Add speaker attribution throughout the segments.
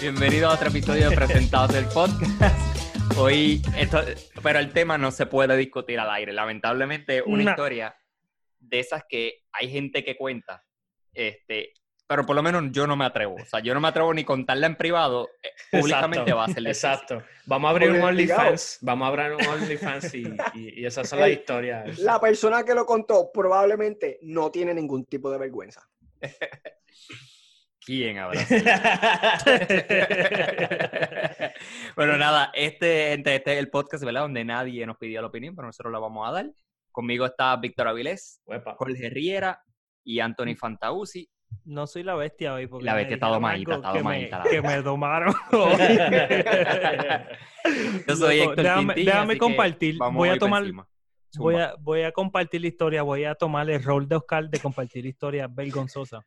Speaker 1: Bienvenido a otro episodio de Presentados del Podcast. Hoy, esto, pero el tema no se puede discutir al aire. Lamentablemente, una
Speaker 2: No.
Speaker 1: historia de esas que hay gente que cuenta, este, pero por lo menos yo no me atrevo. O sea, yo no me atrevo ni contarla en privado. eh, Públicamente
Speaker 3: Exacto,
Speaker 1: va a ser difícil.
Speaker 3: Exacto. Vamos a abrir un. OnlyFans. Vamos a abrir un OnlyFans y, y, y esas son las
Speaker 4: El-
Speaker 3: historias.
Speaker 4: La persona que lo contó probablemente no tiene ningún tipo de vergüenza.
Speaker 1: ¿Quién habrá bueno, nada, este, gente, este es el podcast, ¿verdad? Donde nadie nos pidió la opinión, pero nosotros la vamos a dar. Conmigo está Víctor Avilés,
Speaker 3: Uepa.
Speaker 1: Jorge Riera y Anthony Fantausi.
Speaker 2: No soy la bestia hoy. Porque
Speaker 1: La bestia está domadita, está
Speaker 2: que
Speaker 1: domadita,
Speaker 2: que me domaron.
Speaker 1: Yo soy Héctor
Speaker 2: déjame, compartir. Voy a tomar, voy a, voy a compartir la historia. Voy a tomar el rol de Oscar de compartir historias vergonzosas.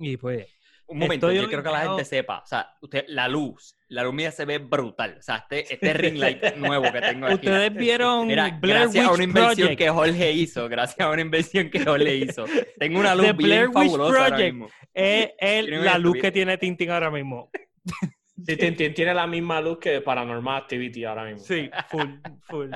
Speaker 2: Y pues,
Speaker 1: Un momento, yo quiero que la gente
Speaker 2: obligado-
Speaker 1: sepa, o sea, usted, la luz, la luz mía se ve brutal. O sea, este, este ring light nuevo que tengo aquí.
Speaker 2: ustedes vieron
Speaker 1: Mira,
Speaker 2: Blair
Speaker 1: gracias a una inversión
Speaker 2: Project.
Speaker 1: que Jorge hizo, gracias a una inversión que Jorge hizo. Tengo una luz
Speaker 2: The Blair
Speaker 1: bien
Speaker 2: Witch
Speaker 1: fabulosa ahora mismo.
Speaker 2: Es el- la luz que tiene Tintin ahora mismo.
Speaker 3: Sí, Tintín tiene la misma luz que Paranormal Activity ahora mismo.
Speaker 2: Sí, full, full.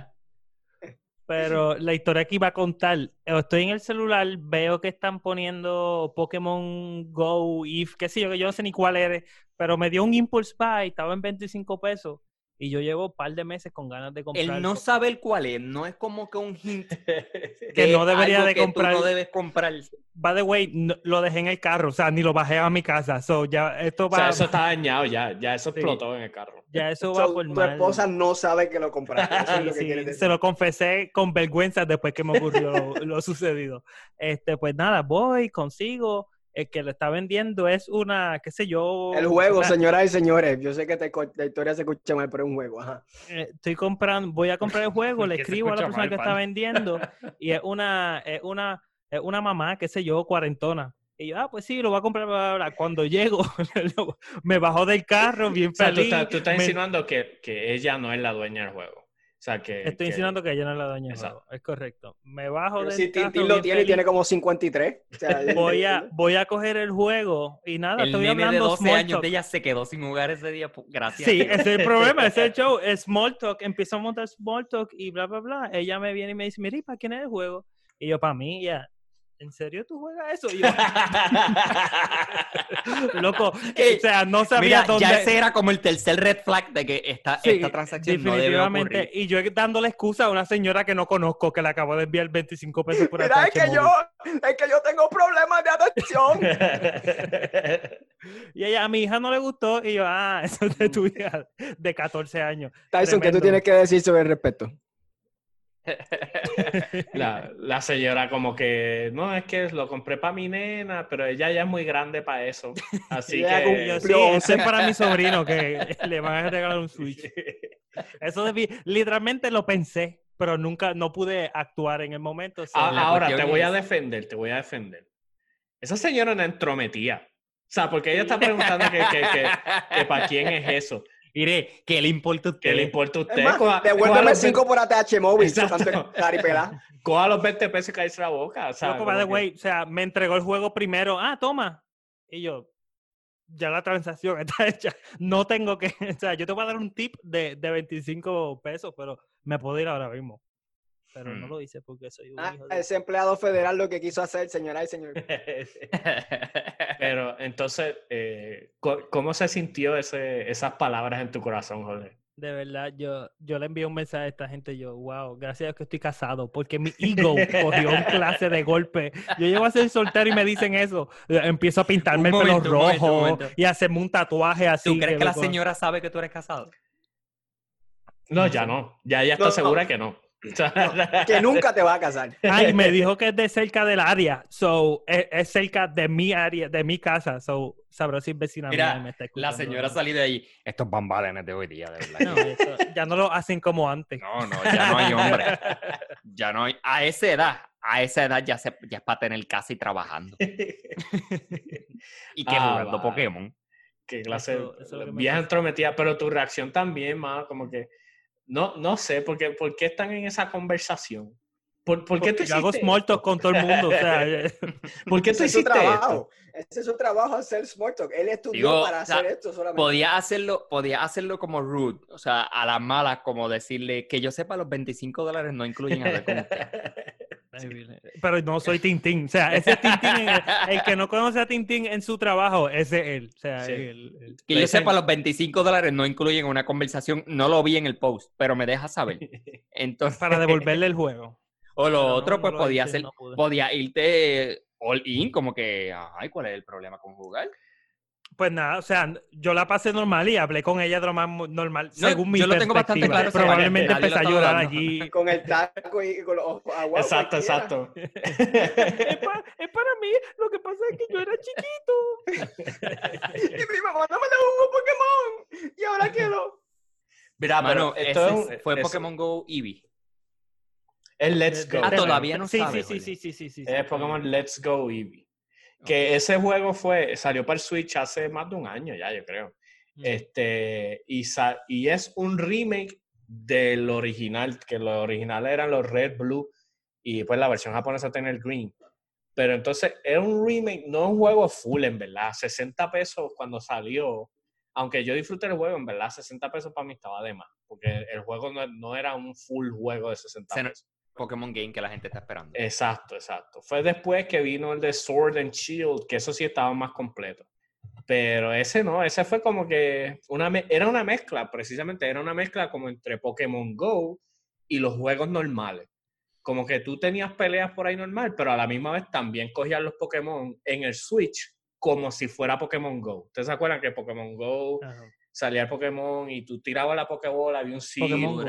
Speaker 2: Pero la historia que iba a contar, eh, estoy en el celular, veo que están poniendo Pokémon Go, If, qué sé yo, que yo no sé ni cuál eres, pero me dio un impulse buy, estaba en 25 pesos y yo llevo un par de meses con ganas de comprar.
Speaker 1: Él no sabe el cuál es, no es como que un hint
Speaker 2: Que no debería
Speaker 1: algo
Speaker 2: de
Speaker 1: que tú
Speaker 2: comprar.
Speaker 1: no debes comprar.
Speaker 2: By the way, no- lo dejé en el carro, o sea, ni lo bajé a mi casa. So, ya esto
Speaker 3: O
Speaker 2: va,
Speaker 3: sea, eso está dañado ya. Ya eso
Speaker 2: Sí.
Speaker 3: explotó en el carro.
Speaker 2: ya eso va
Speaker 4: So,
Speaker 2: por
Speaker 4: tu
Speaker 2: mal.
Speaker 4: esposa no sabe que lo compraste. Eso es lo que
Speaker 2: sí,
Speaker 4: decir.
Speaker 2: se lo confesé con vergüenza después que me ocurrió lo, lo sucedido. Este, pues nada, voy, consigo. El que lo está vendiendo es una, qué sé yo.
Speaker 4: El juego,
Speaker 2: una-
Speaker 4: señoras y señores. Yo sé que te la historia se escucha mal, pero es un juego. Ajá.
Speaker 2: eh, estoy comprando, voy a comprar el juego, le escribo a la persona
Speaker 3: mal,
Speaker 2: que está vendiendo y es una, es una, es una mamá, qué sé yo, cuarentona. Y yo, ah, pues sí, lo voy a comprar. bla, bla, bla. Cuando llego, me bajó del carro bien
Speaker 3: O sea, tú
Speaker 2: feliz.
Speaker 3: estás, tú estás
Speaker 2: me-
Speaker 3: insinuando que, que ella no es la dueña del juego. O sea, que...
Speaker 2: Estoy
Speaker 3: que-
Speaker 2: insinuando que ella no la juego. Es correcto. Me bajo
Speaker 4: Pero
Speaker 2: del
Speaker 4: si
Speaker 2: carro
Speaker 4: Tintín lo tiene y
Speaker 2: feliz.
Speaker 4: tiene como 53. O sea,
Speaker 2: voy a, voy a coger el juego y nada,
Speaker 1: El
Speaker 2: estoy
Speaker 1: nene de
Speaker 2: hablando
Speaker 1: 12
Speaker 2: small
Speaker 1: años
Speaker 2: talk.
Speaker 1: de ella se quedó sin jugar ese día. Gracias.
Speaker 2: Sí, ese es el problema, ese es el show, small talk, empiezo a montar small talk y bla, bla, bla. Ella me viene y me dice, mira, ¿y para quién es el juego? Y yo, para mí, ya, ¿en serio tú juegas eso? Y yo, loco, o sea, no sabía
Speaker 1: Mira,
Speaker 2: dónde...
Speaker 1: ya ese era como el tercer red flag de que esta,
Speaker 2: Sí,
Speaker 1: esta transacción no debe
Speaker 2: definitivamente. y yo dándole excusa a una señora que no conozco, que le acabo de enviar 25 pesos por
Speaker 4: Mira, es que yo, es que yo tengo problemas de adopción.
Speaker 2: Y ella, a mi hija no le gustó, y yo, ah, eso es de tu hija de 14 años.
Speaker 4: Tyson, ¿qué tú
Speaker 2: Tremendo.
Speaker 4: tienes que decir sobre el respeto?
Speaker 3: la, la señora como que, no, es que lo compré para mi nena, pero ella ya es muy grande para eso. Así que...
Speaker 2: yo, sí, eso es para mi sobrino que le van a regalar un Switch. Eso debí, literalmente lo pensé, pero nunca, no pude actuar en el momento.
Speaker 3: Ah, ahora, te voy a defender, te voy a defender. Esa señora no entrometía. O sea, porque ella está preguntando que, que, que, que para quién es eso.
Speaker 1: Mire, ¿qué le importa a usted?
Speaker 3: ¿Qué le importa a usted?
Speaker 4: Más,
Speaker 3: Coja-
Speaker 4: devuélveme
Speaker 3: los
Speaker 4: 5 por ATH móvil.
Speaker 3: Exacto. Coja los 20 pesos y caerse la boca. O sea,
Speaker 2: Loco,
Speaker 3: como
Speaker 2: by the
Speaker 3: que-
Speaker 2: way, o sea, me entregó el juego primero. Ah, toma. Y yo, ya la transacción está hecha. No tengo que, o sea, yo te voy a dar un tip de, de 25 pesos, pero me puedo ir ahora mismo. Pero no
Speaker 1: Hmm.
Speaker 2: lo hice porque soy un
Speaker 4: Ah,
Speaker 2: hijo de...
Speaker 4: ese empleado federal lo que quiso hacer, señoras y señores.
Speaker 3: Pero entonces, eh, ¿cómo se sintió ese, esas palabras en tu corazón, Jorge?
Speaker 2: De verdad, yo, yo le envié un mensaje a esta gente, yo, wow, gracias a Dios que estoy casado, porque mi ego cogió un clase de golpe. Yo llego a ser soltero y me dicen eso. Empiezo a pintarme
Speaker 1: Un
Speaker 2: el pelo
Speaker 1: momento, un momento, un
Speaker 2: rojo
Speaker 1: momento.
Speaker 2: y hacerme un tatuaje así.
Speaker 1: ¿Tú crees que la señora sabe que tú eres casado?
Speaker 3: No, ya no. Ya ella está
Speaker 4: No, no.
Speaker 3: segura que no.
Speaker 4: Que nunca te va a casar.
Speaker 2: Ay, me dijo que es de cerca del área, so, es, es cerca de mi área, de mi casa, so, sabrá si es vecina mía
Speaker 1: Mira,
Speaker 2: me está
Speaker 1: la señora salió de ahí. Estos bambalenes de hoy día, de verdad.
Speaker 2: No, eso- ya no lo hacen como antes.
Speaker 1: No, no, ya no hay hombre. Ya no hay. A esa edad, a esa edad ya, se, ya es para tener casa y trabajando. Y que
Speaker 3: Ah,
Speaker 1: jugando
Speaker 3: va.
Speaker 1: Pokémon.
Speaker 3: qué clase
Speaker 2: Eso- pasa.
Speaker 3: entrometida, pero tu reacción también, más como que no, no sé, porque ¿por qué están en esa conversación? ¿Por, por qué tú
Speaker 2: Porque yo hago
Speaker 3: hiciste
Speaker 2: small talk con todo el mundo. O sea, eh,
Speaker 3: ¿Por qué tú
Speaker 4: es
Speaker 3: hiciste
Speaker 4: trabajo.
Speaker 3: esto?
Speaker 4: Ese es su trabajo hacer smart talk. Él estudió
Speaker 1: Digo,
Speaker 4: para
Speaker 1: o sea,
Speaker 4: hacer esto solamente.
Speaker 1: Podía hacerlo, podía hacerlo como rude, o sea, a las malas, como decirle que yo sepa, los 25 dólares no incluyen hablar con usted.
Speaker 2: pero no soy Tintín. O sea, ese es Tintín, el, el que no conoce a Tintín en su trabajo, ese es él. O sea,
Speaker 3: Sí.
Speaker 2: el- el-
Speaker 1: Que yo sepa, los 25 dólares no incluyen una conversación. No lo vi en el post, pero me deja saber. Entonces,
Speaker 2: para devolverle el juego.
Speaker 1: O lo
Speaker 2: Pero
Speaker 1: otro,
Speaker 2: no
Speaker 1: pues
Speaker 2: lo
Speaker 1: podía
Speaker 2: hice,
Speaker 1: ser,
Speaker 2: no
Speaker 1: podía irte all in, como que, ay, ¿cuál es el problema con jugar?
Speaker 2: Pues nada, o sea, yo la pasé normal y hablé con ella de lo más normal,
Speaker 1: No,
Speaker 2: según mi
Speaker 1: yo lo tengo bastante
Speaker 2: perspectiva.
Speaker 1: claro,
Speaker 2: Probablemente empecé a llorar allí.
Speaker 4: Con el taco y con los ojos agua.
Speaker 3: Exacto,
Speaker 4: cualquiera.
Speaker 3: exacto.
Speaker 2: es, pa- es para mí, lo que pasa es que yo era chiquito.
Speaker 4: Y mi mamá no me dejó un Pokémon. Y ahora quiero.
Speaker 3: Mira,
Speaker 1: Mano,
Speaker 3: pero esto es
Speaker 1: fue
Speaker 3: es-
Speaker 1: Pokémon Go Eevee.
Speaker 3: Es Let's Go.
Speaker 1: Ah, todavía no
Speaker 2: sí,
Speaker 1: sabe,
Speaker 2: Sí, sí, sí, sí, sí, sí.
Speaker 3: Es Pokémon Let's Go Eevee. Que ese juego fue, salió para el Switch hace más de un año ya, yo creo.
Speaker 2: Mm.
Speaker 3: Este, y, sa- y es un remake del original, que los originales eran los Red, Blue, y pues la versión japonesa tiene el Green. Pero entonces era un remake, no un juego full, en verdad. 60 pesos cuando salió. Aunque yo disfruté el juego, en verdad, 60 pesos para mí estaba de más. Porque el juego no, no era un full juego de 60
Speaker 1: Se no-
Speaker 3: pesos.
Speaker 1: Pokémon Game que la gente está esperando.
Speaker 3: Exacto, exacto. Fue después que vino el de Sword and Shield, que eso sí estaba más completo. Pero ese no, ese fue como que una era una mezcla, precisamente era una mezcla como entre Pokémon Go y los juegos normales. Como que tú tenías peleas por ahí normal, pero a la misma vez también cogías los Pokémon en el Switch como si fuera Pokémon Go. ¿Ustedes se acuerdan que Pokémon Go
Speaker 2: Ajá.
Speaker 3: salía el Pokémon y tú tirabas la Pokébola, había un
Speaker 2: Pokémon Go,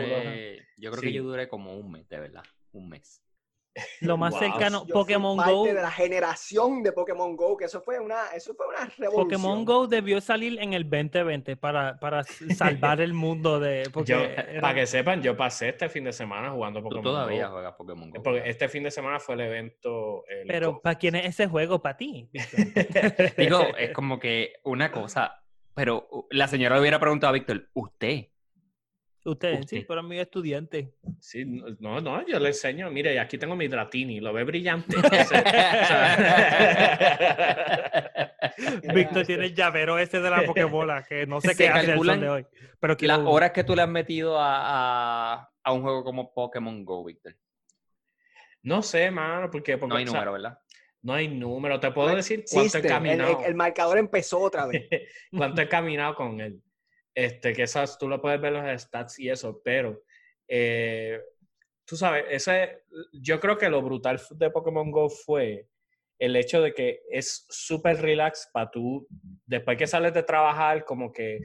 Speaker 1: yo creo
Speaker 3: Sí.
Speaker 1: que yo duré como un mes, de verdad. Un mes.
Speaker 2: Lo más
Speaker 3: Wow.
Speaker 2: cercano,
Speaker 4: Yo fui
Speaker 2: Pokémon
Speaker 4: parte
Speaker 2: Go.
Speaker 4: de la generación de Pokémon Go, que eso fue una, eso fue una revolución.
Speaker 2: Pokémon Go debió salir en el 2020 para, para salvar el mundo de. Porque
Speaker 3: Yo,
Speaker 2: era-
Speaker 3: para que sepan, yo pasé este fin de semana jugando
Speaker 1: Tú
Speaker 3: Pokémon
Speaker 1: todavía
Speaker 3: Go.
Speaker 1: juegas Pokémon Go.
Speaker 3: Porque este fin de semana fue el evento. el
Speaker 2: Pero
Speaker 3: co-
Speaker 2: ¿para quién es ese juego? ¿Para ti?
Speaker 1: Digo, es como que una cosa, pero uh, la señora le hubiera preguntado a Víctor, ¿usted?
Speaker 2: Usted,
Speaker 1: Usted.
Speaker 2: sí, pero mi estudiante.
Speaker 3: Sí, no, no, yo le enseño. Mire, aquí tengo mi Dratini, lo ve brillante.
Speaker 2: Víctor tiene el llavero ese de la Pokébola, que no sé
Speaker 1: Se
Speaker 2: qué hace el sol de hoy. Pero
Speaker 1: Las horas que tú le has metido a, a, a un juego como Pokémon Go, Víctor.
Speaker 3: no sé, mano, porque, porque,
Speaker 1: No hay
Speaker 3: o sea,
Speaker 1: número, ¿verdad?
Speaker 3: no hay número. Te puedo
Speaker 4: No
Speaker 3: decir cuánto he.
Speaker 4: El,
Speaker 3: caminado.
Speaker 4: el- el marcador empezó otra vez.
Speaker 3: cuánto he caminado con él. Este, que esas tú lo puedes ver los stats y eso, pero eh, tú sabes, ese, yo creo que lo brutal de Pokémon Go fue el hecho de que es súper relax para tú, después que sales de trabajar, como que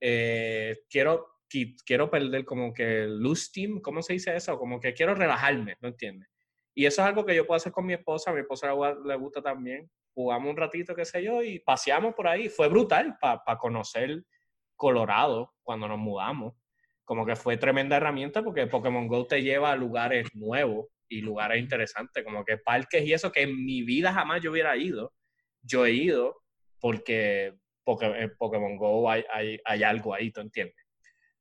Speaker 3: eh, quiero, qui- quiero perder como que lose steam, ¿cómo se dice eso? Como que quiero relajarme, ¿no entiendes? Y eso es algo que yo puedo hacer con mi esposa, a mi esposa le gusta también. Jugamos un ratito, qué sé yo, y paseamos por ahí. Fue brutal para conocer Colorado cuando nos mudamos. Como que fue tremenda herramienta porque Pokémon Go te lleva a lugares nuevos y lugares interesantes, como que parques y eso que en mi vida jamás yo hubiera ido. Yo he ido porque, en Pokémon Go hay, hay, hay algo ahí, ¿tú entiendes?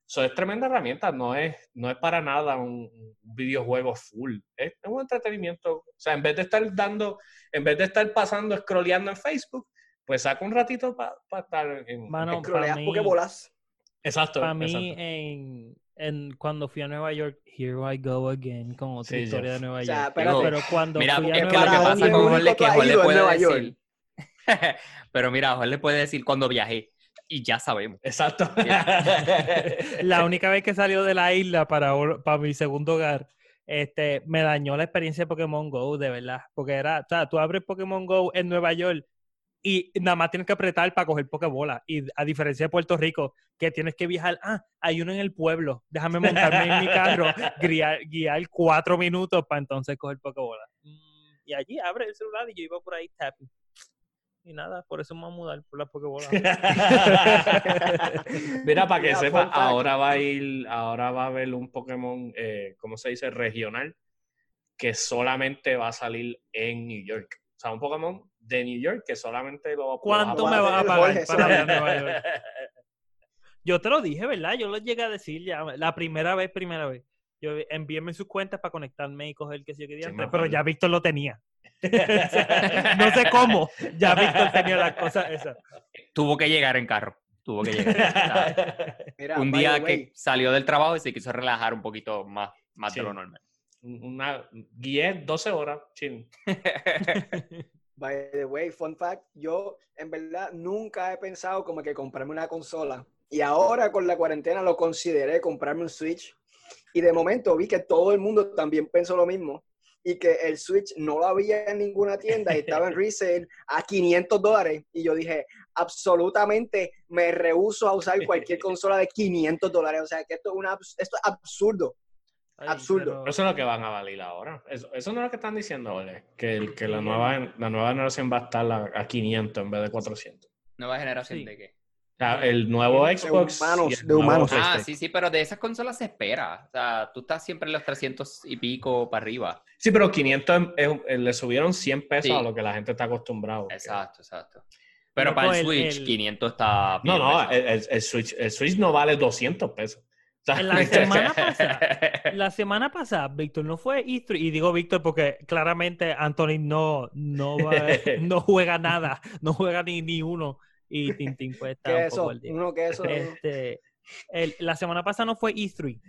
Speaker 3: Eso es tremenda herramienta, no es, no es para nada un, un videojuego full, es un entretenimiento. O sea, en vez de estar dando, en vez de estar pasando, scrolleando en Facebook, pues saca un ratito para estar en...
Speaker 2: Mano, para mí,
Speaker 4: Pokébolas.
Speaker 3: Exacto.
Speaker 2: para mí
Speaker 3: exacto.
Speaker 2: en, en, cuando fui a Nueva York, here I go again, con otra
Speaker 3: Sí,
Speaker 2: historia
Speaker 3: yo-
Speaker 2: de Nueva
Speaker 4: O sea,
Speaker 2: York. pero cuando
Speaker 1: Mira,
Speaker 2: fui a
Speaker 1: es que
Speaker 2: Nueva
Speaker 1: lo que
Speaker 2: York,
Speaker 1: pasa con Jorge que Jorge puede
Speaker 4: Nueva
Speaker 1: decir... pero mira, Jorge le puede decir cuando viajé y ya sabemos.
Speaker 3: Exacto.
Speaker 2: la única vez que salió de la isla para, para mi segundo hogar, este, me dañó la experiencia de Pokémon Go, de verdad. Porque era, o sea, tú abres Pokémon Go en Nueva York y nada más tienes que apretar para coger Pokébola. Y a diferencia de Puerto Rico, que tienes que viajar, ah, hay uno en el pueblo, déjame montarme en mi carro, guiar, guiar cuatro minutos para entonces coger Pokébola. Mm, Y allí abre el celular y yo iba por ahí tapping. Y nada, por eso me voy a mudar por la Pokébola.
Speaker 3: Mira, para que
Speaker 4: Mira,
Speaker 3: sepa, ahora va a ir, ahora va a haber un Pokémon, eh, ¿cómo se dice? Regional, que solamente va a salir en New York. O sea, un Pokémon de New York que solamente lo
Speaker 2: ¿Cuánto me vas a pagar
Speaker 4: Jorge,
Speaker 2: para. Nueva York? Yo te lo dije, ¿verdad? Yo lo llegué a decir ya la primera vez, primera vez. Yo envíenme sus cuentas para conectarme y coger que sí que diantre,
Speaker 3: me
Speaker 2: pero ya Víctor lo tenía. O sea, no sé cómo, ya Víctor tenía las cosas esas.
Speaker 1: Tuvo que llegar en carro. Tuvo que llegar.
Speaker 4: Mira,
Speaker 1: un día que salió del trabajo y se quiso relajar un poquito más, más
Speaker 3: Sí.
Speaker 1: de lo normal.
Speaker 3: Una, guié 12 horas, chill.
Speaker 4: By the way, fun fact, yo en verdad nunca he pensado como que comprarme una consola. Y ahora con la cuarentena lo consideré comprarme un Switch. Y de momento vi que todo el mundo también pensó lo mismo. Y que el Switch no lo había en ninguna tienda y estaba en resale a 500 dólares. Y yo dije, absolutamente me rehuso a usar cualquier consola de 500 dólares. O sea, que esto es, una, esto es absurdo.
Speaker 2: Ay,
Speaker 4: Absurdo.
Speaker 2: pero-
Speaker 3: eso es lo que van a valer ahora. Eso, eso no es lo que están diciendo, Ole. Que, el- que la, nueva, la nueva generación va a estar a, a 500 en vez de 400.
Speaker 1: Nueva generación
Speaker 2: Sí.
Speaker 1: de qué.
Speaker 3: O sea, el nuevo
Speaker 2: De
Speaker 3: Xbox.
Speaker 4: humanos,
Speaker 3: y el
Speaker 4: de
Speaker 3: nuevo
Speaker 4: humanos.
Speaker 1: Ah,
Speaker 3: PlayStation.
Speaker 1: sí, sí, pero de esas consolas se espera. O sea, tú estás siempre en los 300 y pico para arriba.
Speaker 3: Sí, pero 500 es- es- le subieron 100 pesos
Speaker 1: Sí.
Speaker 3: a lo que la gente está acostumbrado.
Speaker 1: Exacto, exacto. Pero para el
Speaker 2: el-
Speaker 1: Switch,
Speaker 2: el-
Speaker 1: 500 está
Speaker 3: No,
Speaker 1: bien
Speaker 3: no, el- el Switch, el Switch no vale 200 pesos.
Speaker 2: En la semana pasada, la semana pasada, Víctor no fue E3, y digo Víctor porque claramente Anthony no, no, va- no juega nada, no juega ni, ni uno, y Tintín pues está
Speaker 4: ¿Qué
Speaker 2: un
Speaker 4: es
Speaker 2: poco
Speaker 4: eso?
Speaker 2: al día.
Speaker 4: Uno que eso.
Speaker 2: Este, el- la semana pasada no fue E3,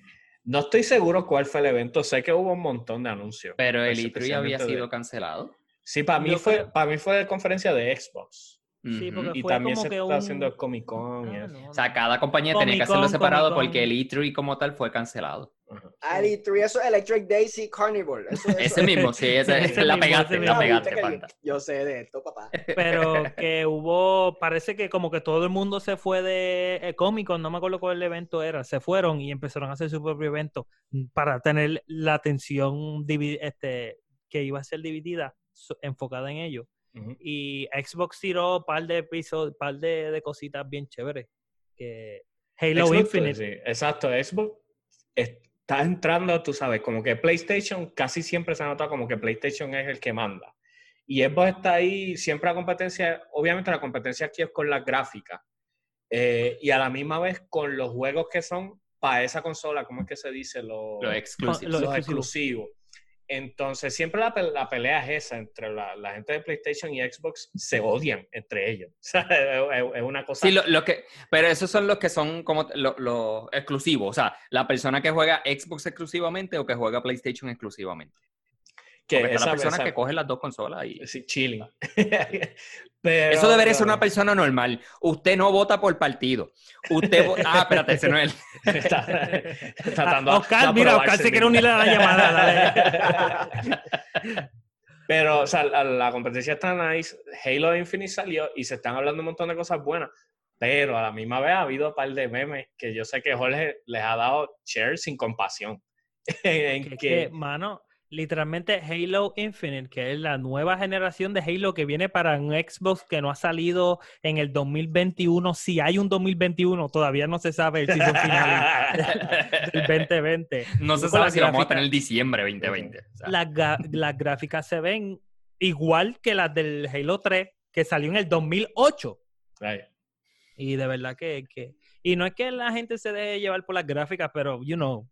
Speaker 3: No estoy seguro cuál fue el evento. Sé que hubo un montón de anuncios.
Speaker 1: Pero el
Speaker 3: Pues,
Speaker 1: E3 había
Speaker 3: de-
Speaker 1: sido cancelado.
Speaker 3: Sí, para mí,
Speaker 2: Yo
Speaker 3: fue,
Speaker 2: creo-
Speaker 3: para mí fue conferencia de Xbox.
Speaker 2: Sí, porque
Speaker 3: Y
Speaker 2: fue
Speaker 3: también
Speaker 2: como
Speaker 3: se
Speaker 2: que
Speaker 3: está
Speaker 2: un-
Speaker 3: haciendo el Comic Con.
Speaker 2: Ah, no,
Speaker 1: O sea, cada compañía tenía que hacerlo separado porque el E3 como tal fue cancelado.
Speaker 4: Ah, el E3, eso es Electric Daisy Carnival. Eso, eso-
Speaker 1: Ese mismo, sí, ese,
Speaker 2: Ese
Speaker 1: la
Speaker 2: mismo,
Speaker 1: pegaste,
Speaker 2: ese
Speaker 1: la pegaste,
Speaker 4: yo, sé de esto, papá.
Speaker 2: Pero que hubo, parece que como que todo el mundo se fue de eh, Comic Con, no me acuerdo cuál evento era, se fueron y empezaron a hacer su propio evento para tener la atención este, que iba a ser dividida, so- enfocada en ellos. Y Xbox tiró un par de episodios, par de, de cositas bien chéveres. Que Halo
Speaker 3: Xbox,
Speaker 2: Infinite.
Speaker 3: sí, exacto, Xbox está entrando, tú sabes, como que PlayStation casi siempre se nota como que PlayStation es el que manda. Y Xbox está ahí siempre a competencia, obviamente la competencia aquí es con las gráficas eh, y a la misma vez con los juegos que son para esa consola, ¿cómo es que se dice? Los,
Speaker 1: Los exclusivos.
Speaker 2: Lo-
Speaker 3: los
Speaker 2: exclusivo.
Speaker 3: exclusivos. Entonces, siempre la, la pelea es esa entre la, la gente de PlayStation y Xbox, se odian entre ellos. Es, una cosa...
Speaker 1: Sí, lo, lo que, pero esos son los que son como los los exclusivos. O sea, la persona que juega Xbox exclusivamente o que juega PlayStation exclusivamente.
Speaker 3: Que
Speaker 1: está
Speaker 3: esa-
Speaker 1: la persona
Speaker 3: esa-
Speaker 1: que coge las dos consolas. Y...
Speaker 3: Sí, chilling. Pero-
Speaker 1: Eso debería ser una persona normal. Usted no vota por partido. Usted Ah, espérate, ese no es él.
Speaker 3: Está tratando
Speaker 2: Ah,
Speaker 3: de
Speaker 2: Oscar, mira, Oscar se quiere unir a la llamada. dale.
Speaker 3: Pero, o sea, la, la competencia está nice. Halo Infinite salió y se están hablando un montón de cosas buenas. Pero a la misma vez ha habido un par de memes que yo sé que Jorge les ha dado share sin compasión. en
Speaker 2: que,
Speaker 3: que,
Speaker 2: mano, literalmente Halo Infinite, que es la nueva generación de Halo que viene para un Xbox que no ha salido en el 2021. Si hay un 2021, todavía no se sabe el season final del 2020.
Speaker 1: No se sabe si lo vamos a tener en diciembre 2020. O sea,
Speaker 2: Las, las gráficas se ven igual que las del Halo 3, que salió en el 2008.
Speaker 3: Right.
Speaker 2: Y de verdad que, que- Y no es que la gente se deje llevar por las gráficas, pero, you know,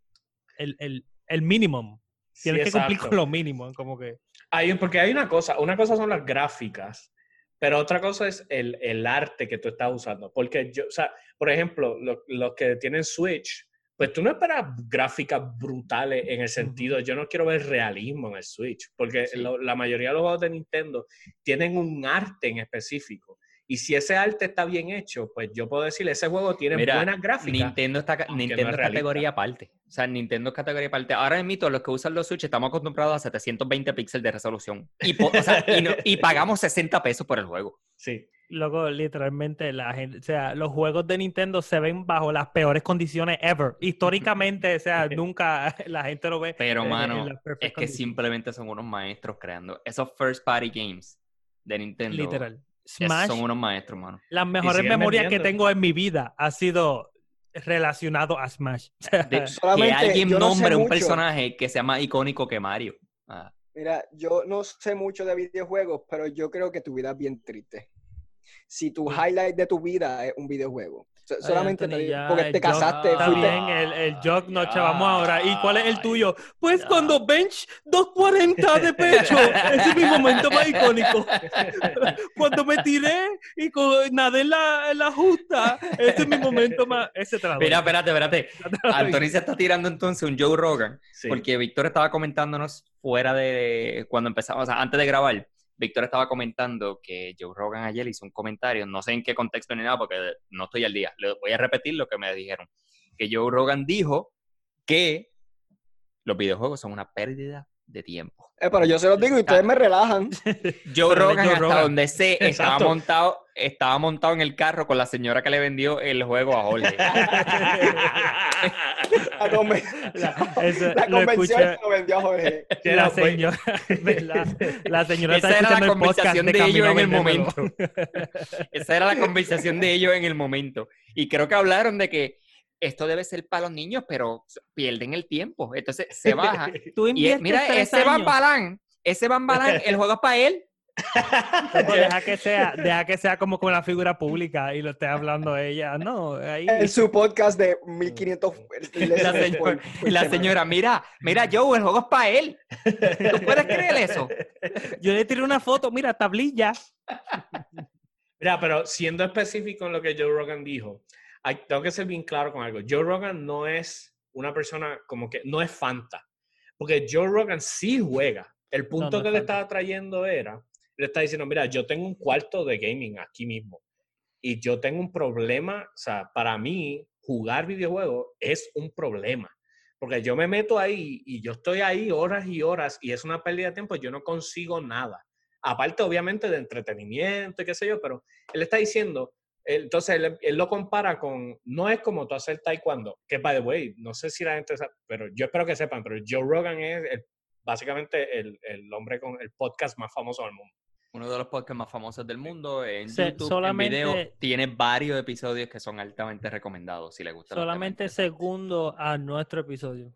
Speaker 2: el, el, el minimum.
Speaker 3: Sí,
Speaker 2: Tienes que cumplir con lo mínimo, como que...
Speaker 3: Hay, porque hay una cosa, una cosa son las gráficas, pero otra cosa es el, el arte que tú estás usando. Porque yo, o sea, por ejemplo, lo- los que tienen Switch, pues tú no esperas gráficas brutales en el sentido, yo no quiero ver realismo en el Switch, porque
Speaker 1: Sí.
Speaker 3: lo- la mayoría de los juegos de Nintendo tienen un arte en específico. Y si ese arte está bien hecho, pues yo puedo decir, ese juego tiene
Speaker 1: Mira,
Speaker 3: buenas gráficas.
Speaker 1: Nintendo está
Speaker 3: no
Speaker 1: Nintendo
Speaker 3: es
Speaker 1: categoría aparte. O sea, Nintendo es categoría aparte. Ahora mismo los que usan los Switch estamos acostumbrados a 720 píxeles de resolución. Y, po- o sea, y, no- y pagamos 60 pesos por el juego.
Speaker 3: Sí.
Speaker 2: Luego, literalmente, la gente, o sea, los juegos de Nintendo se ven bajo las peores condiciones ever. Históricamente, o sea, nunca la gente lo ve.
Speaker 1: Pero,
Speaker 2: en- en
Speaker 1: mano, es que
Speaker 2: conditions.
Speaker 1: simplemente son unos maestros creando. Esos first party games de Nintendo
Speaker 2: Literal. Smash,
Speaker 1: son unos maestros, mano.
Speaker 2: las mejores memorias que tengo en mi vida ha sido relacionado a Smash.
Speaker 1: De- que alguien
Speaker 4: yo no sé
Speaker 1: nombre un
Speaker 4: mucho.
Speaker 1: personaje que sea más icónico que Mario. Ah,
Speaker 4: Mira, yo no sé mucho de videojuegos, pero yo creo que tu vida es bien triste. si tu highlight de tu vida es un videojuego. Solamente
Speaker 2: Anthony,
Speaker 4: te-
Speaker 2: ya,
Speaker 4: porque te casaste,
Speaker 2: Está
Speaker 4: fuiste-
Speaker 2: bien, el, el joke nos chavamos ahora. ¿Y cuál es el tuyo? Pues
Speaker 1: ya.
Speaker 2: cuando bench 240 de pecho. Ese es mi momento más icónico. Cuando me tiré y co- nadé en la, la justa. Ese es mi momento más. Ese doy.
Speaker 1: Mira, espérate, espérate. Anthony se está tirando entonces un Joe Rogan.
Speaker 3: Sí.
Speaker 1: Porque Víctor estaba comentándonos fuera de cuando empezamos, o sea, antes de grabar, Víctor estaba comentando que Joe Rogan ayer hizo un comentario, no sé en qué contexto ni nada, porque no estoy al día. Le voy a repetir lo que me dijeron. Que Joe Rogan dijo que los videojuegos son una pérdida de tiempo.
Speaker 4: Eh, pero yo se los digo y ustedes me relajan.
Speaker 1: Joe Rogan,
Speaker 2: Joe
Speaker 1: hasta
Speaker 2: Rogan.
Speaker 1: donde sé, estaba
Speaker 3: Exacto.
Speaker 1: montado, estaba montado en el carro con la señora que le vendió el juego a Jorge.
Speaker 4: La, conven-
Speaker 2: La- eso
Speaker 4: la
Speaker 2: lo
Speaker 4: convención
Speaker 2: escuché-
Speaker 4: se lo vendió a Jorge.
Speaker 2: La
Speaker 3: pues,
Speaker 2: señora, ¿verdad? La señora está
Speaker 1: Esa era la
Speaker 2: escuchando el podcast
Speaker 1: conversación
Speaker 2: de
Speaker 1: de ellos
Speaker 2: Camino
Speaker 1: en el momento. Esa era la conversación de ellos en el momento. Y creo que hablaron de que esto debe ser para los niños, pero pierden el tiempo. Entonces se baja.
Speaker 2: Tú
Speaker 1: Y
Speaker 2: inviertes
Speaker 1: mira,
Speaker 2: tres
Speaker 1: ese Van. Balán, ese Van Balán, el juego es para él.
Speaker 2: No, deja que sea, deja que sea como con la figura pública y lo esté hablando ella. No, ahí.
Speaker 4: En su podcast de 1500
Speaker 1: La
Speaker 4: lessons
Speaker 1: señora,
Speaker 4: por- por
Speaker 1: y la señora, mira, mira, Joe, el juego es para él. ¿Tú puedes creer eso?
Speaker 2: Yo le tiré una foto, mira, tablilla.
Speaker 3: Mira, pero siendo específico en lo que Joe Rogan dijo, hay- tengo que ser bien claro con algo. Joe Rogan no es una persona como que no es Fanta, porque Joe Rogan sí juega. El punto
Speaker 2: no
Speaker 3: que
Speaker 2: es
Speaker 3: le
Speaker 2: Fanta.
Speaker 3: estaba trayendo era, le está diciendo, mira, yo tengo un cuarto de gaming aquí mismo y yo tengo un problema, o sea, para mí jugar videojuegos es un problema. Porque yo me meto ahí y yo estoy ahí horas y horas y es una pérdida de tiempo, yo no consigo nada. Aparte, obviamente, de entretenimiento y qué sé yo, pero él está diciendo, entonces él, él lo compara con, no es como tú hacer taekwondo, que by the way, no sé si la gente sabe, pero yo espero que sepan, pero Joe Rogan es el- básicamente el, el hombre con el podcast más famoso del mundo.
Speaker 1: Uno de los podcasts más famosos del mundo en
Speaker 2: Se-
Speaker 1: YouTube,
Speaker 2: solamente-
Speaker 1: en video, tiene varios episodios que son altamente recomendados si le gusta.
Speaker 2: Solamente segundo a nuestro episodio.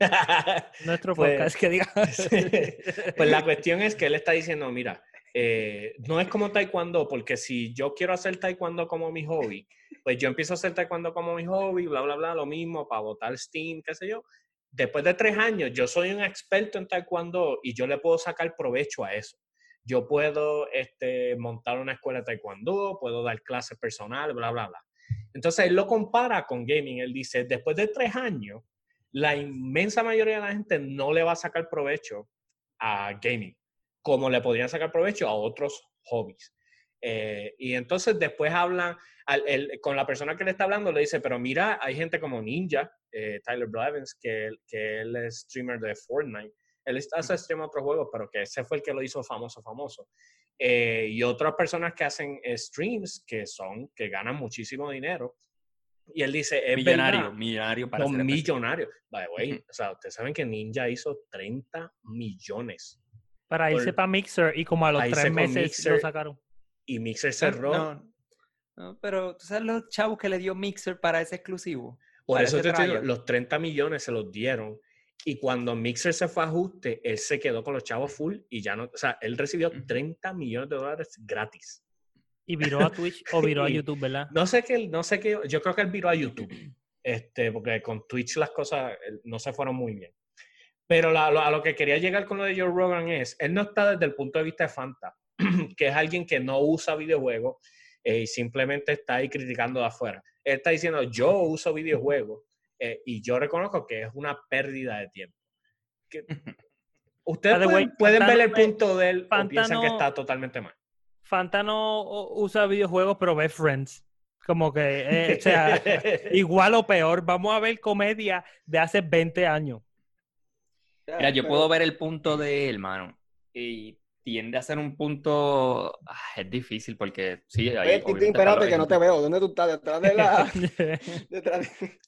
Speaker 2: Nuestro
Speaker 3: Pues-
Speaker 2: podcast que diga.
Speaker 3: pues la cuestión es que él está diciendo, mira, eh, no es como taekwondo, porque si yo quiero hacer taekwondo como mi hobby, pues yo empiezo a hacer taekwondo como mi hobby, bla, bla, bla, lo mismo, para botar Steam, qué sé yo. Después de tres años, yo soy un experto en taekwondo y yo le puedo sacar provecho a eso. Yo puedo este, montar una escuela de taekwondo, puedo dar clases personales, bla, bla, bla. Entonces él lo compara con gaming. Él dice, después de tres años, la inmensa mayoría de la gente no le va a sacar provecho a gaming, como le podrían sacar provecho a otros hobbies. Eh, y entonces después hablan, al- el- con la persona que le está hablando, le dice, pero mira, hay gente como Ninja, eh, Tyler Blevins, que, que él es streamer de Fortnite. Él está- hace stream otros juegos, pero que ese fue el que lo hizo famoso, famoso. Eh, y otras personas que hacen streams que son, que ganan muchísimo dinero. Y él dice, es
Speaker 1: millonario,
Speaker 3: verdad,
Speaker 1: millonario para específico.
Speaker 3: millonarios. By the way,
Speaker 1: Ujú.
Speaker 3: o sea, ustedes saben que Ninja hizo 30 millones
Speaker 2: Para irse para Mixer y como a los tres meses lo
Speaker 3: Mixer.
Speaker 2: sacaron.
Speaker 3: y Mixer cerró.
Speaker 1: No, no, pero tú sabes los chavos que le dio Mixer para ese exclusivo.
Speaker 3: Por eso te estoy
Speaker 1: trial.
Speaker 3: diciendo, los 30 millones se los dieron. Y cuando Mixer se fue a ajuste, él se quedó con los chavos full y ya no, o sea, él recibió
Speaker 1: Ujú.
Speaker 3: 30 millones de dólares gratis.
Speaker 2: Y viró a Twitch o viró a YouTube, ¿verdad?
Speaker 3: No sé qué, no sé qué, yo creo que él viró a YouTube, este, porque con Twitch las cosas no se fueron muy bien. Pero la- lo- a lo que quería llegar con lo de Joe Rogan es, él no está desde el punto de vista de Fanta, que es alguien que no usa videojuegos eh, y simplemente está ahí criticando de afuera. Él está diciendo, yo uso videojuegos eh, y yo reconozco que es una pérdida de tiempo. Que- Ustedes pueden, pueden ver el punto de él o
Speaker 2: Fanta
Speaker 3: piensan que está totalmente mal.
Speaker 2: Fanta no o- usa videojuegos, pero ve Friends. Como que, eh, o sea, igual o peor. Vamos a ver comedia de hace 20 años.
Speaker 1: Mira, yo
Speaker 4: Pero-
Speaker 1: puedo ver el punto de él, mano. Y tiende a ser un punto. ah, es difícil porque sí, está
Speaker 4: espérate que no te veo. ¿Dónde tú estás? Detrás de la... detrás de-.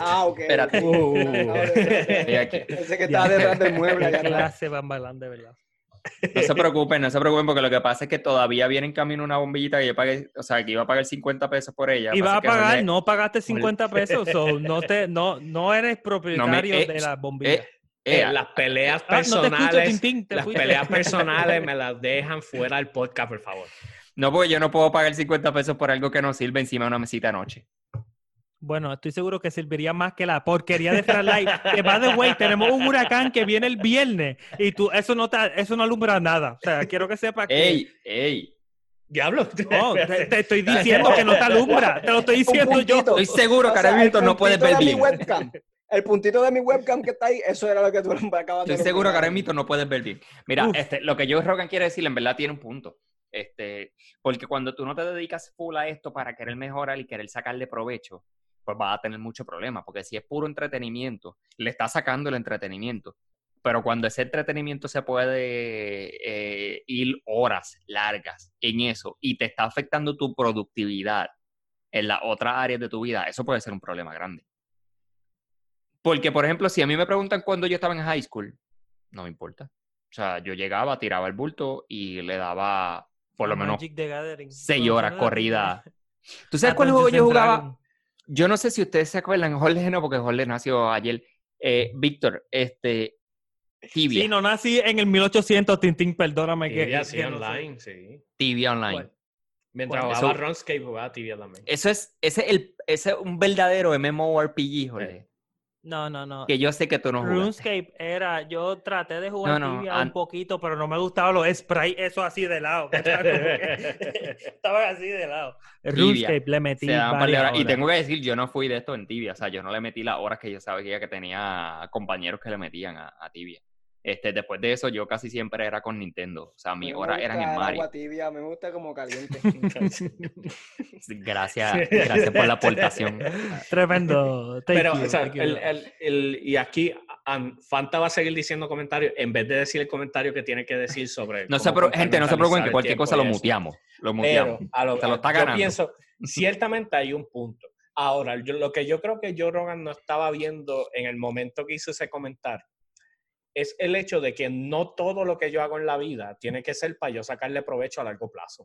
Speaker 4: Ah, ok.
Speaker 1: Espérate.
Speaker 3: Uh.
Speaker 4: No,
Speaker 1: aquí.
Speaker 4: Pensé que
Speaker 2: Ya.
Speaker 4: estaba detrás del mueble atrás.
Speaker 2: clase van bailando, de verdad.
Speaker 1: No se preocupen, no se preocupen, porque lo que pasa es que todavía viene en camino una bombillita que yo pagué, o sea, que iba a pagar 50 pesos por ella.
Speaker 2: Y vas a pagar, no pagaste 50 pesos, so no, te, no, no eres propietario
Speaker 1: eh,
Speaker 2: de la bombilla.
Speaker 1: eh,
Speaker 3: Eh, las peleas
Speaker 2: Ah, no te escucho,
Speaker 3: personales, las
Speaker 2: fuiste.
Speaker 3: peleas personales me las dejan fuera del podcast, por favor.
Speaker 1: No, porque yo no puedo pagar 50 pesos por algo que no sirve encima de una mesita de noche.
Speaker 2: Bueno, estoy seguro que serviría más que la porquería de Fralight. que by the way, tenemos un huracán que viene el viernes y tú, eso no, te- eso no alumbra nada. O sea, quiero que sepas que...
Speaker 1: ¡Ey! ¡Ey!
Speaker 3: Diablo.
Speaker 2: No, te, te estoy diciendo que no te alumbra. Te lo estoy diciendo yo.
Speaker 1: Estoy seguro que
Speaker 4: O sea,
Speaker 1: ahora mismo
Speaker 4: el
Speaker 1: no puedes ver bien.
Speaker 4: El puntito de mi webcam que está ahí, eso era lo que tú acabas de
Speaker 1: Estoy seguro que ahora mismo no puedes ver bien. Mira,
Speaker 2: Uf.
Speaker 1: este, lo que Joe Rogan quiere decir en verdad tiene un punto. Este, porque cuando tú no te dedicas full a esto para querer mejorar y querer sacarle provecho, pues vas a tener mucho problema. Porque si es puro entretenimiento, le estás sacando el entretenimiento. Pero cuando ese entretenimiento se puede eh, ir horas largas en eso y te está afectando tu productividad en las otras áreas de tu vida, eso puede ser un problema grande. Porque, por ejemplo, si a mí me preguntan cuándo yo estaba en high school, no me importa. O sea, yo llegaba, tiraba el bulto y le daba por lo menos seis horas corridas. ¿Tú
Speaker 2: Ah,
Speaker 1: sabes cuál juego yo
Speaker 2: and
Speaker 1: jugaba? Yo no sé si ustedes se acuerdan, Jorge no, porque Jorge nació ayer. Eh, Víctor, este, Tibia,
Speaker 2: Sí, no nací en el 1800, Tintín, perdóname que...
Speaker 3: Tibia, sí,
Speaker 2: que no sé.
Speaker 3: online, sí.
Speaker 1: Tibia Online.
Speaker 2: ¿Cuál?
Speaker 3: Mientras
Speaker 1: Bueno,
Speaker 3: jugaba
Speaker 1: eso-
Speaker 3: RuneScape, jugaba Tibia también.
Speaker 1: Eso es, ese es, el, ese es un verdadero MMORPG, Jorge.
Speaker 2: No, no, no.
Speaker 1: Que yo sé que tú no jugaste.
Speaker 2: RuneScape era, yo traté de jugar
Speaker 1: No, no,
Speaker 2: Tibia
Speaker 1: an-
Speaker 2: un poquito, pero no me gustaban los sprites, eso así de lado. Estaban así de lado. RuneScape le metí
Speaker 1: horas. Y tengo que decir, yo no fui de esto en Tibia. O sea, yo no le metí las horas que yo sabía que tenía compañeros que le metían a, a Tibia. Este, después de eso, yo casi siempre era con Nintendo. O sea, mis
Speaker 4: me
Speaker 1: horas eran en
Speaker 4: el
Speaker 1: Mario.
Speaker 4: agua tibia, me gusta como caliente.
Speaker 1: Gracias, gracias por la aportación.
Speaker 2: Tremendo. Thank
Speaker 3: Pero,
Speaker 2: you,
Speaker 3: o sea,
Speaker 2: thank you.
Speaker 3: el, el- el- y aquí um, Fanta va a seguir diciendo comentarios en vez de decir el comentario que tiene que decir sobre.
Speaker 1: No se gente, no se preocupen cualquier cosa lo muteamos. Lo
Speaker 3: Pero
Speaker 1: muteamos.
Speaker 3: a lo,
Speaker 1: Se lo está
Speaker 3: yo
Speaker 1: ganando.
Speaker 3: pienso, ciertamente hay un punto. Ahora, yo, lo que yo creo que Joe Rogan no estaba viendo en el momento que hizo ese comentario es el hecho de que no todo lo que yo hago en la vida tiene que ser para yo sacarle provecho a largo plazo.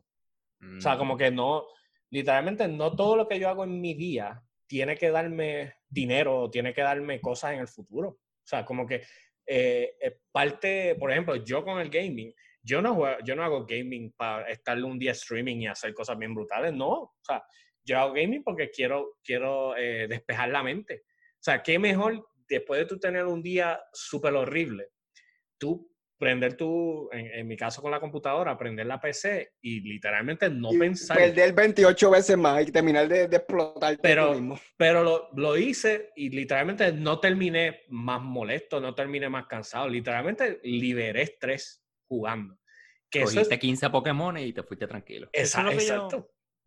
Speaker 3: O sea,
Speaker 1: Mm.
Speaker 3: como que no, literalmente no todo lo que yo hago en mi día tiene que darme dinero o tiene que darme cosas en el futuro. O sea, como que eh, parte, por ejemplo, yo con el gaming, yo no, juego- yo no hago gaming para estar un día streaming y hacer cosas bien brutales, no. O sea, yo hago gaming porque quiero, quiero eh, despejar la mente. O sea, qué mejor después de tú tener un día súper horrible, tú prender tu, en, en mi caso con la computadora, prender la PC y literalmente no
Speaker 4: Y
Speaker 3: pensar.
Speaker 4: Perder 28 veces más y terminar de, de explotar
Speaker 3: Pero-
Speaker 4: mismo.
Speaker 3: Pero lo, lo hice y literalmente no terminé más molesto, no terminé más cansado. Literalmente liberé estrés jugando. Que eso es,
Speaker 1: Cogiste 15 Pokémon y te fuiste tranquilo.
Speaker 2: Yo-
Speaker 3: exacto.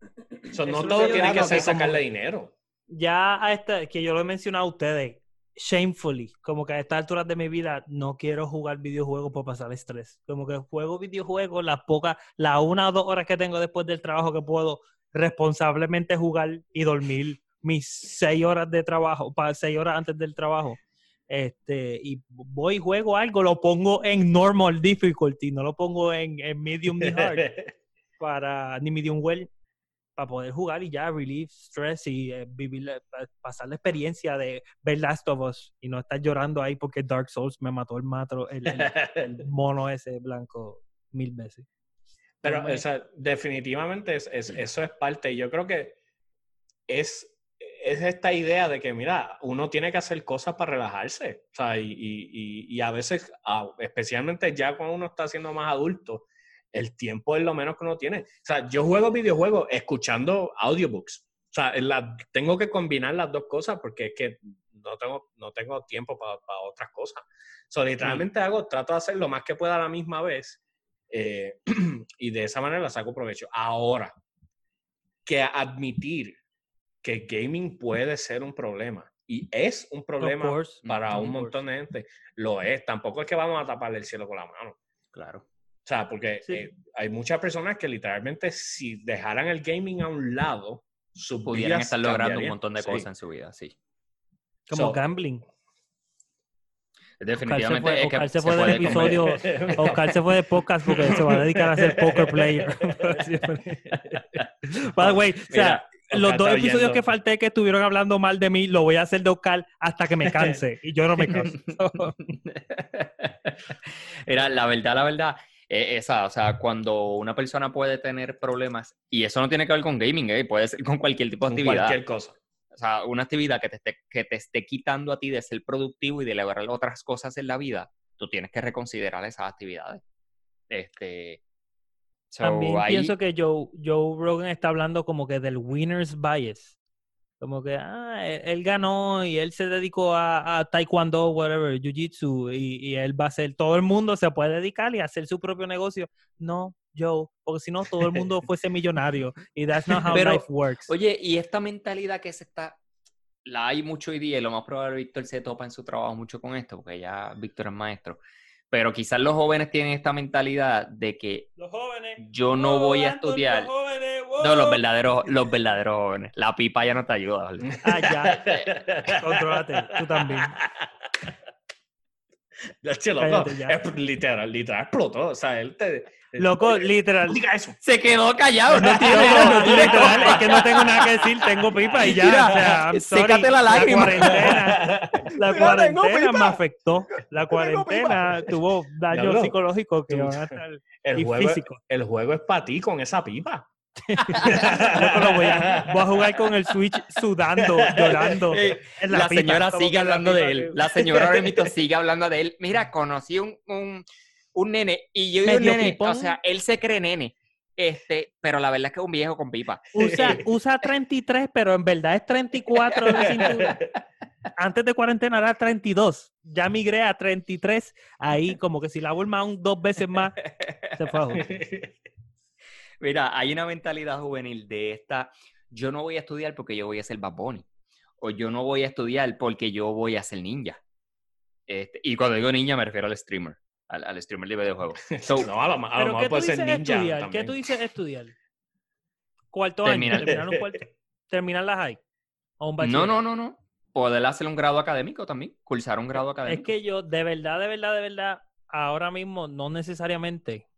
Speaker 3: So,
Speaker 2: eso
Speaker 3: no todo
Speaker 2: yo
Speaker 3: tiene que ser sacarle dinero.
Speaker 2: ya a esta, que yo lo he mencionado a ustedes, shamefully, como que a estas alturas de mi vida no quiero jugar videojuegos por pasar estrés. Como que juego videojuegos las pocas, las una o dos horas que tengo después del trabajo que puedo responsablemente jugar y dormir mis seis horas de trabajo, para seis horas antes del trabajo. Este, y voy y juego algo, lo pongo en normal difficulty, no lo pongo en, en medium ni hard para ni medium well para poder jugar y ya relieve stress y eh, vivir la- pa- pasar la experiencia de ver Last of Us y no estar llorando ahí porque Dark Souls me mató el matro el, el- el mono ese blanco mil veces.
Speaker 3: Pero, o sea, definitivamente es, es- eso es parte. Yo creo que es, es esta idea de que, mira, uno tiene que hacer cosas para relajarse. O sea, y, y- y- y a veces, ah, especialmente ya cuando uno está siendo más adulto, el tiempo es lo menos que uno tiene. O sea, yo juego videojuegos escuchando audiobooks. O sea, la- tengo que combinar las dos cosas porque es que no tengo, no tengo tiempo para otras cosas. So, literalmente hago, trato de hacer lo más que pueda a la misma vez eh, y de esa manera saco provecho. Ahora, que admitir que gaming puede ser un problema y es un problema
Speaker 2: course,
Speaker 3: para un montón de gente, lo es. Tampoco es que vamos a taparle el cielo con la mano.
Speaker 1: Claro.
Speaker 3: O sea, porque
Speaker 2: Sí.
Speaker 3: eh, hay muchas personas que literalmente si dejaran el gaming a un lado, sus
Speaker 1: Pudieran
Speaker 3: vidas
Speaker 1: estar logrando un montón de
Speaker 3: Sí.
Speaker 1: cosas en su vida, sí.
Speaker 2: Como
Speaker 3: So-
Speaker 2: gambling.
Speaker 1: Definitivamente
Speaker 2: fue-
Speaker 1: es que
Speaker 2: Oscar se
Speaker 1: se
Speaker 2: fue del
Speaker 1: puede
Speaker 2: episodio-
Speaker 1: convertir-
Speaker 2: Oscar se fue de podcast porque se va a dedicar a ser poker player. By the way, o sea,
Speaker 3: Mira,
Speaker 2: los
Speaker 3: Oscar
Speaker 2: dos episodios
Speaker 3: oyendo.
Speaker 2: que falté que estuvieron hablando mal de mí, lo voy a hacer de Oscar hasta que me canse. Y yo no me canso.
Speaker 1: Era la verdad, la verdad, esa, o sea, cuando una persona puede tener problemas, y eso no tiene que ver con gaming, eh, puede ser con cualquier tipo de actividad.
Speaker 3: cualquier cosa.
Speaker 1: O sea, una actividad que te, esté, que te esté quitando a ti de ser productivo y de lograr otras cosas en la vida, tú tienes que reconsiderar esas actividades. Este. so,
Speaker 2: También
Speaker 1: ahí-
Speaker 2: pienso que Joe, Joe Rogan está hablando como que del winner's bias. Como que, ah, él, él ganó y él se dedicó a, a taekwondo, whatever, jiu-jitsu, y, y él va a hacer, todo el mundo se puede dedicar y hacer su propio negocio. No, Joe, porque si no, todo el mundo fuese millonario. Y that's not how
Speaker 1: Pero,
Speaker 2: life works.
Speaker 1: Oye, y esta mentalidad que se está. La hay mucho hoy día y lo más probable Víctor se topa en su trabajo mucho con esto, porque ya Víctor es maestro. Pero quizás los jóvenes tienen esta mentalidad de que
Speaker 2: los jóvenes.
Speaker 1: yo no voy a estudiar. No, los verdaderos, los verdaderos jóvenes. La pipa ya no te ayuda, ¿vale?
Speaker 2: Ah, ya. Contrólate, tú también.
Speaker 3: Ya, che, loco,
Speaker 2: Cállate ya.
Speaker 3: es literal, literal explotó. O sea, él te.
Speaker 2: Loco,
Speaker 3: No
Speaker 2: literal.
Speaker 3: diga eso.
Speaker 1: Se quedó callado, no tiene,
Speaker 2: Loco,
Speaker 1: no
Speaker 2: literal, es que no tengo nada que decir, tengo pipa y ya.
Speaker 1: Mira,
Speaker 2: o sea, sorry,
Speaker 1: la lágrima.
Speaker 2: cuarentena, la
Speaker 4: Mira, tengo
Speaker 2: cuarentena me afectó. La cuarentena tuvo daños
Speaker 3: Diablo.
Speaker 2: psicológicos que van a estar
Speaker 3: El
Speaker 2: y
Speaker 3: juego,
Speaker 2: físicos.
Speaker 3: el juego es para ti con esa pipa.
Speaker 2: Loco, lo voy, a, voy a jugar con el Switch sudando, llorando. En
Speaker 1: La,
Speaker 2: pipa,
Speaker 1: señora sigue
Speaker 2: la
Speaker 1: hablando de él. La señora ahora mismo sigue hablando de él. Mira, conocí un, un, un nene y yo digo nene,
Speaker 2: pipón.
Speaker 1: o sea, él se cree nene. Este, pero la verdad es que es un viejo con pipa.
Speaker 2: Usa, usa 33, pero en verdad es 34 de cintura. Antes de cuarentena era 32. Ya migré a 33. Ahí, como que si la vuelvo aún dos veces más, se fue a joder.
Speaker 1: Mira, hay una mentalidad juvenil de esta, yo no voy a estudiar porque yo voy a ser Bad Bunny. O yo no voy a estudiar porque yo voy a ser ninja. Este, y cuando digo ninja me refiero al streamer, al, al streamer de videojuegos. So,
Speaker 3: no, a lo, a lo
Speaker 2: ¿Pero
Speaker 3: mejor puede ser ninja.
Speaker 2: estudiar? ¿Qué tú dices estudiar? ¿Cuarto
Speaker 1: Terminar.
Speaker 2: año? ¿Terminar un cuarto? ¿Terminar la high? ¿O un
Speaker 1: no, no, no, no. Poder hacer un grado académico también, cursar un grado
Speaker 2: Es
Speaker 1: académico.
Speaker 2: que yo, de verdad, de verdad, de verdad, ahora mismo no necesariamente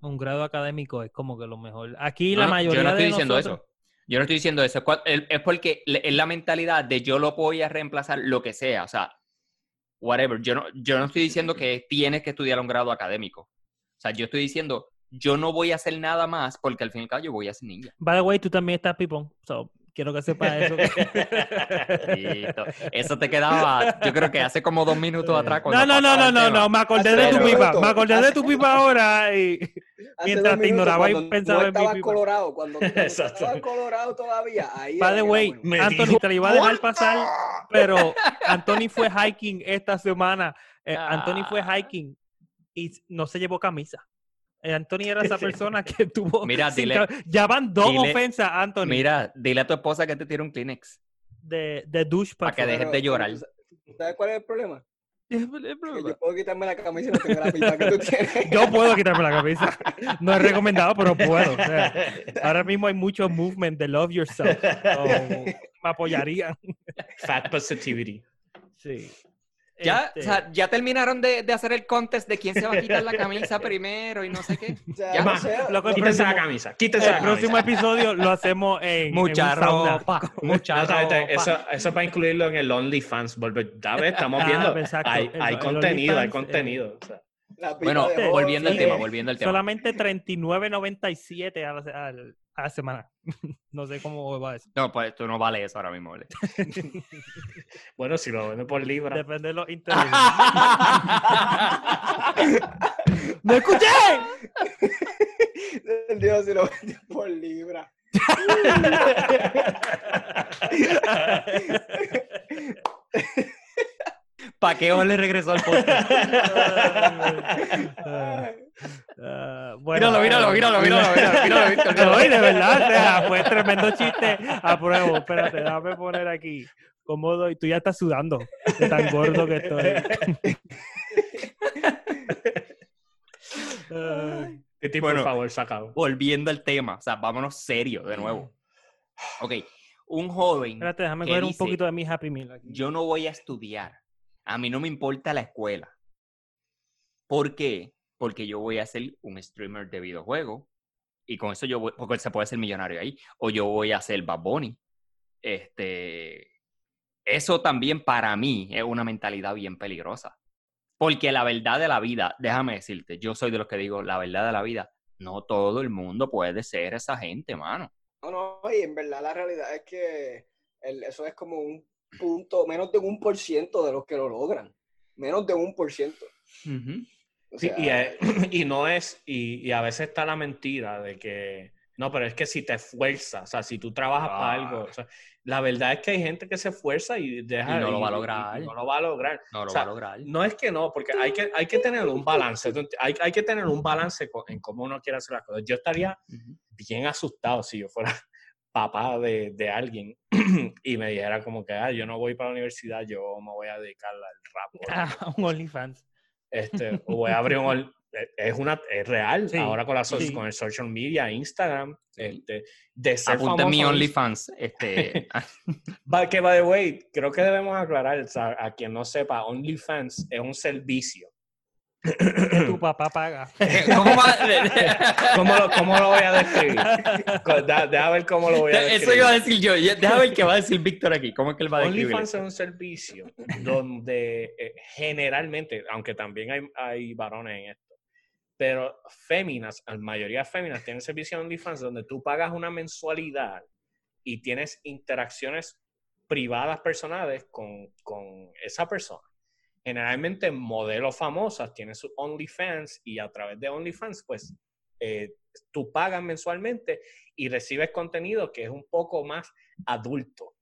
Speaker 2: un grado académico es como que lo mejor. Aquí
Speaker 1: No,
Speaker 2: la
Speaker 1: no,
Speaker 2: mayoría
Speaker 1: yo no estoy
Speaker 2: de
Speaker 1: diciendo
Speaker 2: nosotros-
Speaker 1: eso. Yo no estoy diciendo eso. Es Es es porque es la mentalidad de yo lo voy a reemplazar lo que sea. O sea, whatever. Yo no, yo no estoy diciendo que tienes que estudiar un grado académico. O sea, yo estoy diciendo, yo no voy a hacer nada más porque al fin y al cabo yo voy a ser ninja.
Speaker 2: By the way, tú también estás pipón. So, quiero que sepas eso.
Speaker 1: Eso te quedaba, yo creo que hace como dos minutos atrás.
Speaker 2: no,
Speaker 1: cuando
Speaker 2: no, no, no, no, no. Me acordé de tu pipa. Me acordé de tu pipa ahora y Mientras te ignoraba y pensaba
Speaker 4: no
Speaker 2: en mi pipa.
Speaker 4: colorado, cuando, estabas colorado todavía, ahí
Speaker 2: By the way, Anthony
Speaker 3: dijo,
Speaker 2: te lo iba a dejar pasar, pero Anthony fue hiking esta semana. Eh, Anthony fue
Speaker 1: Ah.
Speaker 2: hiking y no se llevó camisa. Eh, Anthony era esa persona que tuvo.
Speaker 1: Mira,
Speaker 2: sin
Speaker 1: dile-
Speaker 2: ya van dos
Speaker 1: dile-
Speaker 2: ofensas, Anthony,
Speaker 1: Mira, dile a tu esposa que te tire un Kleenex.
Speaker 2: de, de douche
Speaker 1: Pa' que dejes de llorar.
Speaker 4: ¿Sabes cuál es el problema? Que
Speaker 2: Yo
Speaker 4: yo puedo quitarme la camisa y no tengo la pipa que tú tienes.
Speaker 2: puedo quitarme la camisa. No es recomendado, pero puedo. o sea, ahora mismo hay mucho movement de love yourself. so, me apoyarían.
Speaker 3: Fat positivity.
Speaker 2: Sí.
Speaker 1: Ya,
Speaker 2: Este,
Speaker 1: o sea, ya terminaron de, de hacer el contest de quién se va a quitar la camisa primero y no sé qué.
Speaker 4: Sea,
Speaker 1: Ya.
Speaker 4: no sé,
Speaker 2: Loco,
Speaker 3: Quítense la
Speaker 2: próximo-
Speaker 3: camisa. Quítense
Speaker 2: el
Speaker 3: la
Speaker 2: próximo
Speaker 3: camisa.
Speaker 2: episodio lo hacemos en,
Speaker 1: Mucha
Speaker 2: en
Speaker 1: ropa, mucha
Speaker 3: No, está- está-
Speaker 1: ropa.
Speaker 3: eso, eso es para incluirlo en el OnlyFans. Ya estamos
Speaker 2: Ah,
Speaker 3: viendo.
Speaker 2: exacto.
Speaker 3: Hay,
Speaker 2: El-
Speaker 3: hay
Speaker 2: el
Speaker 3: contenido, hay
Speaker 2: OnlyFans,
Speaker 3: contenido. o sea.
Speaker 1: Bueno, volviendo al tema, volviendo al tema.
Speaker 2: Solamente 39.97 a, la- al- a la semana. no sé cómo va eso.
Speaker 1: No, pues tú no vale eso ahora mismo, ¿vale?
Speaker 3: Bueno, si lo venden por libra.
Speaker 2: Depende de los intereses. ¡No escuché!
Speaker 4: El Dios si lo vendió por libra.
Speaker 1: ¿Para qué le regresó al podcast?
Speaker 2: Ah, bueno,
Speaker 1: Míralo, míralo, míralo, míralo, míralo, míralo, míralo.
Speaker 2: No, y de verdad, o sea, fue tremendo chiste. Apruebo, espérate, déjame poner aquí. Cómodo, y tú ya estás sudando de tan gordo que estoy. Ay.
Speaker 3: Titi,
Speaker 1: Bueno.
Speaker 3: por favor, sacado.
Speaker 1: Volviendo al tema, o sea, vámonos serio de nuevo. Ok, un joven
Speaker 2: Espérate, déjame coger un
Speaker 1: dice,
Speaker 2: poquito de mi Happy Meal aquí.
Speaker 1: yo no voy a estudiar, a mí no me importa la escuela. ¿Por qué? Porque yo voy a ser un streamer de videojuegos y con eso yo voy, porque se puede ser millonario ahí, o yo voy a ser Bad Bunny. Este, eso también para mí es una mentalidad bien peligrosa. Porque la verdad de la vida, déjame decirte, yo soy de los que digo, la verdad de la vida, no todo el mundo puede ser esa gente, mano.
Speaker 4: No, no, y en verdad la realidad es que eso es como un punto, menos de un por ciento de los que lo logran. Menos de un por ciento.
Speaker 3: Y, y no es, y, y a veces está la mentira de que, no, pero es que si te esfuerzas, o sea, si tú trabajas para
Speaker 1: Ah.
Speaker 3: algo, o sea, la verdad es que hay gente que se esfuerza y deja
Speaker 1: Y no lo va a lograr.
Speaker 3: y no lo va a lograr.
Speaker 1: No lo
Speaker 3: O sea,
Speaker 1: va a lograr.
Speaker 3: No es que no, porque hay que, hay que tener un balance, hay, hay que tener un balance en cómo uno quiere hacer las cosas. Yo estaría bien asustado si yo fuera papá de, de alguien y me dijera como que, ah, yo no voy para la universidad, yo me voy a dedicar al rap.
Speaker 2: Ah, un OnlyFans.
Speaker 3: este, voy a abrir un... eh, Es, una, es real,
Speaker 2: Sí,
Speaker 3: ahora con, la so-
Speaker 2: sí.
Speaker 3: con el social media, Instagram, este, de ser
Speaker 1: Apunta mi OnlyFans. Este,
Speaker 3: Que, by the way, creo que debemos aclarar, o sea, a quien no sepa, OnlyFans es un servicio.
Speaker 2: Que tu papá paga.
Speaker 1: ¿Cómo va?
Speaker 3: ¿Cómo lo, cómo lo voy a describir? Da- Deja ver cómo lo voy a describir.
Speaker 1: Eso iba a decir yo. Déjame ver qué va a decir Víctor aquí. ¿Cómo es que él va a describir
Speaker 3: OnlyFans es un servicio donde eh, generalmente, aunque también hay, hay varones en esto, pero féminas, la mayoría de féminas tienen servicio de OnlyFans donde tú pagas una mensualidad y tienes interacciones privadas personales con, con esa persona. Generalmente modelos famosas tienen su OnlyFans y a través de OnlyFans, pues eh, tú pagas mensualmente y recibes contenido que es un poco más adulto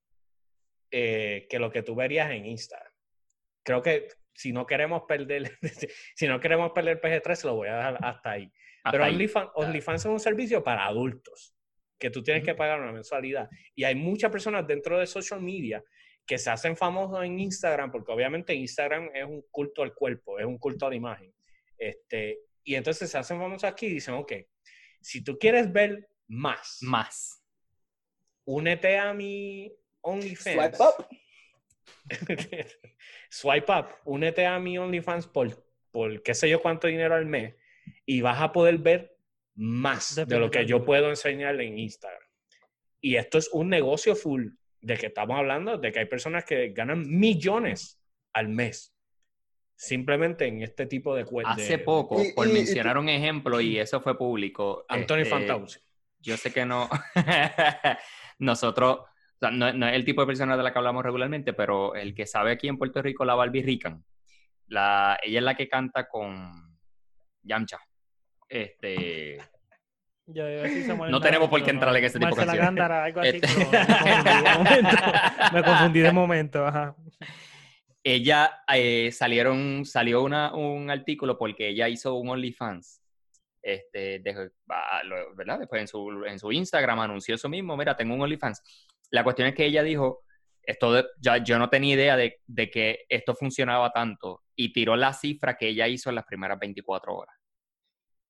Speaker 3: eh, que lo que tú verías en Instagram. Creo que si no queremos perder, si no queremos perder PG3, lo voy a dejar hasta ahí.
Speaker 1: Hasta
Speaker 3: Pero. OnlyFans, OnlyFans es un servicio para adultos, que tú tienes que pagar una mensualidad. Y hay muchas personas dentro de social media que se hacen famosos en Instagram, porque obviamente Instagram es un culto al cuerpo, es un culto a la imagen. Este, y entonces se hacen famosos aquí y dicen, ok, si tú quieres ver más,
Speaker 1: Más.
Speaker 3: únete a mi OnlyFans.
Speaker 4: Swipe up.
Speaker 3: Swipe up, únete a mi OnlyFans por, por qué sé yo cuánto dinero al mes y vas a poder ver más de lo que yo puedo enseñarle en Instagram. Y esto es un negocio full de que estamos hablando de que hay personas que ganan millones al mes simplemente en este tipo de cuentas.
Speaker 1: Hace poco,
Speaker 4: Y-
Speaker 1: por
Speaker 4: y- y
Speaker 1: mencionar un ejemplo, y eso fue público.
Speaker 3: Antonio
Speaker 1: este. Yo sé que no. Nosotros, o sea, no, no es el tipo de persona de la que hablamos regularmente, pero el que sabe aquí en Puerto Rico la Barbie Rican, la, ella es la que canta con Yamcha. Este.
Speaker 2: Yo Samuel
Speaker 1: No tenemos por qué entrarle en ese tipo de
Speaker 2: algo así.
Speaker 1: Este-
Speaker 2: pero me confundí de momento. Me confundí de momento, ajá.
Speaker 1: ella eh, salieron, salió una, un artículo porque ella hizo un OnlyFans. Este, de- lo- ¿verdad? Después en su, en su Instagram anunció eso mismo, mira, tengo un OnlyFans. La cuestión es que ella dijo, esto de- ya, yo no tenía idea de, de que esto funcionaba tanto y tiró la cifra que ella hizo en las primeras 24 horas.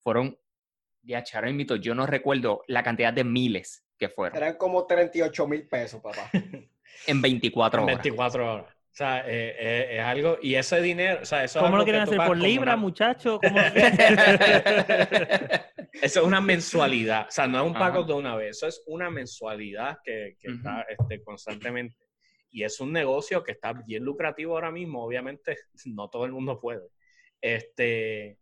Speaker 1: Fueron, ya Charo invito, yo no recuerdo la cantidad de miles que fueron
Speaker 4: Eran como 38 mil pesos, papá.
Speaker 1: en 24
Speaker 3: En
Speaker 1: horas.
Speaker 3: 24 horas. O sea, eh, eh, es algo, y ese dinero, o sea, eso es
Speaker 2: ¿Cómo lo quieren hacer? ¿Por libra,
Speaker 3: una-
Speaker 2: muchacho? ¿Cómo?
Speaker 3: Eso es una mensualidad, o sea, no es un pago de una vez, eso es una mensualidad que, está este, constantemente. Y es un negocio que está bien lucrativo ahora mismo, obviamente no todo el mundo puede. Este,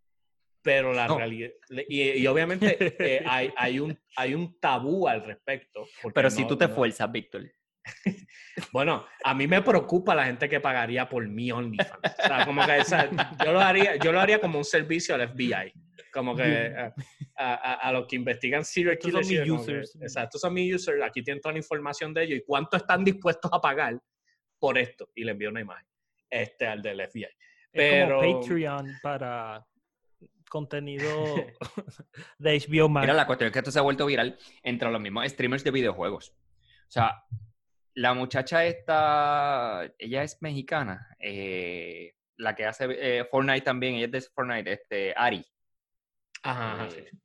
Speaker 3: pero la
Speaker 1: No.
Speaker 3: realidad, y, y obviamente eh, hay, hay, un, hay un tabú al respecto.
Speaker 1: Pero si
Speaker 3: no-
Speaker 1: tú te
Speaker 3: no-
Speaker 1: esfuerzas, Víctor.
Speaker 3: Bueno, a mí me preocupa la gente que pagaría por mi OnlyFans. O sea, como que o sea, yo, lo haría, yo lo haría como un servicio al FBI. Como que a, a- a los que investigan serial
Speaker 2: Estos son
Speaker 3: killers.
Speaker 2: mis
Speaker 3: como que,
Speaker 2: users.
Speaker 3: exacto, estos son mis users. Aquí tienen toda la información de ellos y cuánto están dispuestos a pagar por esto. Y le envío una imagen este, al del FBI.
Speaker 2: Es
Speaker 3: Pero-
Speaker 2: como Patreon para contenido de HBO Max.
Speaker 1: Mira, la cuestión es que esto se ha vuelto viral entre los mismos streamers de videojuegos. O sea, la muchacha esta, ella es mexicana, eh, la que hace eh, Fortnite también, ella es de Fortnite, este, Ari.
Speaker 3: Ajá, ajá,
Speaker 1: Eh,
Speaker 3: sí.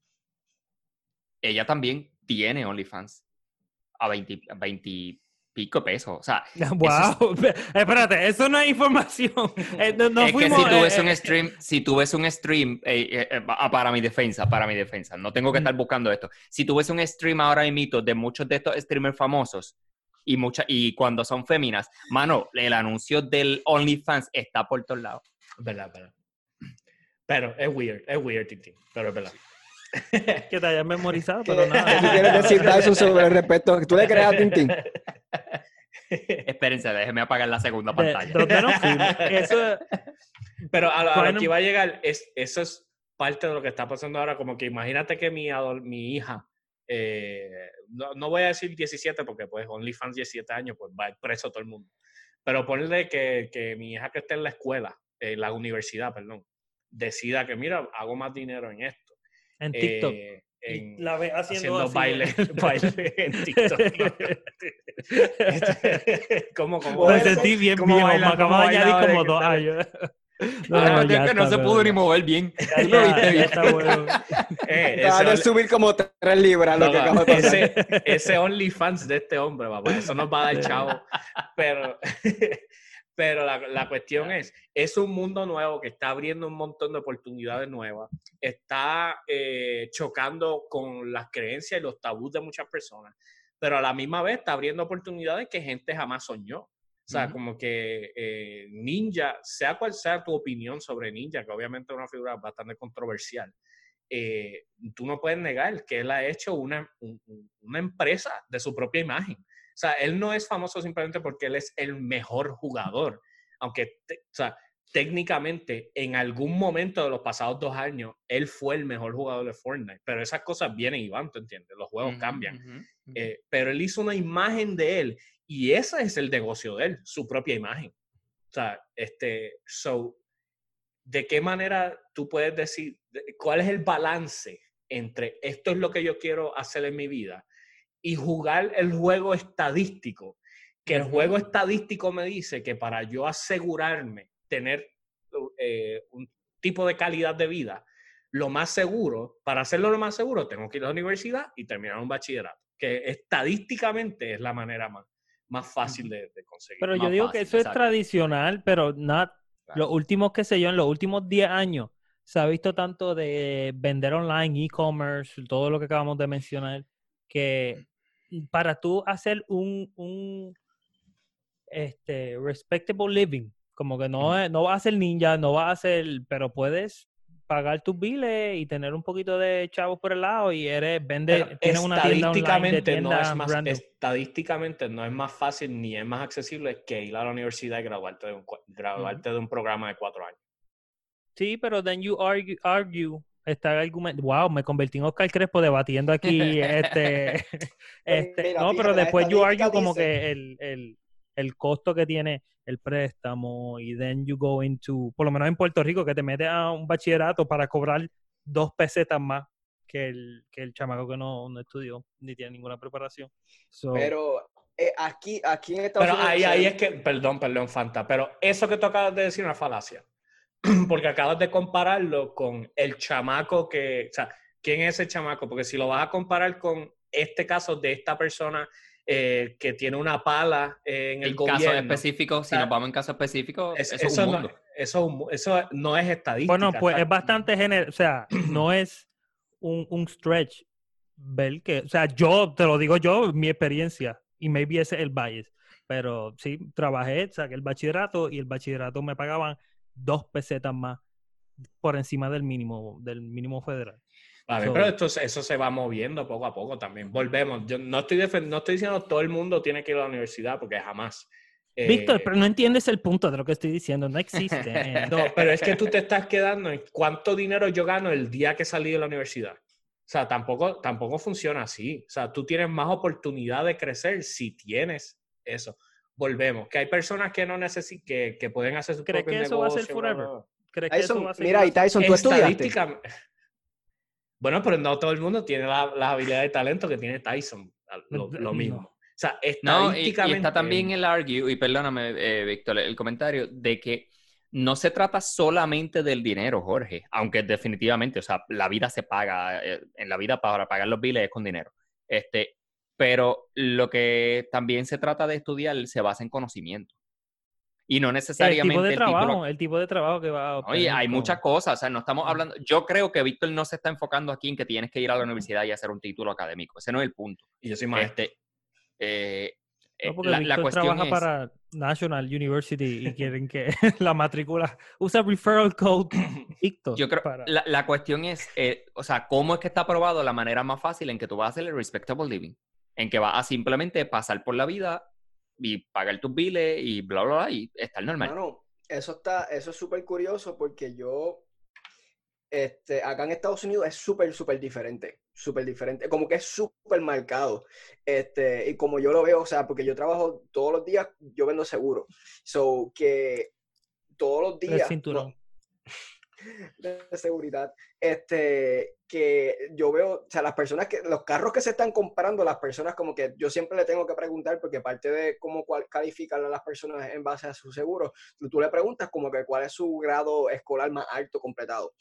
Speaker 1: Ella también tiene OnlyFans a 20, a 20 y pico pesos. O sea,
Speaker 2: Wow, espérate, eso no es información. Eh, no, no
Speaker 1: es
Speaker 2: fuimos,
Speaker 1: que si tú
Speaker 2: eh,
Speaker 1: ves un
Speaker 2: eh,
Speaker 1: stream, si tú ves un stream, eh, eh, eh, ah, para mi defensa, para mi defensa, no tengo que estar buscando esto. Si tú ves un stream ahora mismo de muchos de estos streamers famosos y mucha, y cuando son féminas, mano, el anuncio del OnlyFans está por todos lados.
Speaker 3: Verdad, verdad. Pero es weird, es weird, Tintín, pero es verdad.
Speaker 2: Que te hayas memorizado,
Speaker 4: ¿Qué
Speaker 2: pero nada.
Speaker 4: quieres decir, Tyson, sobre el respeto? ¿Tú le crees a Tintín?
Speaker 1: Espérense, déjeme apagar la segunda
Speaker 2: ¿De
Speaker 1: pantalla.
Speaker 2: dónde? Eso,
Speaker 3: Pero a, lo- a
Speaker 2: Bueno.
Speaker 3: lo que iba a llegar, es, eso es parte de lo que está pasando ahora. Como que imagínate que mi, mi hija, eh, no, no voy a decir 17 porque pues OnlyFans 17 años, pues va preso todo el mundo. Pero ponle que, que mi hija que esté en la escuela, en la universidad, perdón, decida que, mira, hago más dinero en esto.
Speaker 2: En TikTok.
Speaker 3: eh, en-
Speaker 2: la ve haciendo,
Speaker 3: haciendo baile, baile en TikTok. ¿Cómo, cómo?
Speaker 2: Me sentí bien
Speaker 3: ¿cómo
Speaker 2: viejo.
Speaker 3: baila-
Speaker 2: Me acabo de añadir como dos años.
Speaker 1: Ah,
Speaker 2: ya
Speaker 1: que no
Speaker 2: está,
Speaker 1: se pudo ni mover bien.
Speaker 2: Ya
Speaker 1: lo viste
Speaker 2: ya
Speaker 1: bien.
Speaker 2: está bueno.
Speaker 3: Eh, ese
Speaker 4: de subir como tres libras lo que
Speaker 3: no,
Speaker 4: acaba de
Speaker 3: ese, ese OnlyFans de este hombre, papá, eso nos va a dar chavo. Pero, pero la, la cuestión es, es un mundo nuevo que está abriendo un montón de oportunidades nuevas, está eh, chocando con las creencias y los tabús de muchas personas, pero a la misma vez está abriendo oportunidades que gente jamás soñó. O sea,
Speaker 1: Ujú.
Speaker 3: como que eh, Ninja, sea cual sea tu opinión sobre Ninja, que obviamente es una figura bastante controversial, eh, tú no puedes negar que él ha hecho una, un- un- una empresa de su propia imagen. O sea, él no es famoso simplemente porque él es el mejor jugador, aunque, te- o sea, técnicamente en algún momento de los pasados dos años, él fue el mejor jugador de Fortnite, pero esas cosas vienen y van, ¿tú entiendes? Los juegos cambian. Eh, pero él hizo una imagen de él y ese es el negocio de él, su propia imagen. O sea, este, so, ¿de qué manera tú puedes decir, de- cuál es el balance entre esto es lo que yo quiero hacer en mi vida y jugar el juego estadístico? Que el juego estadístico me dice que para yo asegurarme tener eh, un tipo de calidad de vida, lo más seguro, para hacerlo lo más seguro, tengo que ir a la universidad y terminar un bachillerato, que estadísticamente es la manera más, más fácil de, de conseguir.
Speaker 2: Pero yo digo
Speaker 1: fácil,
Speaker 2: que eso es tradicional, pero
Speaker 1: Claro.
Speaker 2: los últimos, qué sé yo, en los últimos 10 años se ha visto tanto de vender online, e-commerce, todo lo que acabamos de mencionar, que para tú hacer un, un este, respectable living, como que no, no vas a ser ninja, no vas a ser, pero puedes pagar tus biles y tener un poquito de chavos por el lado y eres, vende, tienes una tienda online de
Speaker 3: estadísticamente no es más estadísticamente no es más fácil ni es más accesible que ir a la universidad y graduarte de un, graduarte de un programa de cuatro años.
Speaker 2: Sí, pero then you argue, argue está el argumento. Wow, me convertí en Oscar Crespo debatiendo aquí. este, este,
Speaker 4: mira,
Speaker 2: no, pero después you argue como
Speaker 4: dice-
Speaker 2: que el, el, el costo que tiene el préstamo y then you go into, por lo menos en Puerto Rico, que te metes a un bachillerato para cobrar dos pesetas más que el, que el chamaco que no, no estudió ni tiene ninguna preparación. So,
Speaker 4: Pero eh, aquí, aquí en Estados
Speaker 3: Pero
Speaker 4: Unidos...
Speaker 3: ahí,
Speaker 4: o sea,
Speaker 3: ahí es que, perdón, perdón, Fanta, pero eso que tú acabas de decir es una falacia. Porque acabas de compararlo con el chamaco que, o sea, ¿quién es ese chamaco? Porque si lo vas a comparar con este caso de esta persona eh, que tiene una pala eh, en el
Speaker 1: En
Speaker 3: gobierno.
Speaker 1: caso específico, si
Speaker 3: sea,
Speaker 1: nos vamos en caso específico,
Speaker 3: es-
Speaker 1: eso es
Speaker 3: eso,
Speaker 1: un
Speaker 3: no,
Speaker 1: mundo.
Speaker 3: eso, es un mu- eso no es estadística.
Speaker 2: Bueno, pues es bastante general, o sea, no es un, un stretch ver que, o sea, yo te lo digo yo, mi experiencia, y maybe ese es el bias, pero sí, trabajé, saqué el bachillerato y el bachillerato me pagaban dos pesetas más por encima del mínimo, del mínimo federal.
Speaker 3: A ver,
Speaker 2: So-
Speaker 3: pero esto, eso se va moviendo poco a poco también. Volvemos. Yo no estoy, no estoy diciendo todo el mundo tiene que ir a la universidad, porque jamás. Eh,
Speaker 2: Víctor, pero no entiendes el punto de lo que estoy diciendo, no existe.
Speaker 3: No, pero es que tú te estás quedando en cuánto dinero yo gano el día que salí de la universidad. O sea, tampoco, tampoco funciona así. O sea, tú tienes más oportunidad de crecer si tienes eso. Volvemos. Que hay personas que no necesitan, que, que pueden hacer su
Speaker 2: ¿Crees
Speaker 3: propio
Speaker 2: que eso va a ser forever? ¿Crees que eso va a seguir
Speaker 4: mira, y? Tyson, tú estudiaste.
Speaker 3: Estadísticamente. Bueno, pero no todo el mundo tiene la- las habilidades y talento que tiene Tyson. Lo, lo
Speaker 2: No.
Speaker 3: mismo. O sea,
Speaker 1: No, y- y,
Speaker 3: estadísticamente.
Speaker 1: está también el argue, y perdóname, eh, Víctor, el comentario de que no se trata solamente del dinero, Jorge, aunque definitivamente, o sea, la vida se paga, eh, en la vida para pagar los biles es con dinero. Este, pero lo que también se trata de estudiar se basa en conocimiento. Y no
Speaker 2: el
Speaker 1: necesariamente
Speaker 2: tipo de
Speaker 1: el título-
Speaker 2: trabajo, el tipo de trabajo que va a
Speaker 1: Oye,
Speaker 2: obtener
Speaker 1: hay
Speaker 2: con-
Speaker 1: muchas cosas, o sea, no estamos hablando, yo creo que Víctor no se está enfocando aquí en que tienes que ir a la universidad y hacer un título académico, ese no es el punto.
Speaker 3: Y yo soy maestro.
Speaker 1: Este, eh,
Speaker 2: No,
Speaker 1: eh,
Speaker 2: porque
Speaker 1: la, la
Speaker 2: Víctor
Speaker 1: cuestión
Speaker 2: trabaja
Speaker 1: es,
Speaker 2: para National University y quieren que la matrícula usa referral code Icto
Speaker 1: Yo creo,
Speaker 2: para-
Speaker 1: la, la cuestión es, eh, o sea, ¿cómo es que está aprobado la manera más fácil en que tú vas a hacer el respectable living? En que vas a simplemente pasar por la vida y pagar tus biles y bla, bla, bla, y estar normal.
Speaker 4: Mano, eso está, eso es súper curioso porque yo, este, acá en Estados Unidos es súper, súper diferente, súper diferente, como que es súper marcado, este, y como yo lo veo, o sea, porque yo trabajo todos los días, yo vendo seguro, so que todos los
Speaker 2: el
Speaker 4: días,
Speaker 2: cinturón.
Speaker 4: no, de seguridad, este, que yo veo, o sea, las personas que, los carros que se están comprando, las personas como que yo siempre le tengo que preguntar, porque parte de cómo califican a las personas en base a su seguro, tú le preguntas como que cuál es su grado escolar más alto completado.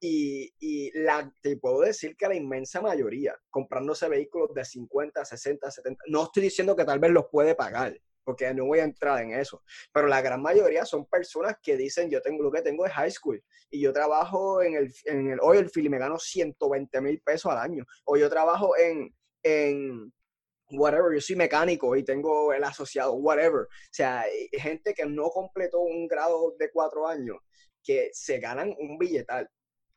Speaker 4: Y, y la, te puedo decir que la inmensa mayoría, comprándose vehículos de 50, 60, 70, no estoy diciendo que tal vez los puede pagar, porque no voy a entrar en eso, pero la gran mayoría son personas que dicen, yo tengo lo que tengo es high school, y yo trabajo en el, en el oil field y me gano 120 mil pesos al año, o yo trabajo en, en whatever, yo soy mecánico y tengo el asociado, whatever. O sea, gente que no completó un grado de cuatro años, que se ganan un billetal.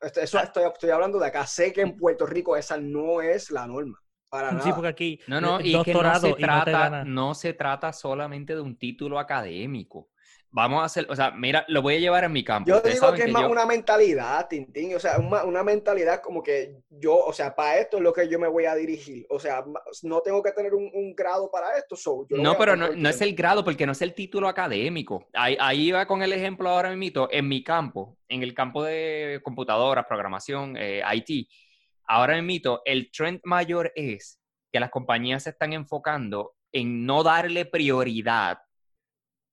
Speaker 4: Eso estoy, estoy hablando de acá. Sé que en Puerto Rico esa no es la norma. Para
Speaker 2: Sí,
Speaker 4: nada.
Speaker 2: porque aquí
Speaker 1: No, no, y que no se,
Speaker 2: no
Speaker 1: trata, no se trata solamente de un título académico. Vamos a hacer, o sea, mira, lo voy a llevar en mi campo.
Speaker 4: Yo digo que es más
Speaker 1: yo-
Speaker 4: una mentalidad, Tintín, o sea, una, una mentalidad como que yo, o sea, para esto es lo que yo me voy a dirigir, o sea, no tengo que tener un, un grado para esto, so, yo lo
Speaker 1: No, pero no, no es el grado, porque no es el título académico. Ahí, ahí va con el ejemplo ahora mismo, en mi campo, en el campo de computadoras, programación, eh, IT. Ahora mismo, el trend mayor es que las compañías se están enfocando en no darle prioridad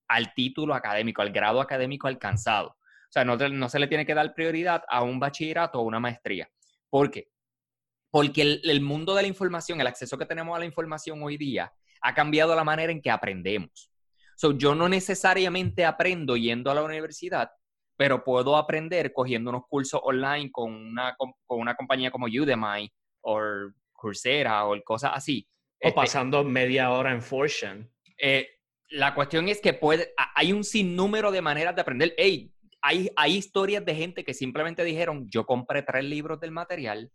Speaker 1: al título académico, al grado académico alcanzado. O sea, no, se le tiene que dar prioridad a un bachillerato o una maestría. ¿Por qué? Porque el, el mundo de la información, el acceso que tenemos a la información hoy día, ha cambiado la manera en que aprendemos. So, yo no necesariamente aprendo yendo a la universidad, pero puedo aprender cogiendo unos cursos online con una, con una compañía como Udemy o Coursera o cosas así.
Speaker 3: O
Speaker 1: Este,
Speaker 3: pasando media hora en Fortune.
Speaker 1: eh, la cuestión es que puede, hay un sinnúmero de maneras de aprender. Ey, hay, hay historias de gente que simplemente dijeron, yo compré tres libros del material,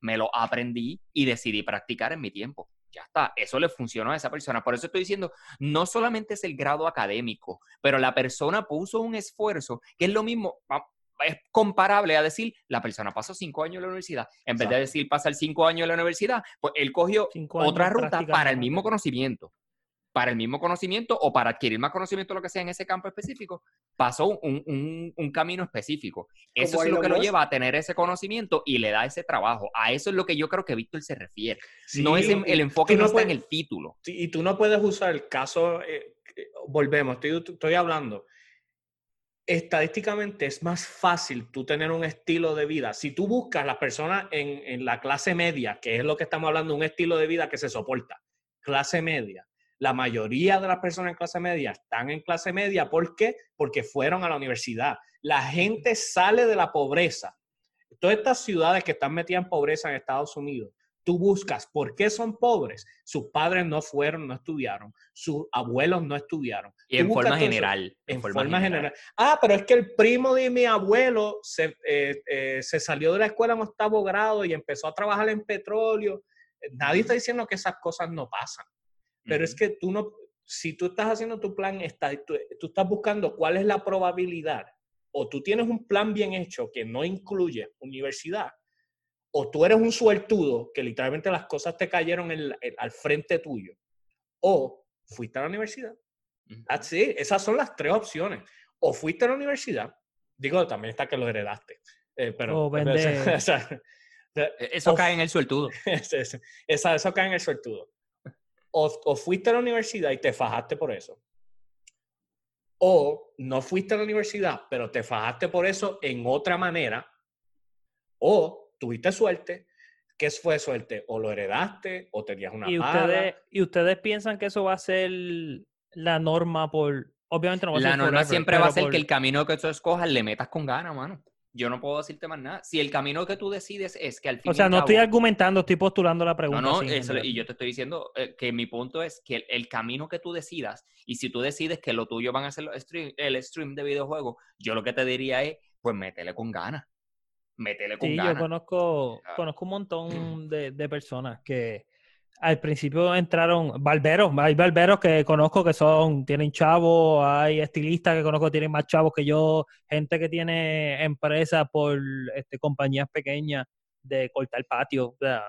Speaker 1: me lo aprendí y decidí practicar en mi tiempo. Ya está, eso le funcionó a esa persona. Por eso estoy diciendo, no solamente es el grado académico, pero la persona puso un esfuerzo, que es lo mismo, es comparable a decir, la persona pasó cinco años en la universidad. En vez de decir pasar cinco años en la universidad, pues él cogió
Speaker 2: Cinco
Speaker 1: otra ruta para el mismo conocimiento. Para el mismo conocimiento o para adquirir más conocimiento, lo que sea en ese campo específico, pasó un, un- un camino específico. Eso
Speaker 4: Como
Speaker 1: es lo que lo lleva a tener ese conocimiento y le da ese trabajo. A eso es lo que yo creo que Víctor se refiere. no es
Speaker 3: Sí,
Speaker 1: en- el enfoque no
Speaker 3: no
Speaker 1: está en
Speaker 3: puedes-
Speaker 1: el título.
Speaker 3: Sí, Y tú no puedes usar el caso, eh, eh, volvemos, estoy, estoy hablando, estadísticamente es más fácil tú tener un estilo de vida. Si tú buscas las personas en, en la clase media, que es lo que estamos hablando, un estilo de vida que se soporta, clase media. La mayoría de las personas en clase media están en clase media. ¿Por qué? Porque fueron a la universidad. La gente sale de la pobreza. Todas estas ciudades que están metidas en pobreza en Estados Unidos, tú buscas por qué son pobres. Sus padres no fueron, no estudiaron. Sus abuelos no estudiaron.
Speaker 1: Y en forma general.
Speaker 3: en forma, general. Ah, pero es que el primo de mi abuelo se, eh, eh, se salió de la escuela en octavo grado y empezó a trabajar en petróleo. Eh, Nadie está diciendo que esas cosas no pasan. Pero es que tú no, si tú estás haciendo tu plan, está, tú, tú estás buscando cuál es la probabilidad, o tú tienes un plan bien hecho que no incluye universidad, o tú eres un suertudo que literalmente las cosas te cayeron en la- en- al frente tuyo, o fuiste a la universidad. It. Esas son las tres opciones. O fuiste a la universidad, digo, también está que lo heredaste, eh, pero...
Speaker 2: O vende-
Speaker 3: o sea,
Speaker 1: E- Eso cae en el suertudo.
Speaker 3: es- es- esa, eso cae en el suertudo. O, o fuiste a la universidad y te fajaste por eso. O no fuiste a la universidad, pero te fajaste por eso en otra manera. O tuviste suerte. ¿Qué fue suerte? O lo heredaste, o tenías una
Speaker 2: ¿Y
Speaker 3: paga.
Speaker 2: ustedes, ¿Y ustedes piensan que eso va a ser la norma por... Obviamente no va a
Speaker 1: La
Speaker 2: ser
Speaker 1: norma
Speaker 2: forever,
Speaker 1: siempre va a ser
Speaker 2: por-
Speaker 1: que el camino que tú escojas le metas con ganas, mano. Yo no puedo decirte más nada. Si el camino que tú decides es que al fin
Speaker 2: O sea, no estoy argumentando, estoy postulando la
Speaker 1: No,
Speaker 2: pregunta.
Speaker 1: no, eso-
Speaker 2: general.
Speaker 1: y yo te estoy diciendo eh, que mi punto es que el, el camino que tú decidas, y si tú decides que lo tuyo van a ser los stream- el stream de videojuegos, yo lo que te diría es, pues métele con ganas. Métele con
Speaker 2: Sí, yo
Speaker 1: ganas.
Speaker 2: conozco, conozco un montón de, de personas que al principio entraron, barberos, hay barberos que conozco que son, tienen chavos, hay estilistas que conozco que tienen más chavos que yo, gente que tiene empresas por este, compañías pequeñas de cortar patio, o sea,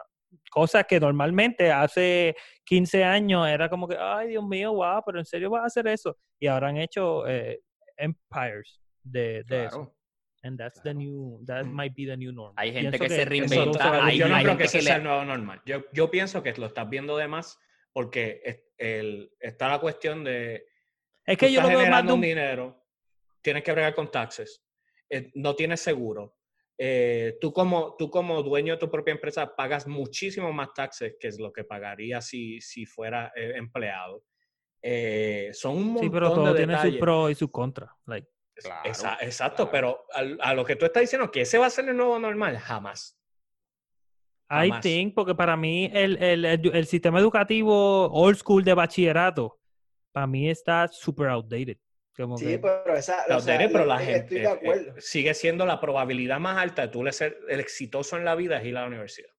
Speaker 2: cosas que normalmente hace 15 años era como que, ay Dios mío, wow, pero en serio vas a hacer eso. Y ahora han hecho eh, empires de, de eso.
Speaker 1: Claro.
Speaker 2: And that's the new, that
Speaker 3: Mm.
Speaker 2: might be the new norm.
Speaker 1: Hay gente
Speaker 2: Pienso
Speaker 1: que se reinventa, hay-
Speaker 3: yo no
Speaker 1: hay
Speaker 3: creo que ese
Speaker 1: que
Speaker 3: sea
Speaker 1: le-
Speaker 3: el nuevo normal. Yo, yo pienso que lo estás viendo de más porque es- el, está la cuestión de
Speaker 2: Es
Speaker 3: tú
Speaker 2: que yo lo veo más de
Speaker 3: un
Speaker 2: un...
Speaker 3: dinero, tienes que bregar con taxes, eh, no tienes seguro. eh, tú, como, tú como dueño de tu propia empresa pagas muchísimo más taxes que es lo que pagaría si, si fuera eh, empleado. Eh, son un montón
Speaker 2: Sí, pero todo
Speaker 3: de
Speaker 2: tiene
Speaker 3: detalles.
Speaker 2: sus pros y sus contras. Like,
Speaker 1: Claro,
Speaker 3: Esa- exacto,
Speaker 1: claro.
Speaker 3: pero a, lo que tú estás diciendo, que ese va a ser el nuevo normal, jamás.
Speaker 2: I
Speaker 3: Jamás.
Speaker 2: think, porque para mí el, el, el, el sistema educativo old school de bachillerato, para mí está super outdated. Como
Speaker 4: Sí,
Speaker 2: que-
Speaker 4: pero esa.
Speaker 3: Pero,
Speaker 4: o sea,
Speaker 3: Tere, pero la gente
Speaker 4: Estoy de
Speaker 3: eh, eh, sigue siendo la probabilidad más alta de tú le ser el exitoso en la vida es ir a la universidad.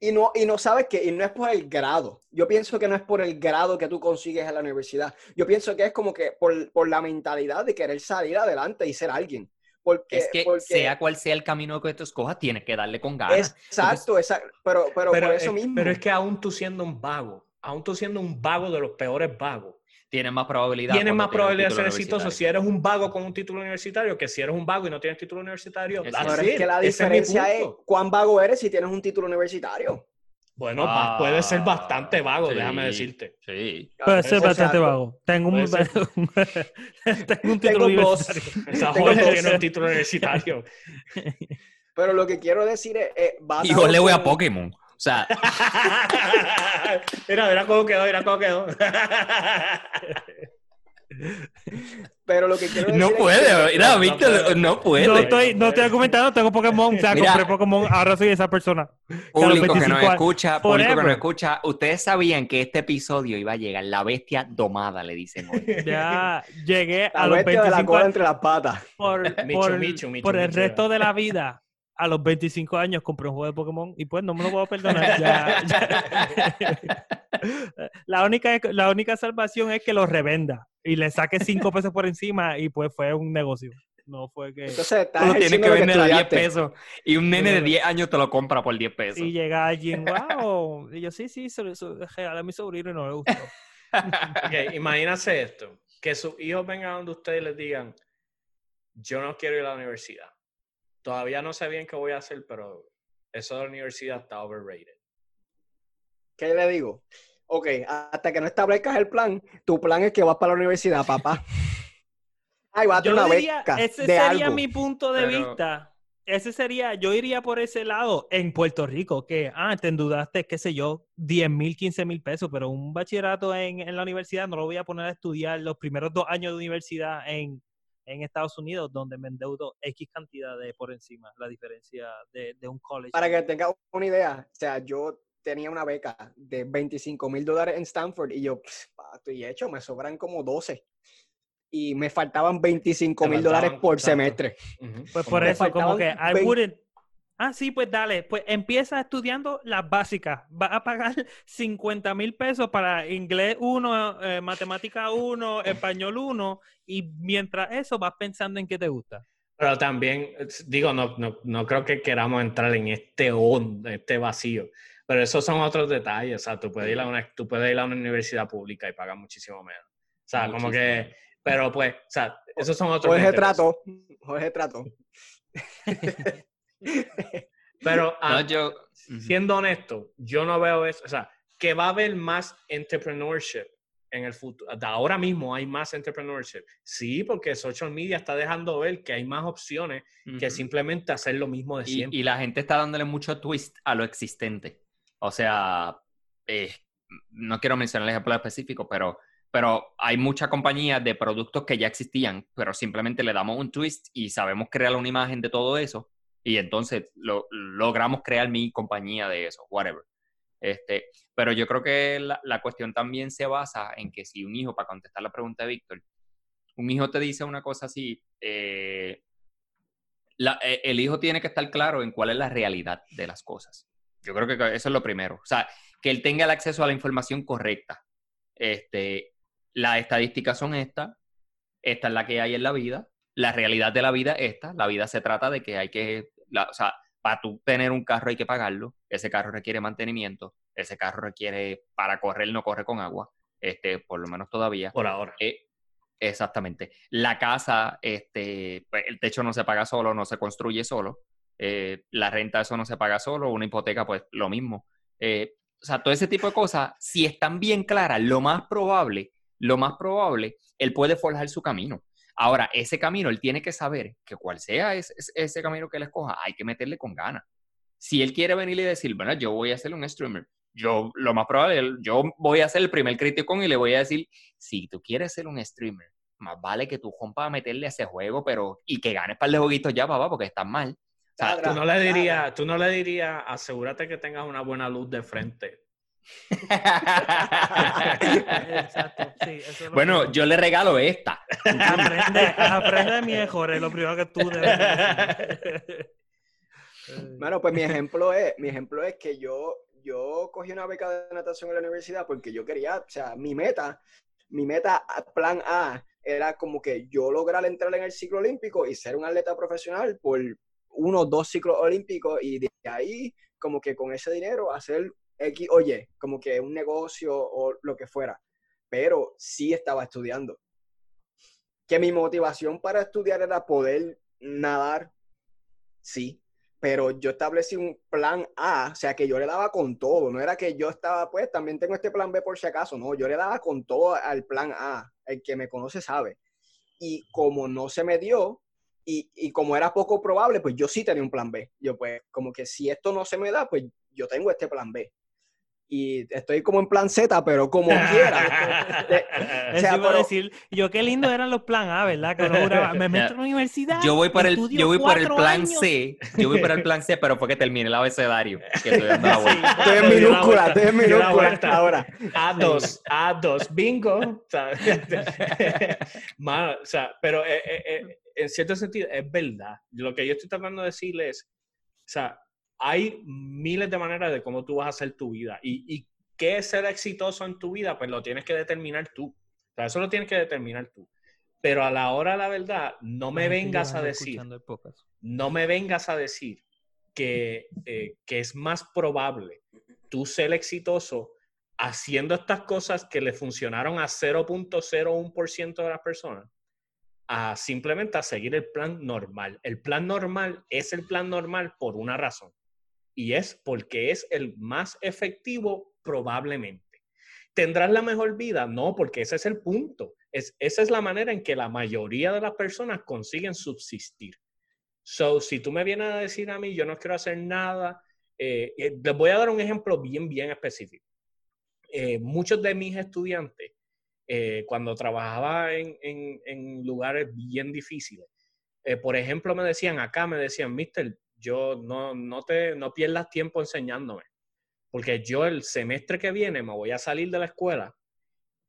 Speaker 4: Y no, y no sabes que, y no es por el grado. Yo pienso que no es por el grado que tú consigues en la universidad. Yo pienso que es como que por, por la mentalidad de querer salir adelante y ser alguien. Porque,
Speaker 1: Es que
Speaker 4: porque-
Speaker 1: sea cual sea el camino que tú escojas, tienes que darle con ganas.
Speaker 4: Exacto, exacto. Pero, pero,
Speaker 3: Pero,
Speaker 4: por eso
Speaker 3: es,
Speaker 4: mismo.
Speaker 3: pero es que aún tú siendo un vago, aún tú siendo un vago de los peores vagos,
Speaker 1: Tienes más probabilidad.
Speaker 3: tienes
Speaker 1: cuando
Speaker 3: más probabilidad de ser exitoso si eres un vago con un título universitario que si eres un vago y no tienes título universitario.
Speaker 4: Es que la
Speaker 3: es
Speaker 4: diferencia es, cuán vago eres si tienes un título universitario.
Speaker 3: Bueno,
Speaker 1: Ah,
Speaker 3: puede ser bastante vago,
Speaker 1: sí.
Speaker 3: déjame decirte.
Speaker 1: Sí.
Speaker 2: Puede ser bastante vago. Tengo un,
Speaker 3: Puede
Speaker 2: tengo un título
Speaker 4: Tengo
Speaker 2: universitario.
Speaker 3: Jorge
Speaker 4: dos.
Speaker 3: tiene un título universitario.
Speaker 4: Pero lo que quiero decir es. eh,
Speaker 1: Y yo le voy a Pokémon. O sea,
Speaker 3: mira, mira cómo quedó, mira cómo quedó.
Speaker 4: Pero lo que quiero decir
Speaker 1: no
Speaker 4: es que-
Speaker 1: puede. Mira,
Speaker 3: no
Speaker 1: Víctor,
Speaker 3: puede.
Speaker 1: no puede.
Speaker 2: No estoy, no estoy argumentando, tengo Pokémon, o sea,
Speaker 1: Mira.
Speaker 2: compré Pokémon, ahora soy esa persona.
Speaker 1: Público que
Speaker 2: 25
Speaker 1: nos
Speaker 2: años.
Speaker 1: escucha, público que nos escucha, ustedes sabían que este episodio iba a llegar la bestia domada, le dicen hoy.
Speaker 2: Ya llegué
Speaker 4: La
Speaker 2: a los
Speaker 4: bestia de la
Speaker 2: 25
Speaker 4: cola entre las patas.
Speaker 2: por,
Speaker 3: Michu,
Speaker 2: por,
Speaker 3: Michu, Michu,
Speaker 2: por el
Speaker 3: Michu,
Speaker 2: resto de la vida. A los 25 años compré un juego de Pokémon y pues no me lo puedo perdonar. Ya- ya. La, única, la única salvación es que lo revenda y le saque 5 pesos por encima y pues fue un negocio. No fue que...
Speaker 4: Entonces, estás
Speaker 1: Tú lo tienes que vender a 10
Speaker 4: estudiaste.
Speaker 1: pesos y un nene de
Speaker 2: No.
Speaker 1: 10 años te lo compra por 10 pesos.
Speaker 2: Y llega alguien, wow. Y yo, sí, sí, se lo se- a mi sobrino y no le gustó.
Speaker 3: Ok, imagínate esto, que sus hijos vengan donde ustedes les digan, yo no quiero ir a la universidad. Todavía no sé bien qué voy a hacer, pero eso de la universidad está overrated.
Speaker 4: ¿Qué le digo? Ok, hasta que no establezcas el plan, tu plan es que vas para la universidad, papá. Ay, va a una
Speaker 2: diría,
Speaker 4: beca
Speaker 2: ese
Speaker 4: de
Speaker 2: sería
Speaker 4: algo.
Speaker 2: mi punto de
Speaker 1: Pero-
Speaker 2: vista. Ese sería, yo iría por ese lado en Puerto Rico, que, ah, te endeudaste, qué sé yo, 10 mil, 15 mil pesos, pero un bachillerato en, en la universidad no lo voy a poner a estudiar los primeros dos años de universidad en, en Estados Unidos, donde me endeudo X cantidad de por encima, la diferencia de, de un college.
Speaker 4: Para que tengas una idea, o sea, yo tenía una beca de 25 mil dólares en Stanford y yo, "Pff, pa, estoy hecho, me sobran como 12. Y me faltaban 25
Speaker 3: Te
Speaker 4: mil dólares por
Speaker 3: tanto.
Speaker 4: semestre.
Speaker 3: Ujú.
Speaker 2: Pues
Speaker 3: Como
Speaker 2: por
Speaker 3: que-
Speaker 2: eso, como que I wouldn't. Ah, sí, pues dale. Pues empieza estudiando las básicas. Vas a pagar 50 mil pesos para inglés 1, eh, matemática 1, español 1, y mientras eso vas pensando en qué te gusta.
Speaker 3: Pero también, es- digo, no, no, no creo que queramos entrar en este hondo, este vacío. Pero esos son otros detalles. O sea, tú puedes, ir a una, tú puedes ir a una universidad pública y pagar muchísimo menos. O sea, como que, pero pues, o sea, esos son otros
Speaker 4: Jorge
Speaker 3: 20 pesos.
Speaker 4: Trato, Jorge Trato.
Speaker 3: Pero ah,
Speaker 1: No, yo...
Speaker 3: siendo honesto, yo no veo eso. O sea, que va a haber más entrepreneurship en el futuro. Hasta ahora mismo hay más entrepreneurship. Sí, porque social media está dejando ver que hay más opciones que
Speaker 1: Ujú.
Speaker 3: simplemente hacer lo mismo de siempre.
Speaker 1: y la gente está dándole mucho twist a lo existente. O sea, eh, no quiero mencionar el ejemplo específico, pero pero hay muchas compañías de productos que ya existían, pero simplemente le damos un twist y sabemos crear una imagen de todo eso y entonces lo, logramos crear mi compañía de eso, whatever. Este, pero yo creo que la, la, cuestión también se basa en que si un hijo, para contestar la pregunta de Víctor, un hijo te dice una cosa así, eh, eh, el hijo tiene que estar claro en cuál es la realidad de las cosas. Yo creo que eso es lo primero. O sea, que él tenga el acceso a la información correcta. Este, las estadísticas son estas, esta es la que hay en la vida, la realidad de la vida es esta, la vida se trata de que hay que, o sea, para tú tener un carro hay que pagarlo, ese carro requiere mantenimiento, ese carro requiere, para correr no corre con agua, este, por lo menos todavía.
Speaker 3: Por ahora.
Speaker 1: Eh, exactamente. La casa, este, pues, el techo no se paga solo, no se construye solo, eh, la renta eso no se paga solo, una hipoteca pues lo mismo. Eh, o sea, todo ese tipo de cosas, si están bien claras, lo más probable lo más probable, él puede forjar su camino. Ahora, ese camino, él tiene que saber que cual sea ese, ese camino que él escoja, hay que meterle con ganas. Si él quiere venir y decir, bueno, yo voy a ser un streamer, yo lo más probable, yo voy a ser el primer crítico y le voy a decir, si tú quieres ser un streamer, más vale que tú compa meterle a ese juego, pero y que ganes para de jueguitos ya, papá, porque estás mal.
Speaker 3: O sea, tú no le dirías, tú no le dirías, asegúrate que tengas una buena luz de frente
Speaker 1: bueno, yo le regalo esta.
Speaker 2: Aprende, aprende de mi mejor, es lo primero que tú debes.
Speaker 4: bueno, pues mi ejemplo es, mi ejemplo es que yo, yo cogí una beca de natación en la universidad porque yo quería, o sea, mi meta, mi meta, plan A, era como que yo lograr entrar en el ciclo olímpico y ser un atleta profesional por uno o dos ciclos olímpicos y de ahí como que con ese dinero hacer X, oye, como que un negocio o lo que fuera, pero sí estaba estudiando. Que mi motivación para estudiar era poder nadar, sí, pero yo establecí un plan A, o sea, que yo le daba con todo, no era que yo estaba, pues también tengo este plan B por si acaso, no, yo le daba con todo al plan A, el que me conoce sabe. Y como no se me dio, y, y, como era poco probable, pues yo sí tenía un plan B. Yo pues como que si esto no se me da, pues yo tengo este plan B y estoy como en plan Z, pero como quiera.
Speaker 2: o decir, yo qué lindo eran los plan A, ¿verdad? Que me meto en la universidad.
Speaker 1: Yo voy por el, yo voy por el plan C, yo voy por el plan C, pero fue que terminé el abecedario. Que estoy, dando la
Speaker 4: vuelta. estoy en minúscula, estoy en minúscula ahora.
Speaker 3: A2, A2, bingo. o sea, pero eh, eh, eh, en cierto sentido es verdad. Lo que yo estoy tratando de decirle es, o sea, hay miles de maneras de cómo tú vas a hacer tu vida. Y, qué es ser exitoso en tu vida, pues lo tienes que determinar tú. O sea, eso lo tienes que determinar tú. Pero a la hora de la verdad, no me vengas a decir, no me vengas a decir que, eh, que es más probable tú ser exitoso haciendo estas cosas que le funcionaron a 0.01% de las personas, a simplemente a seguir el plan normal. El plan normal es el plan normal por una razón y es porque es el más efectivo probablemente. ¿Tendrás la mejor vida? No, porque ese es el punto. Es, esa es la manera en que la mayoría de las personas consiguen subsistir. So, si tú me vienes a decir a mí, yo no quiero hacer nada, eh, eh, les voy a dar un ejemplo bien, bien específico. Eh, muchos de mis estudiantes, cuando trabajaba en, en, en, lugares bien difíciles, por ejemplo, me decían acá, me decían, mister, yo no, no, te, no pierdas tiempo enseñándome, porque yo el semestre que viene me voy a salir de la escuela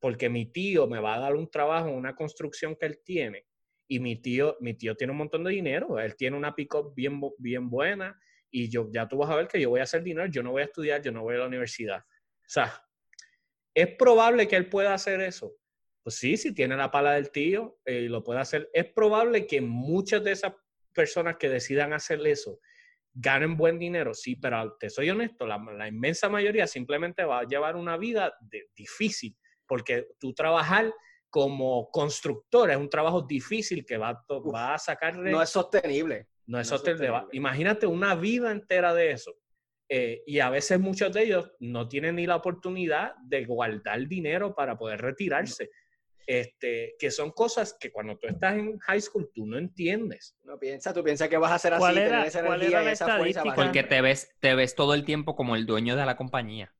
Speaker 3: porque mi tío me va a dar un trabajo en una construcción que él tiene y mi tío, mi tío tiene un montón de dinero, él tiene una pick-up bien, bien buena y yo, ya tú vas a ver que yo voy a hacer dinero, yo no voy a estudiar, yo no voy a la universidad. O sea, ¿es probable que él pueda hacer eso? Pues sí, si tiene la pala del tío eh, lo puede hacer. Es probable que muchas de esas personas que decidan hacer eso ganen buen dinero, sí, pero te soy honesto, la, inmensa mayoría simplemente va a llevar una vida difícil, porque tú trabajar como constructor es un trabajo difícil que va, va a sacarle...
Speaker 4: No es sostenible.
Speaker 3: No es, sostenible. Imagínate una vida entera de eso. Eh, y a veces muchos de ellos no tienen ni la oportunidad de guardar dinero para poder retirarse. Este, que son cosas que cuando tú estás en high school tú no entiendes.
Speaker 4: No piensa, tú piensas que vas a hacer así,
Speaker 2: ¿Cuál era, esa ¿cuál era la
Speaker 1: Porque te ves, te ves todo el tiempo como el dueño de la compañía.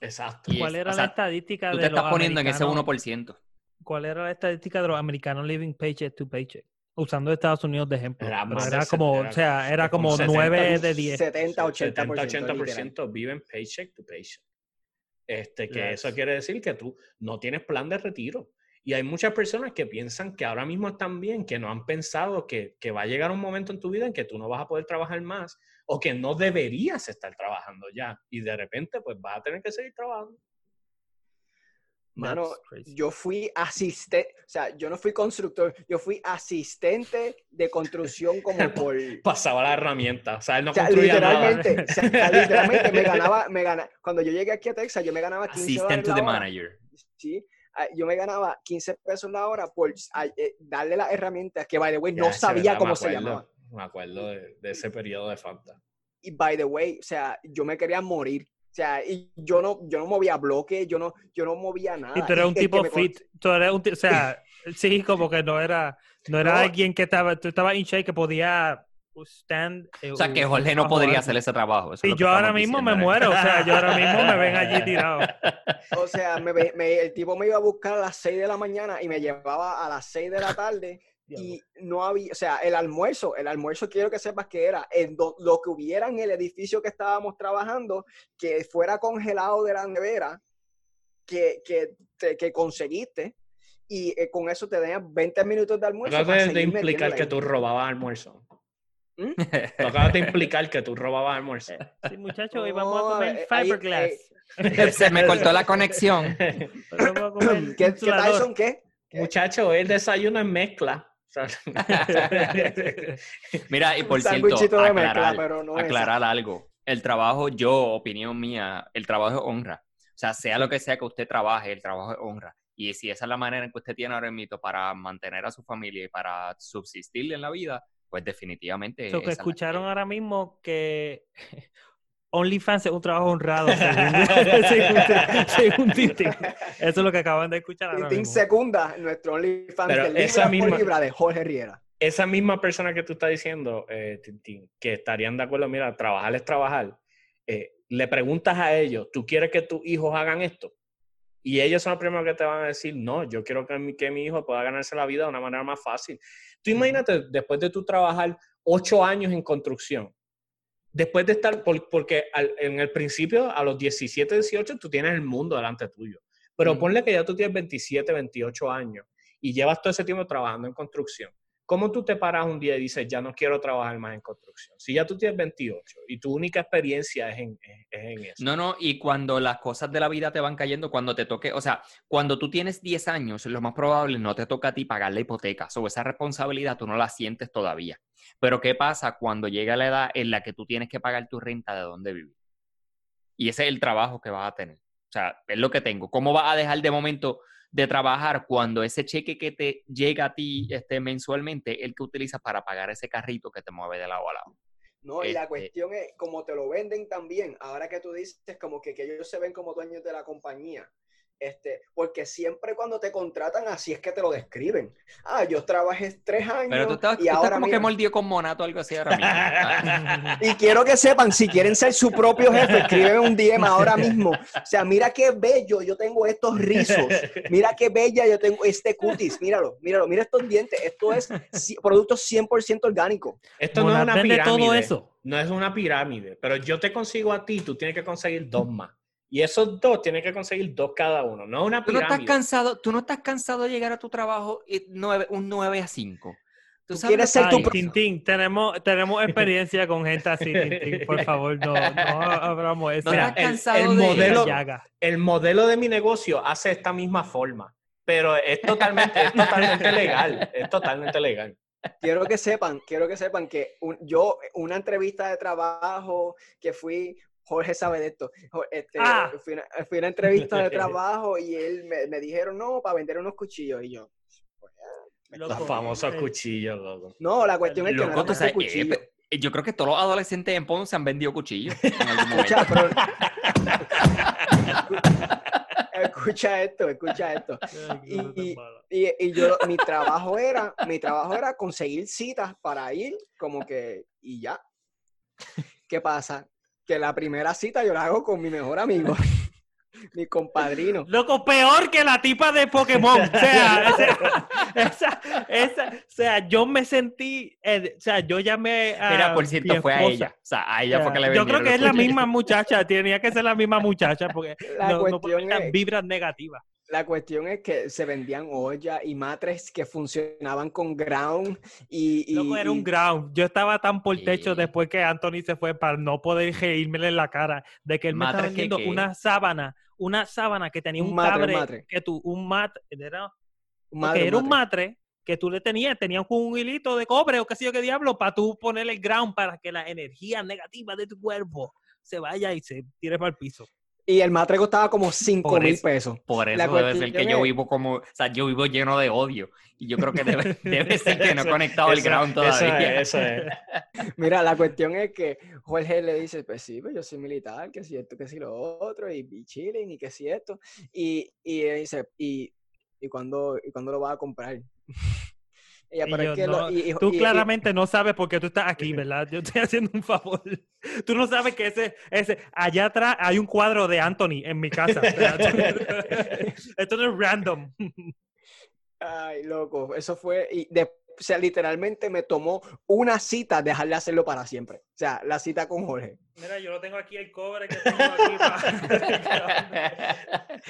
Speaker 3: Exacto.
Speaker 1: Y
Speaker 2: ¿Cuál
Speaker 1: es-
Speaker 2: era
Speaker 1: o sea,
Speaker 2: la estadística
Speaker 1: Tú
Speaker 2: de
Speaker 1: te
Speaker 2: los
Speaker 1: estás poniendo en ese
Speaker 2: americanos?
Speaker 1: 1%.
Speaker 2: ¿Cuál era la estadística de los americanos living paycheck to paycheck? Usando Estados Unidos de ejemplo.
Speaker 3: Era
Speaker 2: como, o sea, era
Speaker 3: como
Speaker 2: como
Speaker 3: 70,
Speaker 2: 9 de 10.
Speaker 4: 70, 80%.
Speaker 3: 70-80% viven paycheck to paycheck. Este, que
Speaker 2: Yes.
Speaker 3: eso quiere decir que tú no tienes plan de retiro. Y hay muchas personas que piensan que ahora mismo están bien, que no han pensado que, que va a llegar un momento en tu vida en que tú no vas a poder trabajar más o que no deberías estar trabajando ya. Y de repente, pues vas a tener que seguir trabajando.
Speaker 4: Mano, yo fui asistente, o sea, yo no fui constructor, yo fui asistente de construcción como por...
Speaker 3: Pasaba la herramienta. O sea, él no
Speaker 4: O sea,
Speaker 3: construía
Speaker 4: literalmente,
Speaker 3: nada.
Speaker 4: o sea, literalmente me ganaba, me ganaba, cuando yo llegué aquí a Texas, yo me ganaba 15
Speaker 1: Assistant
Speaker 4: dólares
Speaker 1: to the
Speaker 4: hora.
Speaker 1: manager.
Speaker 4: Sí, yo me ganaba 15 pesos la hora por ah, eh, darle las herramientas que, by the way,
Speaker 3: Ya,
Speaker 4: no
Speaker 3: ese,
Speaker 4: sabía cómo se
Speaker 3: acuerdo,
Speaker 4: llamaba.
Speaker 3: Me acuerdo de, de ese periodo de Fanta.
Speaker 4: Y, by the way, o sea, yo me quería morir. O sea, y yo no, yo no movía bloques, yo no, yo no movía nada.
Speaker 2: Y tú eres un tipo
Speaker 4: me
Speaker 2: fit. Tú eres un o sea, sí, como que no era, no era
Speaker 4: No.
Speaker 2: alguien que estaba, tú estabas in shape que podía stand. eh,
Speaker 1: O sea, que Jorge no podría hacer ese trabajo. eso
Speaker 2: Y yo ahora mismo
Speaker 1: diciendo,
Speaker 2: me muero, o sea, yo ahora mismo me ven allí tirado.
Speaker 4: O sea, me el tipo me iba a buscar a las 6 de la mañana y me llevaba a las 6 de la tarde y no había, o sea, el almuerzo, el almuerzo quiero que sepas que era en do- lo que hubiera en el edificio que estábamos trabajando, que fuera congelado de la nevera, que, que, te- que conseguiste, y eh, con eso te daban 20 minutos de almuerzo.
Speaker 3: Acabas de, implicar que tú robabas almuerzo.
Speaker 4: ¿Mm?
Speaker 3: Tú acabas de implicar que tú robabas almuerzo.
Speaker 2: Sí, muchachos, hoy vamos a comer
Speaker 4: eh, ahí-
Speaker 2: fiberglass.
Speaker 1: Se me cortó la conexión.
Speaker 2: Vamos a comer
Speaker 4: ¿Qué, ¿Qué. Tyson qué?
Speaker 3: Muchacho, el desayuno en mezcla.
Speaker 1: Mira, y por
Speaker 4: Un
Speaker 1: cierto,
Speaker 4: de mezcla,
Speaker 1: aclarar,
Speaker 4: pero no
Speaker 1: aclarar algo. El trabajo, yo, opinión mía, el trabajo es honra. O sea, sea lo que sea que usted trabaje, el trabajo es honra. Y si esa es la manera en que usted tiene ahora mismo para mantener a su familia y para subsistir en la vida, pues definitivamente.
Speaker 2: So,
Speaker 1: esa
Speaker 2: que escucharon ahora mismo que OnlyFans es un trabajo honrado, según, según, según Tintín. Eso es lo que acaban de escuchar ahora
Speaker 4: Tintín
Speaker 2: mismo.
Speaker 4: secunda nuestro OnlyFans
Speaker 3: Pero
Speaker 4: de libra
Speaker 3: esa
Speaker 4: por
Speaker 3: misma-
Speaker 4: libra de Jorge Riera.
Speaker 3: esa misma persona que tú estás diciendo, eh, Tintín, que estarían de acuerdo, mira, trabajar es trabajar, eh, le preguntas a ellos, ¿tú quieres que tus hijos hagan esto? Y ellos son los primeros que te van a decir, no, yo quiero que mi, que mi hijo pueda ganarse la vida de una manera más fácil. Tú imagínate, después de tú trabajar ocho años en construcción, después de estar, por- porque al- en el principio, a los 17, 18, tú tienes el mundo delante tuyo. Pero ponle que ya tú tienes 27, 28 años y llevas todo ese tiempo trabajando en construcción. ¿Cómo tú te paras un día y dices, ya no quiero trabajar más en construcción? Si ya tú tienes 28 y tu única experiencia es en, es- es en eso.
Speaker 1: No, no, y cuando las cosas de la vida te van cayendo, cuando te toque, o sea, cuando tú tienes 10 años, lo más probable no te toca a ti pagar la hipoteca. O esa responsabilidad tú no la sientes todavía. Pero ¿qué pasa cuando llega la edad en la que tú tienes que pagar tu renta de dónde vivir? Y ese es el trabajo que vas a tener. O sea, es lo que tengo. ¿Cómo vas a dejar de momento de trabajar cuando ese cheque que te llega a ti este, mensualmente es el que utilizas para pagar ese carrito que te mueve de lado a lado?
Speaker 4: No, y la
Speaker 1: Este-
Speaker 4: cuestión es como te lo venden también. Ahora que tú dices como que, que ellos se ven como dueños de la compañía. Este, porque siempre cuando te contratan así es que te lo describen. Ah, yo trabajé tres años
Speaker 1: Pero tú estás,
Speaker 4: y
Speaker 1: tú estás
Speaker 4: ahora
Speaker 1: como que mordido con monato o algo así ahora mismo.
Speaker 4: Y quiero que sepan, si quieren ser su propio jefe, escríbeme un DM ahora mismo. O sea, mira qué bello, yo tengo estos rizos. Mira qué bella, yo tengo este cutis. Míralo, míralo, mira estos dientes. Esto es producto 100% orgánico.
Speaker 3: Esto no es una pirámide.
Speaker 2: todo eso.
Speaker 3: No es una pirámide, pero yo te consigo a ti, tú tienes que conseguir dos más. Y esos dos tienen que conseguir dos cada uno. No una
Speaker 1: Tú no estás
Speaker 3: pirámide.
Speaker 1: cansado, tú no estás cansado de llegar a tu trabajo y nueve- un 9 a 5.
Speaker 4: Tú
Speaker 1: sabes
Speaker 4: quieres ser
Speaker 1: que
Speaker 4: tu?
Speaker 2: Tintín, tenemos, tenemos experiencia con gente así, Tintín. Por favor, no, no abramos eso.
Speaker 1: No
Speaker 3: Mira,
Speaker 1: estás
Speaker 3: el-
Speaker 1: cansado
Speaker 3: el
Speaker 1: de
Speaker 3: modelo-. El modelo de mi negocio hace esta misma forma, pero es totalmente, es totalmente legal. Es totalmente legal.
Speaker 4: Quiero que sepan, quiero que sepan que un- yo, una entrevista de trabajo que fui, Jorge sabe de esto, este,
Speaker 2: Ah.
Speaker 4: fui, una, fui una entrevista de trabajo y él me, me dijeron, no, para vender unos cuchillos. Y yo, pues,
Speaker 3: Los famosos
Speaker 2: eh,
Speaker 3: cuchillos, loco.
Speaker 4: no, la cuestión es que
Speaker 1: Loco, sabes,
Speaker 4: cuchillo.
Speaker 1: eh, pe- yo creo que todos los adolescentes en Ponce han vendido cuchillos en algún momento.
Speaker 4: Escucha, pero- escucha esto, escucha esto. Y- Y, y yo, mi trabajo era, mi trabajo era conseguir citas para ir, como que, y ya. ¿Qué pasa? Que la primera cita yo la hago con mi mejor amigo. Mi compadrino.
Speaker 2: Loco, peor que la tipa de Pokémon. O sea, esa, esa, esa- o sea, yo me sentí, eh, o sea, yo llamé a
Speaker 1: Mira, por cierto, fue a ella. O sea, a ella
Speaker 2: O sea,
Speaker 1: fue que le
Speaker 2: yo creo que es la misma muchacha, tenía que ser la misma muchacha porque
Speaker 4: La
Speaker 2: no, no puede vibras negativas.
Speaker 4: La cuestión es que se vendían ollas y matres que funcionaban con ground y... y-
Speaker 2: Loco, era un ground. Yo estaba tan por techo después que Anthony se fue para no poder reírmele en la cara de que él me estaba
Speaker 1: que
Speaker 2: vendiendo una sábana, una sábana que tenía
Speaker 4: Un
Speaker 2: un,
Speaker 4: matre, un
Speaker 2: cable
Speaker 4: matre.
Speaker 2: que tú, un mat, era,
Speaker 4: un
Speaker 2: ok,
Speaker 4: madre,
Speaker 2: era un
Speaker 4: matre.
Speaker 2: matre que tú le tenías, tenías un hilito de cobre o qué sé yo qué diablo para tú ponerle el ground para que la energía negativa de tu cuerpo se vaya y se tire para el piso.
Speaker 4: Y el matre costaba como 5
Speaker 1: Por
Speaker 4: mil
Speaker 1: eso.
Speaker 4: pesos.
Speaker 1: Por
Speaker 4: La
Speaker 1: eso debe ser que yo vivo como, o sea, yo vivo lleno de odio. Y yo creo que debe, debe ser que no he
Speaker 3: Eso-
Speaker 1: conectado el
Speaker 3: eso-
Speaker 1: ground
Speaker 3: eso es,
Speaker 1: todavía.
Speaker 3: Eso es.
Speaker 4: Mira, la cuestión es que Jorge le dice, pues sí, pues yo soy militar, que si esto, que si lo otro, y, y chilling, y que si esto. Y, y él dice, ¿y, y, cuándo, ¿y cuándo lo vas a comprar? Ella,
Speaker 2: Y
Speaker 4: pero
Speaker 2: yo,
Speaker 4: es que lo-
Speaker 2: no,
Speaker 4: y- y-
Speaker 2: Tú
Speaker 4: y- y-
Speaker 2: claramente no sabes por qué tú estás aquí, ¿verdad? Yo estoy haciendo un favor. Tú no sabes que ese, ese, allá atrás hay un cuadro de Anthony en mi casa. Esto no es random.
Speaker 4: Ay, loco, eso fue, y de- o sea, literalmente me tomó una cita dejarle hacerlo para siempre. O sea, la cita con Jorge.
Speaker 2: Mira, yo lo tengo aquí el cobre que tengo aquí.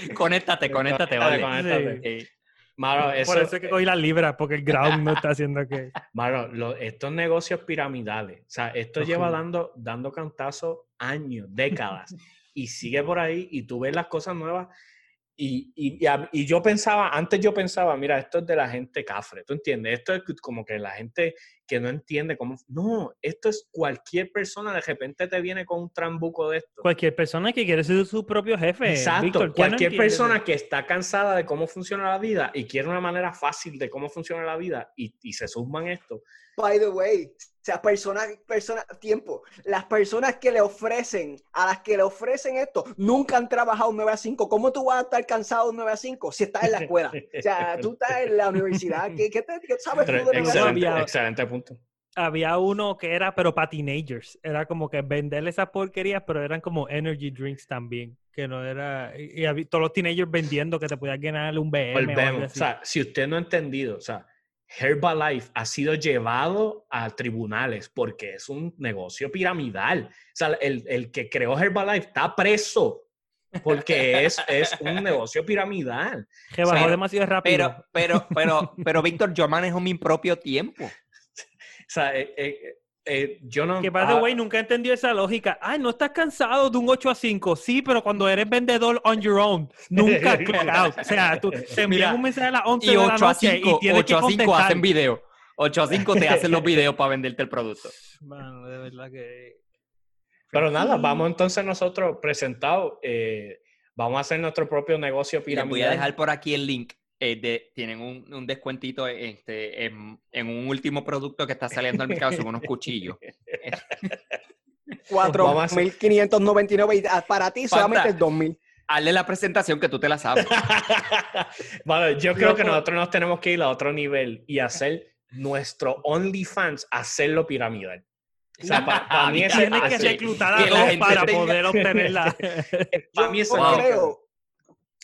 Speaker 1: conéctate, conéctate,
Speaker 3: Dale,
Speaker 1: vale.
Speaker 3: conéctate.
Speaker 1: Eh,
Speaker 3: Mano, eso,
Speaker 2: Por eso es que cogí las libras, porque el ground no está haciendo que.
Speaker 3: mano, lo- estos negocios piramidales, o sea, esto
Speaker 2: Ojo.
Speaker 3: lleva dando, dando cantazos años, décadas, y sigue por ahí, y tú ves las cosas nuevas, y, y, y a- y yo pensaba, antes yo pensaba, mira, esto es de la gente cafre, ¿tú entiendes? Esto es como que la gente que no entiende cómo... No, esto es cualquier persona, de repente te viene con un trambuco de esto.
Speaker 2: Cualquier persona que quiere ser su propio jefe.
Speaker 3: Exacto.
Speaker 2: Víctor, ¿qué no
Speaker 3: Cualquier
Speaker 2: entiendes?
Speaker 3: persona que está cansada de cómo funciona la vida y quiere una manera fácil de cómo funciona la vida y, y se suman esto.
Speaker 4: By the way, o sea, personas, personas, tiempo, las personas que le ofrecen, a las que le ofrecen esto, nunca han trabajado 9 a 5. ¿Cómo tú vas a estar cansado de 9 a 5 si estás en la escuela? O sea, tú estás en la universidad, ¿qué, qué te, qué sabes tú de 9 a 5?
Speaker 3: Excelente,
Speaker 2: había- Había uno que era, pero para teenagers. Era como que venderle esas porquerías, pero eran como energy drinks también. Que no era. Y, y había- todos los teenagers vendiendo que te podías ganar un BM. o
Speaker 3: Volvemos. O sea, si usted no ha entendido, o sea, Herbalife ha sido llevado a tribunales porque es un negocio piramidal. O sea, el, el que creó Herbalife está preso porque es, es un negocio piramidal.
Speaker 2: que bajó
Speaker 1: pero-
Speaker 2: demasiado rápido.
Speaker 1: Pero, pero, pero, pero, Víctor, yo manejo mi propio tiempo.
Speaker 3: O sea, eh, eh, eh, yo no...
Speaker 2: Que by the
Speaker 3: ah,
Speaker 2: way, nunca entendió esa lógica. Ay, no estás cansado de un 8 a 5. Sí, pero cuando eres vendedor on your own, nunca clock out. O sea, tú te envían
Speaker 1: Mira,
Speaker 2: un mensaje a las 11
Speaker 1: Y
Speaker 2: de la
Speaker 1: 8 a
Speaker 2: noche
Speaker 1: 5,
Speaker 2: y tienes
Speaker 1: 8
Speaker 2: que
Speaker 1: a 5
Speaker 2: contestar.
Speaker 1: hacen video. 8 a 5 te hacen los videos para venderte el producto.
Speaker 2: Mano, de verdad que...
Speaker 3: Pero nada, vamos entonces nosotros presentados, eh, vamos a hacer nuestro propio negocio
Speaker 1: Les
Speaker 3: piramidal.
Speaker 1: voy a dejar por aquí el link. Eh, de, tienen un, un descuentito este, en, en un último producto que está saliendo al mercado, son unos cuchillos.
Speaker 3: Vamos a hacer-
Speaker 4: 4.599 y ah, para ti solamente es 2.000.
Speaker 1: Hazle la presentación que tú te la sabes.
Speaker 3: Bueno, yo creo que nosotros nos tenemos que ir a otro nivel y hacer nuestro OnlyFans, hacerlo piramidal. O sea, para mí eso
Speaker 2: Tienes que reclutar a dos
Speaker 1: gente
Speaker 2: para
Speaker 1: tenga-
Speaker 2: poder obtenerla.
Speaker 3: para mí es-
Speaker 4: creo,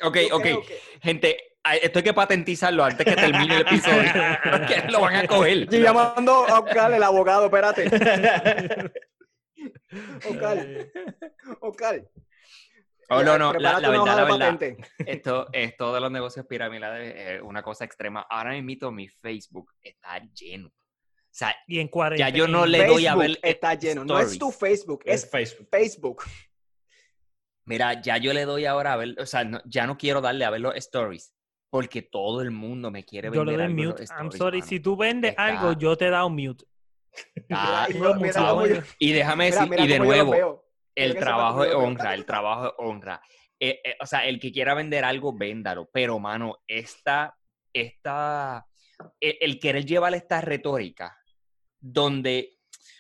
Speaker 1: Ok, ok.
Speaker 4: que-
Speaker 1: Gente, esto hay que patentizarlo antes que termine el episodio. Porque lo van a coger.
Speaker 4: Estoy llamando a Oscar, el abogado, espérate. Oscar, Oscar.
Speaker 1: Oh, no, no, la,
Speaker 4: prepárate
Speaker 1: la verdad, la
Speaker 4: de
Speaker 1: verdad.
Speaker 4: patente.
Speaker 1: Esto, esto de los negocios piramidales es una cosa extrema. Ahora mismo mi Facebook está lleno. O sea,
Speaker 2: Y en 40.
Speaker 1: ya yo no le doy a ver
Speaker 4: Facebook está lleno. No es tu Facebook,
Speaker 3: es
Speaker 4: es
Speaker 3: Facebook.
Speaker 4: Facebook.
Speaker 1: Mira, ya yo le doy ahora a ver, o sea, no- ya no quiero darle a ver los stories, porque todo el mundo me quiere
Speaker 2: Yo le
Speaker 1: vender
Speaker 2: doy
Speaker 1: algo
Speaker 2: mute. I'm sorry.
Speaker 1: mano.
Speaker 2: Si tú vendes
Speaker 1: Está-
Speaker 2: algo, yo te da un mute.
Speaker 4: Mira, mira
Speaker 1: Ah, y déjame decir,
Speaker 4: mira
Speaker 1: y de nuevo, el trabajo es honra, el trabajo es honra. Eh, eh, o sea, el que quiera vender algo, véndalo. Pero, mano, esta, esta, el, el querer llevar esta retórica, donde,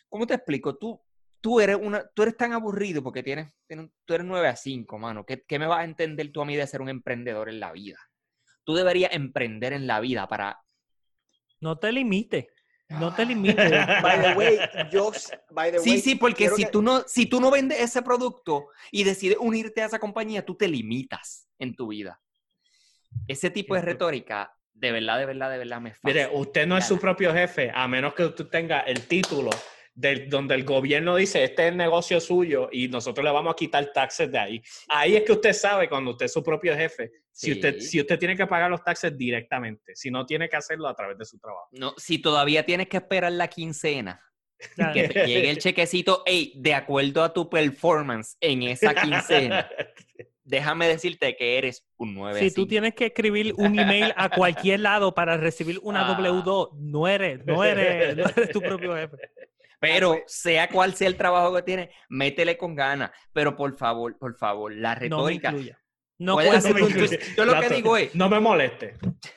Speaker 1: ¿cómo te explico? Tú, tú eres una, tú eres tan aburrido porque tienes, tienes- tú eres 9 a 5, mano. ¿Qué, ¿Qué me vas a entender tú a mí de ser un emprendedor en la vida? Tú deberías emprender en la vida para
Speaker 2: No te limites. No te limites.
Speaker 4: By the way, yo, by the
Speaker 1: Sí,
Speaker 4: way,
Speaker 1: sí, porque si
Speaker 4: que-
Speaker 1: tú no, si tú no vendes ese producto y decides unirte a esa compañía, tú te limitas en tu vida. Ese tipo de retórica, de verdad, de verdad, de verdad me
Speaker 3: Mire,
Speaker 1: fascina.
Speaker 3: usted no es su propio jefe, a menos que usted tenga el título del, donde el gobierno dice, este es el negocio suyo y nosotros le vamos a quitar taxes de ahí. Ahí es que usted sabe cuando usted es su propio jefe, si, usted, si usted tiene que pagar los taxes directamente, si no tiene que hacerlo a través de su trabajo.
Speaker 1: No, si todavía tienes que esperar la quincena, que te llegue el chequecito, hey, de acuerdo a tu performance en esa quincena, déjame decirte que eres un 9
Speaker 2: Si tú tienes que escribir un email a cualquier lado para recibir una
Speaker 1: Ah.
Speaker 2: W2, no eres, no eres, no eres tu propio jefe.
Speaker 1: Pero
Speaker 4: pues.
Speaker 1: sea cual sea el trabajo que tienes, métele con ganas. Pero por favor, por favor, la
Speaker 2: No me
Speaker 1: retórica.
Speaker 2: No
Speaker 1: hacer
Speaker 3: me
Speaker 1: con
Speaker 2: contigo.
Speaker 3: incluye.
Speaker 1: Yo lo que digo es,
Speaker 3: No me moleste.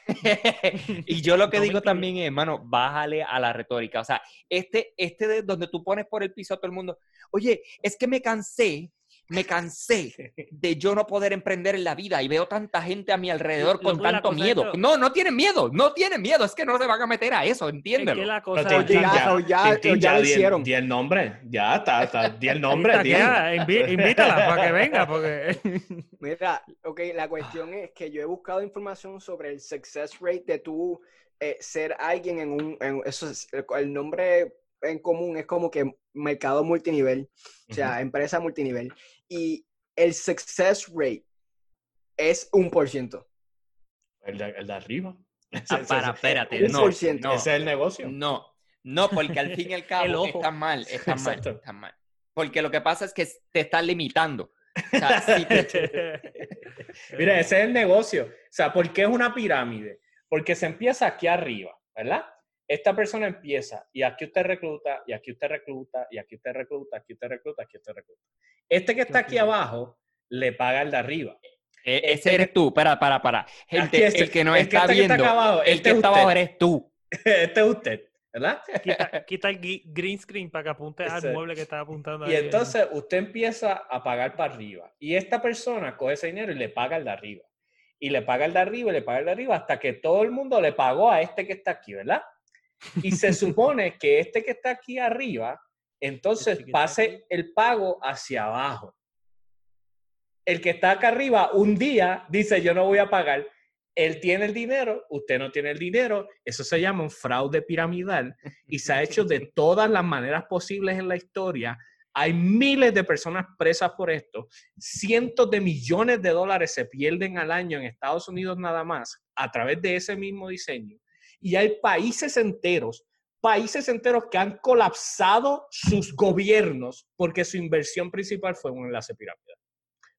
Speaker 1: y yo lo que
Speaker 2: No
Speaker 1: digo también es, hermano, bájale a la retórica. O sea, este, este de donde tú pones por el piso a todo el mundo, oye, es que me cansé, me cansé de yo no poder emprender en la vida y veo tanta gente a mi alrededor con tanto
Speaker 2: cosa es
Speaker 1: miedo.
Speaker 2: que-
Speaker 1: No, no tienen miedo, no tienen miedo, es que no se van a meter a eso,
Speaker 2: Es
Speaker 1: entiéndelo.
Speaker 2: que la cosa
Speaker 3: Tintín,
Speaker 4: ya- lo hicieron.
Speaker 3: Di el nombre, ya está, está, di el nombre.
Speaker 2: Queda, invítala para que venga, porque
Speaker 4: Mira, ok, la cuestión es que yo he buscado información sobre el success rate de tú eh, ser alguien en un, en- eso es, el, el nombre en común es como que mercado multinivel, o sea, empresa multinivel. Y el success rate es un por ciento.
Speaker 3: El de, el de arriba.
Speaker 1: Ah, para, espérate,
Speaker 4: Un
Speaker 1: no,
Speaker 4: por ciento.
Speaker 1: no,
Speaker 3: Ese es el negocio.
Speaker 1: no, no, porque al fin y al cabo
Speaker 2: El ojo.
Speaker 1: está mal, está mal,
Speaker 3: Exacto.
Speaker 1: está mal. Porque lo que pasa es que te estás limitando. O sea, te-
Speaker 3: Mira, ese es el negocio. O sea, ¿por qué es una pirámide? Porque se empieza aquí arriba, ¿verdad? Esta persona empieza y aquí usted recluta, y aquí usted recluta, y aquí usted recluta, aquí usted recluta, aquí usted recluta. Este que está aquí abajo le paga el de arriba.
Speaker 1: Eh,
Speaker 3: Este
Speaker 1: ese eres tú, para, para, para. Gente,
Speaker 3: este-
Speaker 1: el que
Speaker 3: el que
Speaker 1: está
Speaker 3: está- que está
Speaker 1: viendo, el
Speaker 3: este
Speaker 1: que
Speaker 3: es
Speaker 1: está
Speaker 3: usted.
Speaker 1: abajo eres tú.
Speaker 3: Este es usted, ¿verdad?
Speaker 2: quita, quita el green screen para que apunte al
Speaker 3: Ese-
Speaker 2: mueble que estaba apuntando
Speaker 3: Y
Speaker 2: ahí.
Speaker 3: entonces usted empieza a pagar para arriba. Y esta persona coge ese dinero y le paga el de arriba. Y le paga el de arriba y le paga el de arriba hasta que todo el mundo le pagó a este que está aquí, ¿verdad? Y se supone que este que está aquí arriba, entonces pase el pago hacia abajo. El que está acá arriba un día dice yo no voy a pagar. Él tiene el dinero, usted no tiene el dinero. Eso se llama un fraude piramidal y se ha hecho de todas las maneras posibles en la historia. Hay miles de personas presas por esto. Cientos de millones de dólares se pierden al año en Estados Unidos nada más a través de ese mismo diseño. Y hay países enteros, países enteros que han colapsado sus gobiernos porque su inversión principal fue un enlace piramidal.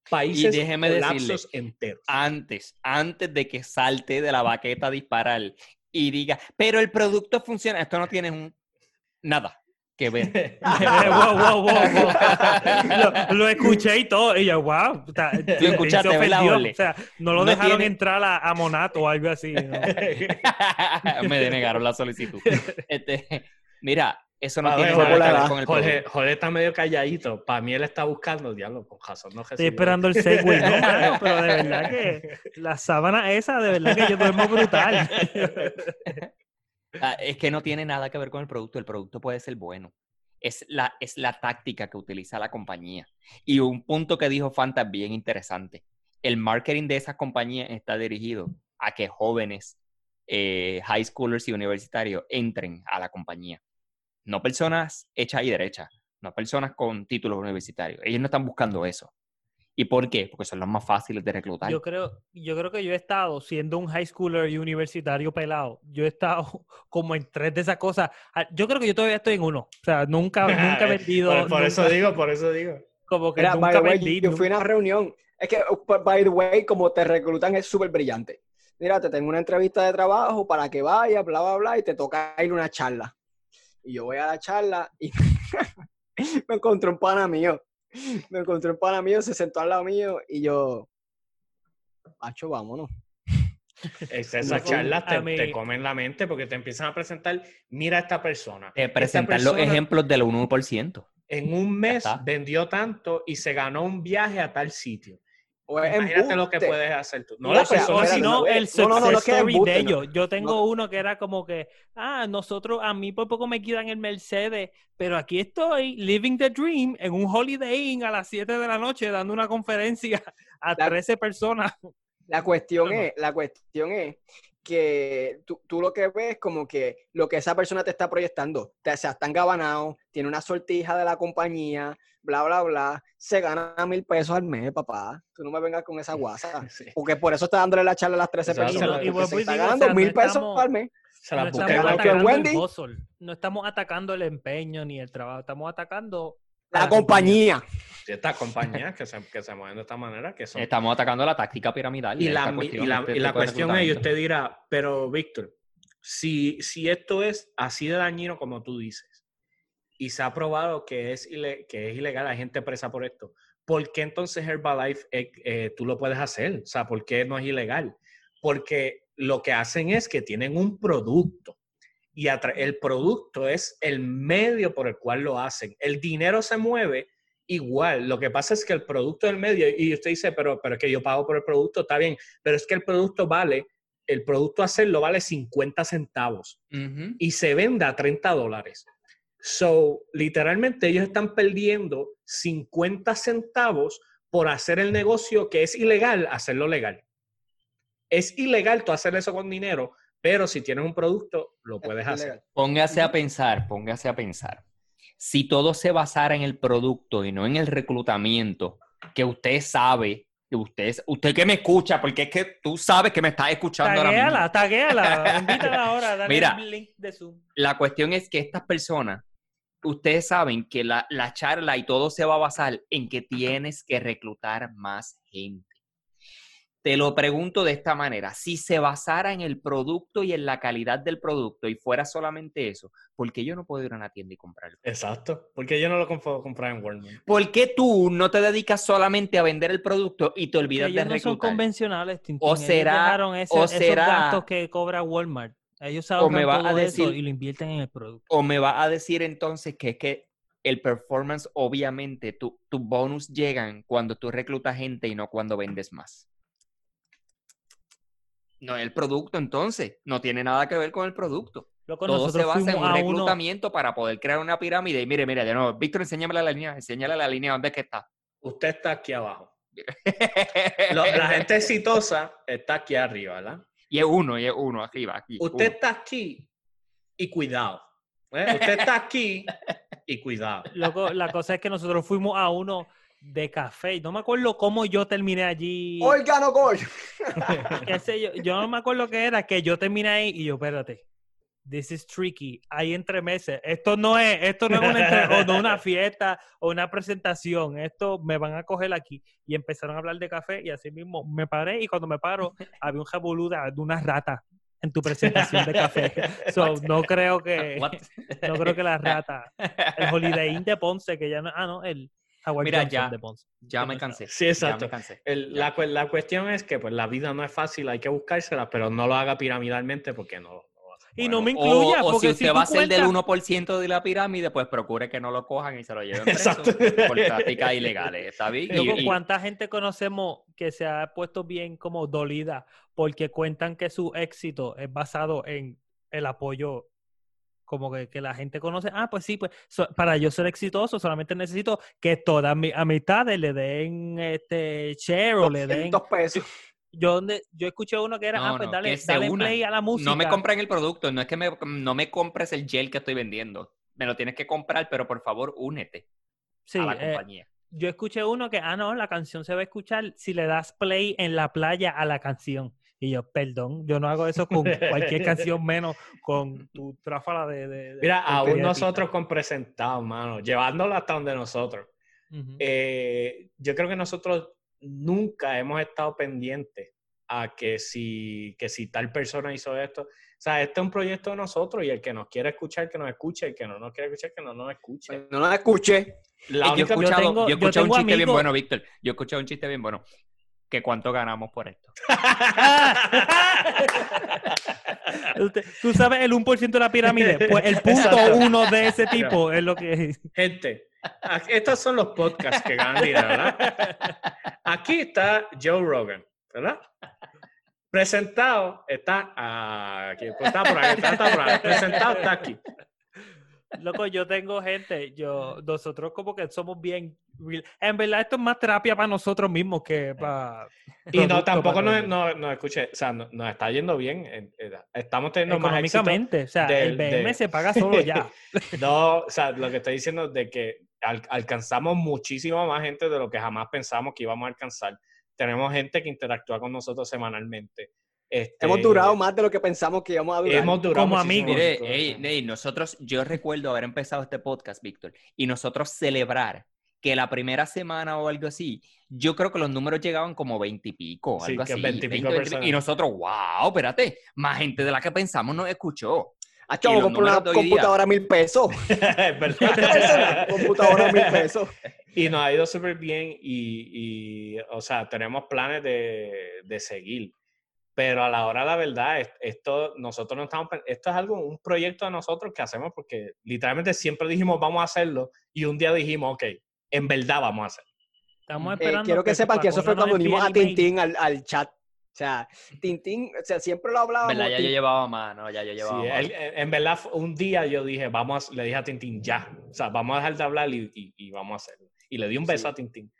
Speaker 3: Países
Speaker 1: déjeme decirle,
Speaker 3: enteros.
Speaker 1: Antes, antes de que salte de la baqueta a disparar y diga, pero el producto funciona, esto no tiene un, nada que ver.
Speaker 2: Wow, wow, wow, wow. Lo, lo escuché y todo. Y yo, wow. o sea,
Speaker 1: Tú escuchaste,
Speaker 2: se. O sea, no lo
Speaker 1: No
Speaker 2: dejaron
Speaker 1: tiene-
Speaker 2: entrar a, a Monato o algo así. ¿no?
Speaker 1: Me denegaron la solicitud. Este, mira, eso no
Speaker 3: A
Speaker 1: tiene
Speaker 3: ver,
Speaker 1: nada que ver con el
Speaker 3: Jorge. Jorge está medio calladito. Para mí él está buscando, diablo, con razón. No
Speaker 2: Estoy esperando el segue, ¿no? mano? Pero de verdad que la sábana esa, de verdad que yo duermo brutal.
Speaker 1: Ah, Es que no tiene nada que ver con el producto. El producto puede ser bueno. Es la, es la táctica que utiliza la compañía. Y un punto que dijo Fanta bien interesante. El marketing de esas compañías está dirigido a que jóvenes, eh, high schoolers y universitarios entren a la compañía. No personas hechas y derechas. No personas con títulos universitarios. Ellos no están buscando eso. ¿Y por qué? Porque son los más fáciles de reclutar.
Speaker 2: Yo creo, yo creo que yo he estado siendo un high schooler y universitario pelado. Yo he estado como en tres de esas cosas. Ah, Yo creo que yo todavía estoy en uno. O sea, nunca, nunca he vendido.
Speaker 3: Por, por eso
Speaker 2: nunca-
Speaker 3: digo, por eso digo.
Speaker 2: Como que
Speaker 4: Mira,
Speaker 2: nunca
Speaker 4: way,
Speaker 2: vendí.
Speaker 4: yo fui a una reunión. Es que, uh, by the way, como te reclutan es súper brillante. Mira, te tengo una entrevista de trabajo para que vayas, bla, bla, bla, y te toca ir a una charla. Y yo voy a la charla y me encontré un pana mío. Me encontré un pana mío, se sentó al lado mío y yo, Pacho, vámonos.
Speaker 3: Es- esas
Speaker 2: No,
Speaker 3: charlas te,
Speaker 2: mí-
Speaker 3: te comen la mente porque te empiezan a presentar, mira a esta persona.
Speaker 1: Te
Speaker 3: Esta
Speaker 1: presentan los
Speaker 3: persona
Speaker 1: ejemplos del 1%.
Speaker 3: En un mes vendió tanto y se ganó un viaje a tal sitio.
Speaker 4: O es
Speaker 3: Imagínate lo que puedes hacer tú. No
Speaker 4: Mira,
Speaker 3: lo
Speaker 4: pero-
Speaker 3: sé,
Speaker 2: o
Speaker 4: espérate,
Speaker 2: si no,
Speaker 4: espérate.
Speaker 2: el
Speaker 4: No,
Speaker 2: success
Speaker 4: no, no, no
Speaker 2: story
Speaker 4: embuste,
Speaker 2: de
Speaker 4: no.
Speaker 2: ellos. Yo tengo uno que era como que, ah, nosotros, a mí por poco me quitan el Mercedes, pero aquí estoy, living the dream, en un Holiday Inn a las 7 de la noche, dando una conferencia a
Speaker 4: La-
Speaker 2: 13 personas.
Speaker 4: La cuestión es, la cuestión es que tú, tú lo que ves como que lo que esa persona te está proyectando, te, o sea, está engabanado, tiene una sortija de la compañía, bla, bla, bla, se gana mil pesos al mes, papá. Tú no me vengas con esa guasa.
Speaker 3: Sí.
Speaker 4: Porque por eso está dándole la charla a las 13
Speaker 3: Exacto.
Speaker 4: personas.
Speaker 3: Y
Speaker 2: y
Speaker 4: se está
Speaker 2: digo, o
Speaker 4: ganando
Speaker 2: sea, no
Speaker 4: mil pesos
Speaker 2: estamos-
Speaker 4: al mes.
Speaker 3: Se la
Speaker 2: no estamos atacando
Speaker 4: Wendy.
Speaker 2: el no estamos atacando el empeño ni el trabajo, estamos atacando
Speaker 4: La compañía.
Speaker 3: Estas compañías que se, que se mueven de esta manera, que son
Speaker 1: Estamos atacando la táctica piramidal.
Speaker 3: Y la, y
Speaker 1: cuestión,
Speaker 3: la-
Speaker 1: este
Speaker 3: y la
Speaker 1: tipo de
Speaker 3: cuestión es, y usted dirá, pero Víctor, si, si esto es así de dañino como tú dices, y se ha probado que es, ile- que es ilegal, hay gente presa por esto, ¿por qué entonces Herbalife eh, eh, tú lo puedes hacer? O sea, ¿por qué no es ilegal? Porque lo que hacen es que tienen un producto y el producto es el medio por el cual lo hacen. El dinero se mueve igual. Lo que pasa es que el producto del medio, y usted dice, pero, pero es que yo pago por el producto, está bien, pero es que el producto vale, el producto hacerlo vale 50 centavos y se vende a 30 dólares. So, literalmente ellos están perdiendo 50 centavos por hacer el negocio que es ilegal, hacerlo legal. Es ilegal tú hacer eso con dinero, pero si tienes un producto, lo puedes hacer.
Speaker 1: Póngase a pensar, póngase a pensar. Si todo se basara en el producto y no en el reclutamiento, que usted sabe, que usted, usted que me escucha, porque es que tú sabes que me estás escuchando ahora mismo.
Speaker 2: Taguéala, taguéala, invítala ahora, dale
Speaker 1: Mira.
Speaker 2: el link de Zoom.
Speaker 1: La cuestión es que estas personas, ustedes saben que la, la charla y todo se va a basar en que tienes que reclutar más gente. Te lo pregunto de esta manera, si se basara en el producto y en la calidad del producto y fuera solamente eso, ¿por qué yo no puedo ir a una tienda y comprarlo?
Speaker 3: Exacto, porque yo no lo puedo comprar en Walmart.
Speaker 1: ¿Por qué tú no te dedicas solamente a vender el producto y te olvidas
Speaker 2: ellos
Speaker 1: de
Speaker 2: no son
Speaker 1: reclutar?
Speaker 2: convencionales, Tintín.
Speaker 1: O
Speaker 2: Ellos
Speaker 1: será-
Speaker 2: ese-
Speaker 1: o
Speaker 2: esos
Speaker 1: será-
Speaker 2: gastos que cobra Walmart. Ellos
Speaker 1: o me va a
Speaker 2: todo eso
Speaker 1: decir-
Speaker 2: y lo invierten en el producto.
Speaker 1: ¿O me va a decir entonces que es que el performance, obviamente, tu- tus bonus llegan cuando tú reclutas gente y no cuando vendes más? No es el producto, entonces. No tiene nada que ver con el producto.
Speaker 2: Loco,
Speaker 1: Todo se basa en un
Speaker 2: uno-
Speaker 1: reclutamiento para poder crear una pirámide. Y mire, mire, de nuevo, Víctor, enséñame la línea, enséñale la línea dónde es que está.
Speaker 3: Usted está aquí abajo. Lo- la gente exitosa está aquí arriba, ¿verdad?
Speaker 1: Y es uno, y es uno, arriba, aquí.
Speaker 3: Usted
Speaker 1: uno.
Speaker 3: está aquí y cuidado. ¿eh? Usted está aquí y cuidado.
Speaker 2: Loco, la cosa es que nosotros fuimos a uno de café. y No me acuerdo cómo yo terminé allí. Qué sé yo, yo no me acuerdo qué era, que yo terminé ahí y yo, espérate, this is tricky, hay entre meses, esto no es, esto no es una, o no una fiesta o una presentación, esto me van a coger aquí. Y empezaron a hablar de café y así mismo me paré y cuando me paro había un jabulú de, de una rata en tu presentación de café. So, no creo que,
Speaker 1: What?
Speaker 2: no creo que la rata, el Holiday Inn de Ponce, que ya no, ah, no, el Howard
Speaker 1: Mira,
Speaker 2: Johnson
Speaker 1: ya.
Speaker 2: de Ponce.
Speaker 1: Ya me cansé.
Speaker 3: Sí,
Speaker 1: Ya
Speaker 3: exacto.
Speaker 1: me cansé.
Speaker 3: El- la, cu- la cuestión es que pues, la vida no es fácil, hay que buscársela, pero no lo haga piramidalmente porque no, no va a ser
Speaker 2: Y no me incluya,
Speaker 1: o, o
Speaker 2: porque
Speaker 1: si
Speaker 2: si
Speaker 1: usted
Speaker 2: tú
Speaker 1: va a ser del
Speaker 2: cuentas-
Speaker 1: 1% de la pirámide, pues procure que no lo cojan y se lo lleven preso
Speaker 3: Exacto.
Speaker 1: por prácticas ilegales. ¿Está bien? Y-
Speaker 2: Loco,
Speaker 1: y-
Speaker 2: ¿Cuánta gente conocemos que se ha puesto bien como dolida porque cuentan que su éxito es basado en el apoyo? Como que, que la gente conoce, ah, pues sí, pues so- para yo ser exitoso solamente necesito que todas mis amistades le den este share o le den...
Speaker 4: 200 pesos.
Speaker 2: Yo, donde- yo escuché uno que era,
Speaker 1: No,
Speaker 2: ah, pues
Speaker 1: no,
Speaker 2: dale, dale play a la música.
Speaker 1: no me compren el producto, no es que me, no me compres el gel que estoy vendiendo. Me lo tienes que comprar, pero por favor, únete
Speaker 2: Sí,
Speaker 1: a la
Speaker 2: eh,
Speaker 1: compañía.
Speaker 2: yo escuché uno que, ah, no, la canción se va a escuchar si le das play en la playa a la canción. Y yo, perdón, yo no hago eso con cualquier canción menos con tu tráfala de... de- de
Speaker 3: Mira,
Speaker 2: porquería
Speaker 3: aún
Speaker 2: de
Speaker 3: nosotros con presentados, mano, llevándolo hasta donde nosotros. Eh, yo creo que nosotros nunca hemos estado pendientes a que si, que si tal persona hizo esto. O sea, este es un proyecto de nosotros y el que nos quiere escuchar, que nos escuche, el que no nos quiere escuchar, que no nos escuche.
Speaker 4: No la escuché.
Speaker 3: La
Speaker 1: yo he escuchado,
Speaker 2: tengo-
Speaker 1: yo he
Speaker 2: yo
Speaker 1: escuchado un
Speaker 2: tengo
Speaker 1: chiste bien bueno, Víctor. Yo he escuchado un chiste bien bueno. Que cuánto ganamos por esto.
Speaker 2: Tú sabes el 1% de la pirámide. Pues el punto
Speaker 3: Exacto.
Speaker 2: uno de ese tipo es lo que...
Speaker 3: Gente, Estos son los podcasts que ganan dinero, ¿verdad? Aquí está Joe Rogan, ¿verdad? Presentado está aquí, pues está por ahí, está, está por ahí. Presentado está aquí.
Speaker 2: Loco, yo tengo gente, yo, nosotros como que somos bien, real- en verdad esto es más terapia para nosotros mismos que para...
Speaker 3: Y no, tampoco nos, no, no, escuche, o sea, no- nos está yendo bien. eh, eh, Estamos teniendo más éxito.
Speaker 2: Económicamente, o sea, el BM
Speaker 3: de-
Speaker 2: se paga solo ya.
Speaker 3: No, o sea, lo que estoy diciendo es de que al- alcanzamos muchísimo más gente de lo que jamás pensamos que íbamos a alcanzar. Tenemos gente que interactúa con nosotros semanalmente. Este,
Speaker 4: Hemos durado más de lo que pensamos que íbamos a durar.
Speaker 3: Hemos durado
Speaker 2: Como amigos.
Speaker 1: Mire,
Speaker 3: más.
Speaker 1: ey, ey, nosotros, yo recuerdo haber empezado este podcast, Víctor, y nosotros celebrar que la primera semana o algo así, yo creo que los números llegaban como 20 y pico,
Speaker 3: Sí,
Speaker 1: algo
Speaker 3: que
Speaker 1: así.
Speaker 3: 20 y pico
Speaker 1: 20,
Speaker 3: personas.
Speaker 1: y nosotros, wow, espérate, más gente de la que pensamos nos escuchó.
Speaker 4: Ah, chavo, compré una computadora a mil pesos.
Speaker 3: Verdad.
Speaker 4: computadora a mil pesos.
Speaker 3: Y nos ha ido súper bien y, y, o sea, tenemos planes de, de seguir. Pero a la hora de la verdad, es- esto, nosotros no estamos, esto es algo, un proyecto de nosotros que hacemos porque literalmente siempre dijimos vamos a hacerlo y un día dijimos, ok, en verdad vamos a hacerlo.
Speaker 2: Estamos
Speaker 4: Eh,
Speaker 2: esperando
Speaker 4: quiero que sepan que eso fue cuando unimos a. Tintín al, al chat. O sea, Tintín, o sea, siempre lo hablábamos.
Speaker 1: ¿Verdad? Ya yo llevaba más, ¿no? Ya yo
Speaker 3: Sí,
Speaker 1: llevaba más.
Speaker 3: él- en en verdad, un día yo dije, vamos, a- le dije a Tintín, ya, o sea, vamos a dejar de hablar y, y- y vamos a hacerlo. Y le di un beso
Speaker 4: Sí.
Speaker 3: a Tintín.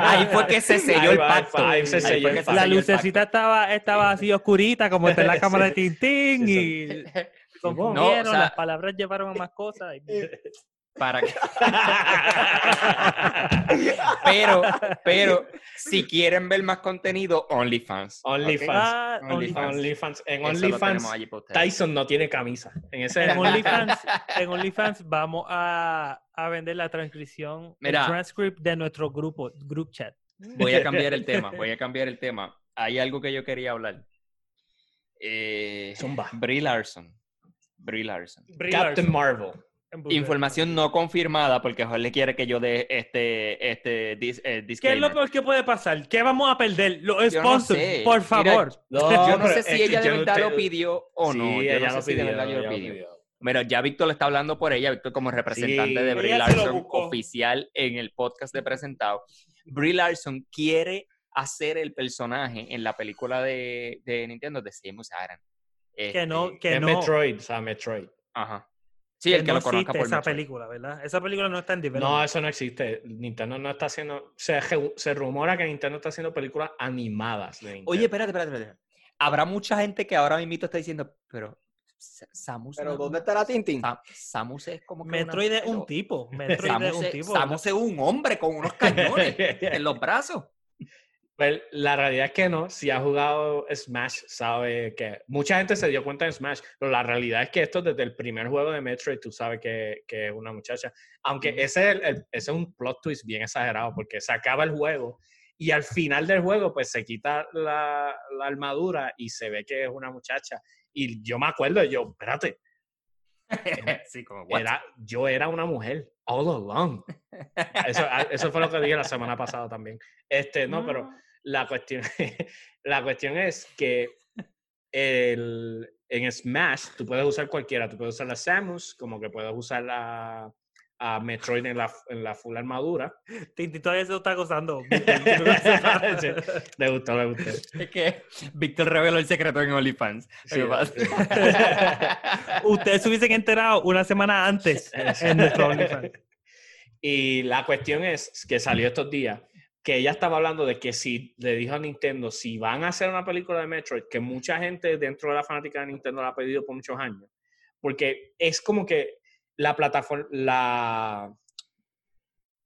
Speaker 1: Ahí fue que se selló el pacto.
Speaker 3: se selló el.
Speaker 2: La lucecita estaba, estaba así oscurita, como está en la cámara de Tintín, y confundieron,
Speaker 1: No, o sea-
Speaker 2: las palabras llevaron a más cosas. y-
Speaker 1: Para que... pero, pero, si quieren ver más contenido, OnlyFans.
Speaker 3: OnlyFans.
Speaker 2: Ah,
Speaker 1: OnlyFans.
Speaker 3: OnlyFans. En OnlyFans. Tyson no tiene camisa. En ese
Speaker 2: En OnlyFans, en OnlyFans vamos a, a vender la transcripción,
Speaker 1: Mira.
Speaker 2: el transcript de nuestro grupo, group chat.
Speaker 1: Voy a cambiar el tema, voy a cambiar el tema. Hay algo que yo quería hablar. Eh,
Speaker 3: Zumba.
Speaker 1: Brie Larson. Brie Larson.
Speaker 3: Captain Marvel.
Speaker 1: Información no confirmada porque Jorge quiere que yo dé este, este dis- eh,
Speaker 2: ¿Qué es lo peor que puede pasar? ¿Qué vamos a perder? Los
Speaker 1: no
Speaker 2: sponsors,
Speaker 1: sé.
Speaker 2: por
Speaker 1: Mira,
Speaker 2: favor.
Speaker 1: yo no
Speaker 3: pero
Speaker 1: sé si ella de
Speaker 3: no
Speaker 1: verdad lo pidió o no.
Speaker 3: Sí,
Speaker 1: yo
Speaker 3: ella
Speaker 1: no
Speaker 3: lo
Speaker 1: sé si de
Speaker 3: pidió,
Speaker 1: verdad lo pidió. Mira, ya Víctor le está hablando por ella, Víctor como representante
Speaker 3: Sí.
Speaker 1: de Brie Larson oficial en el podcast de presentado. Brie Larson quiere hacer el personaje en la película de, de Nintendo de Samus Aran.
Speaker 2: Que no,
Speaker 1: Este,
Speaker 2: que no.
Speaker 3: Metroid, o sea, Metroid.
Speaker 1: Ajá. Sí, el que
Speaker 2: no
Speaker 1: lo conozca
Speaker 2: existe
Speaker 1: por
Speaker 2: esa
Speaker 1: Metroid.
Speaker 2: película, ¿verdad? Esa película no está en
Speaker 3: No,
Speaker 2: development.
Speaker 3: eso no existe. Nintendo no está haciendo. Se, rumora que Nintendo está haciendo películas animadas de.
Speaker 1: Oye, espérate, espérate, espérate. Habrá mucha gente que ahora mismo está diciendo, pero Sa- Samus.
Speaker 4: Pero
Speaker 1: no-
Speaker 4: ¿dónde estará Tintín?
Speaker 1: Sa- Samus es como que una
Speaker 2: Metroid es un tipo.
Speaker 1: ¿no?
Speaker 2: Metroid es un tipo.
Speaker 1: Samus es un hombre con unos cañones en los brazos.
Speaker 3: Pero la realidad es que no. Si ha jugado Smash, sabe que. Mucha gente se dio cuenta en Smash, pero la realidad es que esto desde el primer juego de Metroid, tú sabes que, que es una muchacha. Aunque ese, es el- el- ese es un plot twist bien exagerado, porque se acaba el juego y al final del juego, pues se quita la, la armadura y se ve que es una muchacha. Y yo me acuerdo, yo, espérate,
Speaker 1: sí, como,
Speaker 3: era, yo era una mujer all along. Eso, a- eso fue lo que dije la semana pasada también. Este, no, pero la cuestión, la cuestión es que el, en Smash tú puedes usar cualquiera. Tú puedes usar la Samus, como que puedes usar la, a Metroid en la, en la full armadura.
Speaker 2: Tinti todavía se lo está gozando.
Speaker 3: Le gustó, le gustó.
Speaker 1: Es que Víctor reveló el secreto en OnlyFans.
Speaker 3: Sí,
Speaker 2: Ustedes se hubiesen enterado una semana antes en nuestro OnlyFans.
Speaker 3: Y la cuestión es que salió estos días que ella estaba hablando de que si le dijo a Nintendo si van a hacer una película de Metroid, que mucha gente dentro de la fanática de Nintendo la ha pedido por muchos años, porque es como que la plataforma, la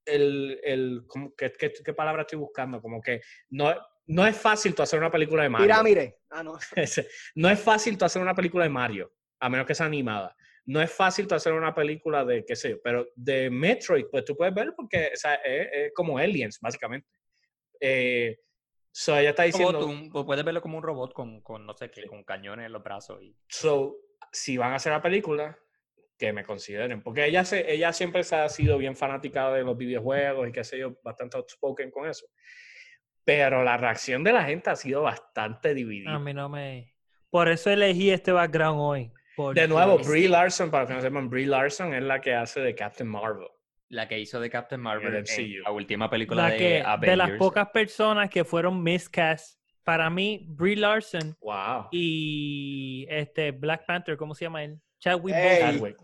Speaker 3: el, el ¿cómo- qué, qué- qué palabra estoy buscando? Como que no, no es fácil tú hacer una película de Mario.
Speaker 4: Pirámide. Ah, no.
Speaker 3: No es fácil tú hacer una película de Mario, a menos que sea animada. No es fácil tú hacer una película de, qué sé yo, pero de Metroid, pues tú puedes ver porque o sea, es, es como Aliens, básicamente. Eh, so ella está diciendo,
Speaker 1: Robot, pues puedes verlo como un robot con, con, no sé qué, con cañones en los brazos. Y...
Speaker 3: so, si van a hacer la película, que me consideren, porque ella, se, ella siempre se ha sido bien fanática de los videojuegos y qué sé yo, bastante outspoken con eso. Pero la reacción de la gente ha sido bastante dividida.
Speaker 2: A mí no me... Por eso elegí este background hoy.
Speaker 3: De nuevo, Brie Larson, para que no sepan, Brie Larson es la que hace de Captain Marvel.
Speaker 1: La que hizo de Captain Marvel
Speaker 3: El
Speaker 1: en
Speaker 3: MCU.
Speaker 1: la última película
Speaker 2: la
Speaker 1: de
Speaker 2: que,
Speaker 1: Avengers.
Speaker 2: de las pocas personas que fueron miscast, para mí, Brie Larson
Speaker 3: Wow.
Speaker 2: y este Black Panther, ¿cómo se llama él? Chadwick. Boseman.
Speaker 3: Chadwick.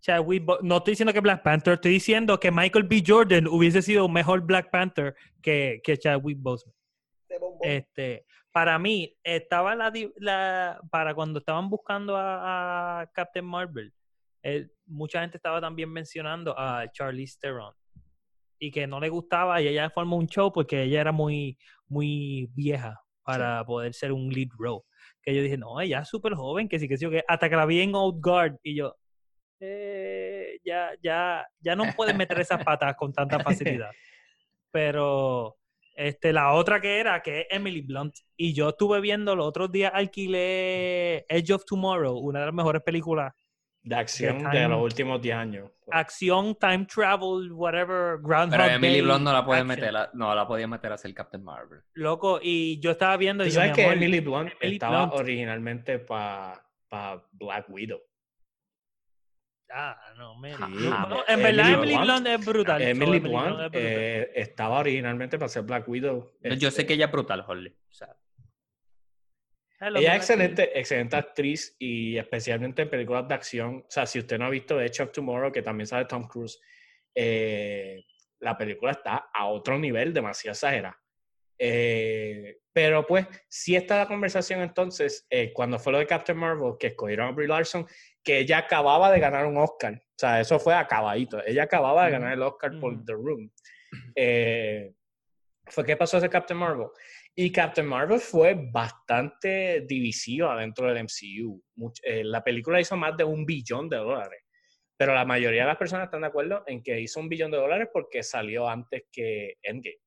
Speaker 2: Chadwick Bo- no estoy diciendo que Black Panther, estoy diciendo que Michael B. Jordan hubiese sido mejor Black Panther que, que Chadwick Boseman.
Speaker 4: Este
Speaker 2: para mí, estaba la, para cuando estaban buscando a, a Captain Marvel, eh, mucha gente estaba también mencionando a Charlize Theron y que no le gustaba y ella formó un show porque ella era muy, muy vieja para poder ser un lead role. Que yo dije, no, ella es súper joven, que sí, que sí, que hasta que la vi en Old Guard y yo, eh, ya, ya, ya no puedes meter esas patas con tanta facilidad. Pero este, la otra que era, que es Emily Blunt. Y yo estuve viendo los otros días, alquilé Edge of Tomorrow, una de las mejores películas.
Speaker 3: De acción de los últimos 10 años.
Speaker 2: Acción, time travel, whatever, Groundhog
Speaker 1: Pero Emily
Speaker 2: Day,
Speaker 1: Blunt no la puede
Speaker 2: action.
Speaker 1: meter, a- no la podía meter a ser Captain Marvel.
Speaker 2: Loco, y yo estaba viendo... y
Speaker 3: ¿Tú
Speaker 2: yo,
Speaker 3: sabes que
Speaker 2: amor,
Speaker 3: Emily Blunt
Speaker 2: Emily
Speaker 3: estaba
Speaker 2: Blunt.
Speaker 3: originalmente para Black Widow?
Speaker 2: Ah, no, man.
Speaker 3: Sí.
Speaker 2: No, en verdad,
Speaker 3: Emily
Speaker 2: Emily
Speaker 3: Blunt-
Speaker 2: es brutal.
Speaker 3: Emily
Speaker 2: Blunt
Speaker 3: Blunt
Speaker 2: es brutal.
Speaker 3: eh, estaba originalmente para ser Black Widow.
Speaker 1: Yo sé
Speaker 3: Este,
Speaker 1: que ella es brutal, Holly. O sea,
Speaker 2: Es lo
Speaker 3: Ella es excelente, excelente actriz y especialmente en películas de acción. O sea, si usted no ha visto Edge of Tomorrow, que también sale Tom Cruise, eh, la película está a otro nivel, demasiado exagerada. Eh, pero pues, sí está la conversación entonces, eh, cuando fue lo de Captain Marvel, que escogieron a Brie Larson, que ella acababa de ganar un Oscar. O sea, eso fue acabadito. Ella acababa de ganar el Oscar por
Speaker 2: Ujú.
Speaker 3: The Room. Eh, fue que pasó a ser Captain Marvel. Y Captain Marvel fue bastante divisiva dentro del MCU. Much- eh, la película hizo más de un billón de dólares. Pero la mayoría de las personas están de acuerdo en que hizo un billón de dólares porque salió antes que Endgame.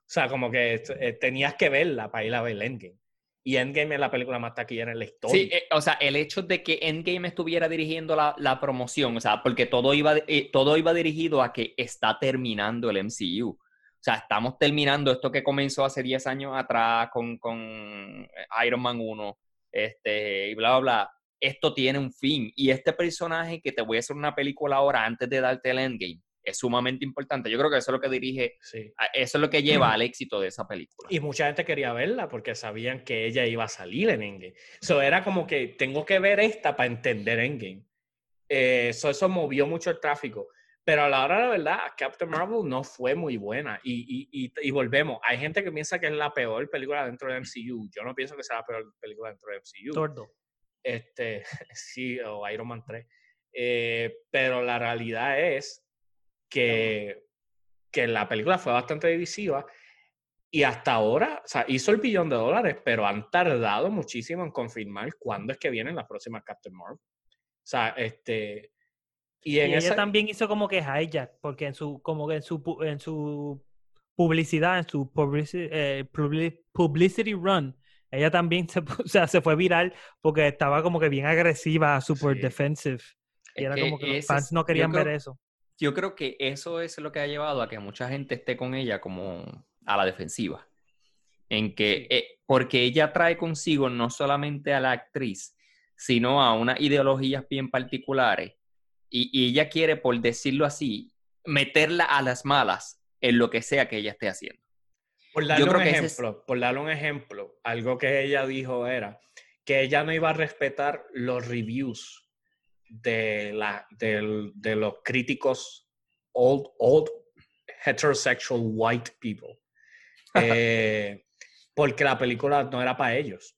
Speaker 3: O sea, como que eh, tenías que verla para ir a ver Endgame. Y Endgame es la película más taquillera en la historia.
Speaker 1: Sí, eh, o sea, el hecho de que Endgame estuviera dirigiendo la, la promoción, o sea, porque todo iba, eh, todo iba dirigido a que está terminando el MCU. O sea, estamos terminando esto que comenzó hace 10 años atrás con, con Iron Man 1, este, y bla, bla, bla. Esto tiene un fin. Y este personaje que te voy a hacer una película ahora antes de darte el Endgame es sumamente importante. Yo creo que eso es lo que dirige,
Speaker 3: Sí.
Speaker 1: eso es lo que lleva al éxito de esa película.
Speaker 3: Y mucha gente quería verla porque sabían que ella iba a salir en Endgame. Eso era como que tengo que ver esta para entender Endgame. Eh, eso, eso movió mucho el tráfico. Pero a la hora de la verdad, Captain Marvel no fue muy buena. Y, y, y, y volvemos. Hay gente que piensa que es la peor película dentro del MCU. Yo no pienso que sea la peor película dentro del MCU.
Speaker 2: Tordo.
Speaker 3: Este, sí, o Iron Man 3. Eh, pero la realidad es que, que la película fue bastante divisiva y hasta ahora, o sea, hizo el billón de dólares, pero han tardado muchísimo en confirmar cuándo es que vienen las próximas Captain Marvel. O sea, este... Y
Speaker 2: ella
Speaker 3: esa...
Speaker 2: también hizo como que hijack, porque en su, como que en su, en su publicidad, en su publici- eh, publi- publicity run, ella también se, o sea, se fue viral porque estaba como que bien agresiva, super
Speaker 3: Sí.
Speaker 2: defensive. Y era como que los fans no querían ver eso.
Speaker 1: Yo creo que eso es lo que ha llevado a que mucha gente esté con ella como a la defensiva. En que, eh, porque ella trae consigo no solamente a la actriz, sino a unas ideologías bien particulares. Y, y ella quiere, por decirlo así, meterla a las malas en lo que sea que ella esté haciendo.
Speaker 3: Por darle un
Speaker 1: es-
Speaker 3: ejemplo, por darle un ejemplo, algo que ella dijo era que ella no iba a respetar los reviews de, la, de los críticos old, old heterosexual white people. Eh, porque la película no era para ellos.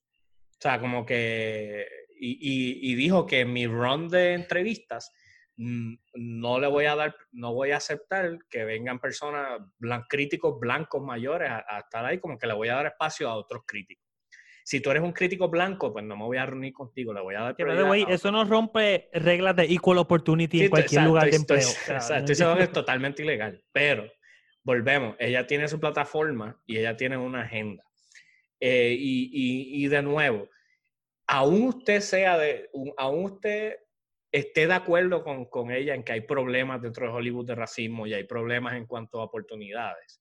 Speaker 3: O sea, como que... Y, y- y dijo que en mi run de entrevistas no le voy a dar, no voy a aceptar que vengan personas, blan- críticos blancos mayores a, a estar ahí, como que le voy a dar espacio a otros críticos. Si tú eres un crítico blanco, pues no me voy a reunir contigo, le voy a dar
Speaker 2: way,
Speaker 3: a
Speaker 2: eso no rompe reglas de equal opportunity
Speaker 3: Sí,
Speaker 2: en cualquier
Speaker 3: exacto,
Speaker 2: lugar de
Speaker 3: estoy-
Speaker 2: empleo. O sea,
Speaker 3: exacto, eso es totalmente ilegal. Pero, volvemos, ella tiene su plataforma y ella tiene una agenda. Eh, y, y- y de nuevo, aún usted sea de, aún usted esté de acuerdo con, con ella en que hay problemas dentro de Hollywood de racismo y hay problemas en cuanto a oportunidades.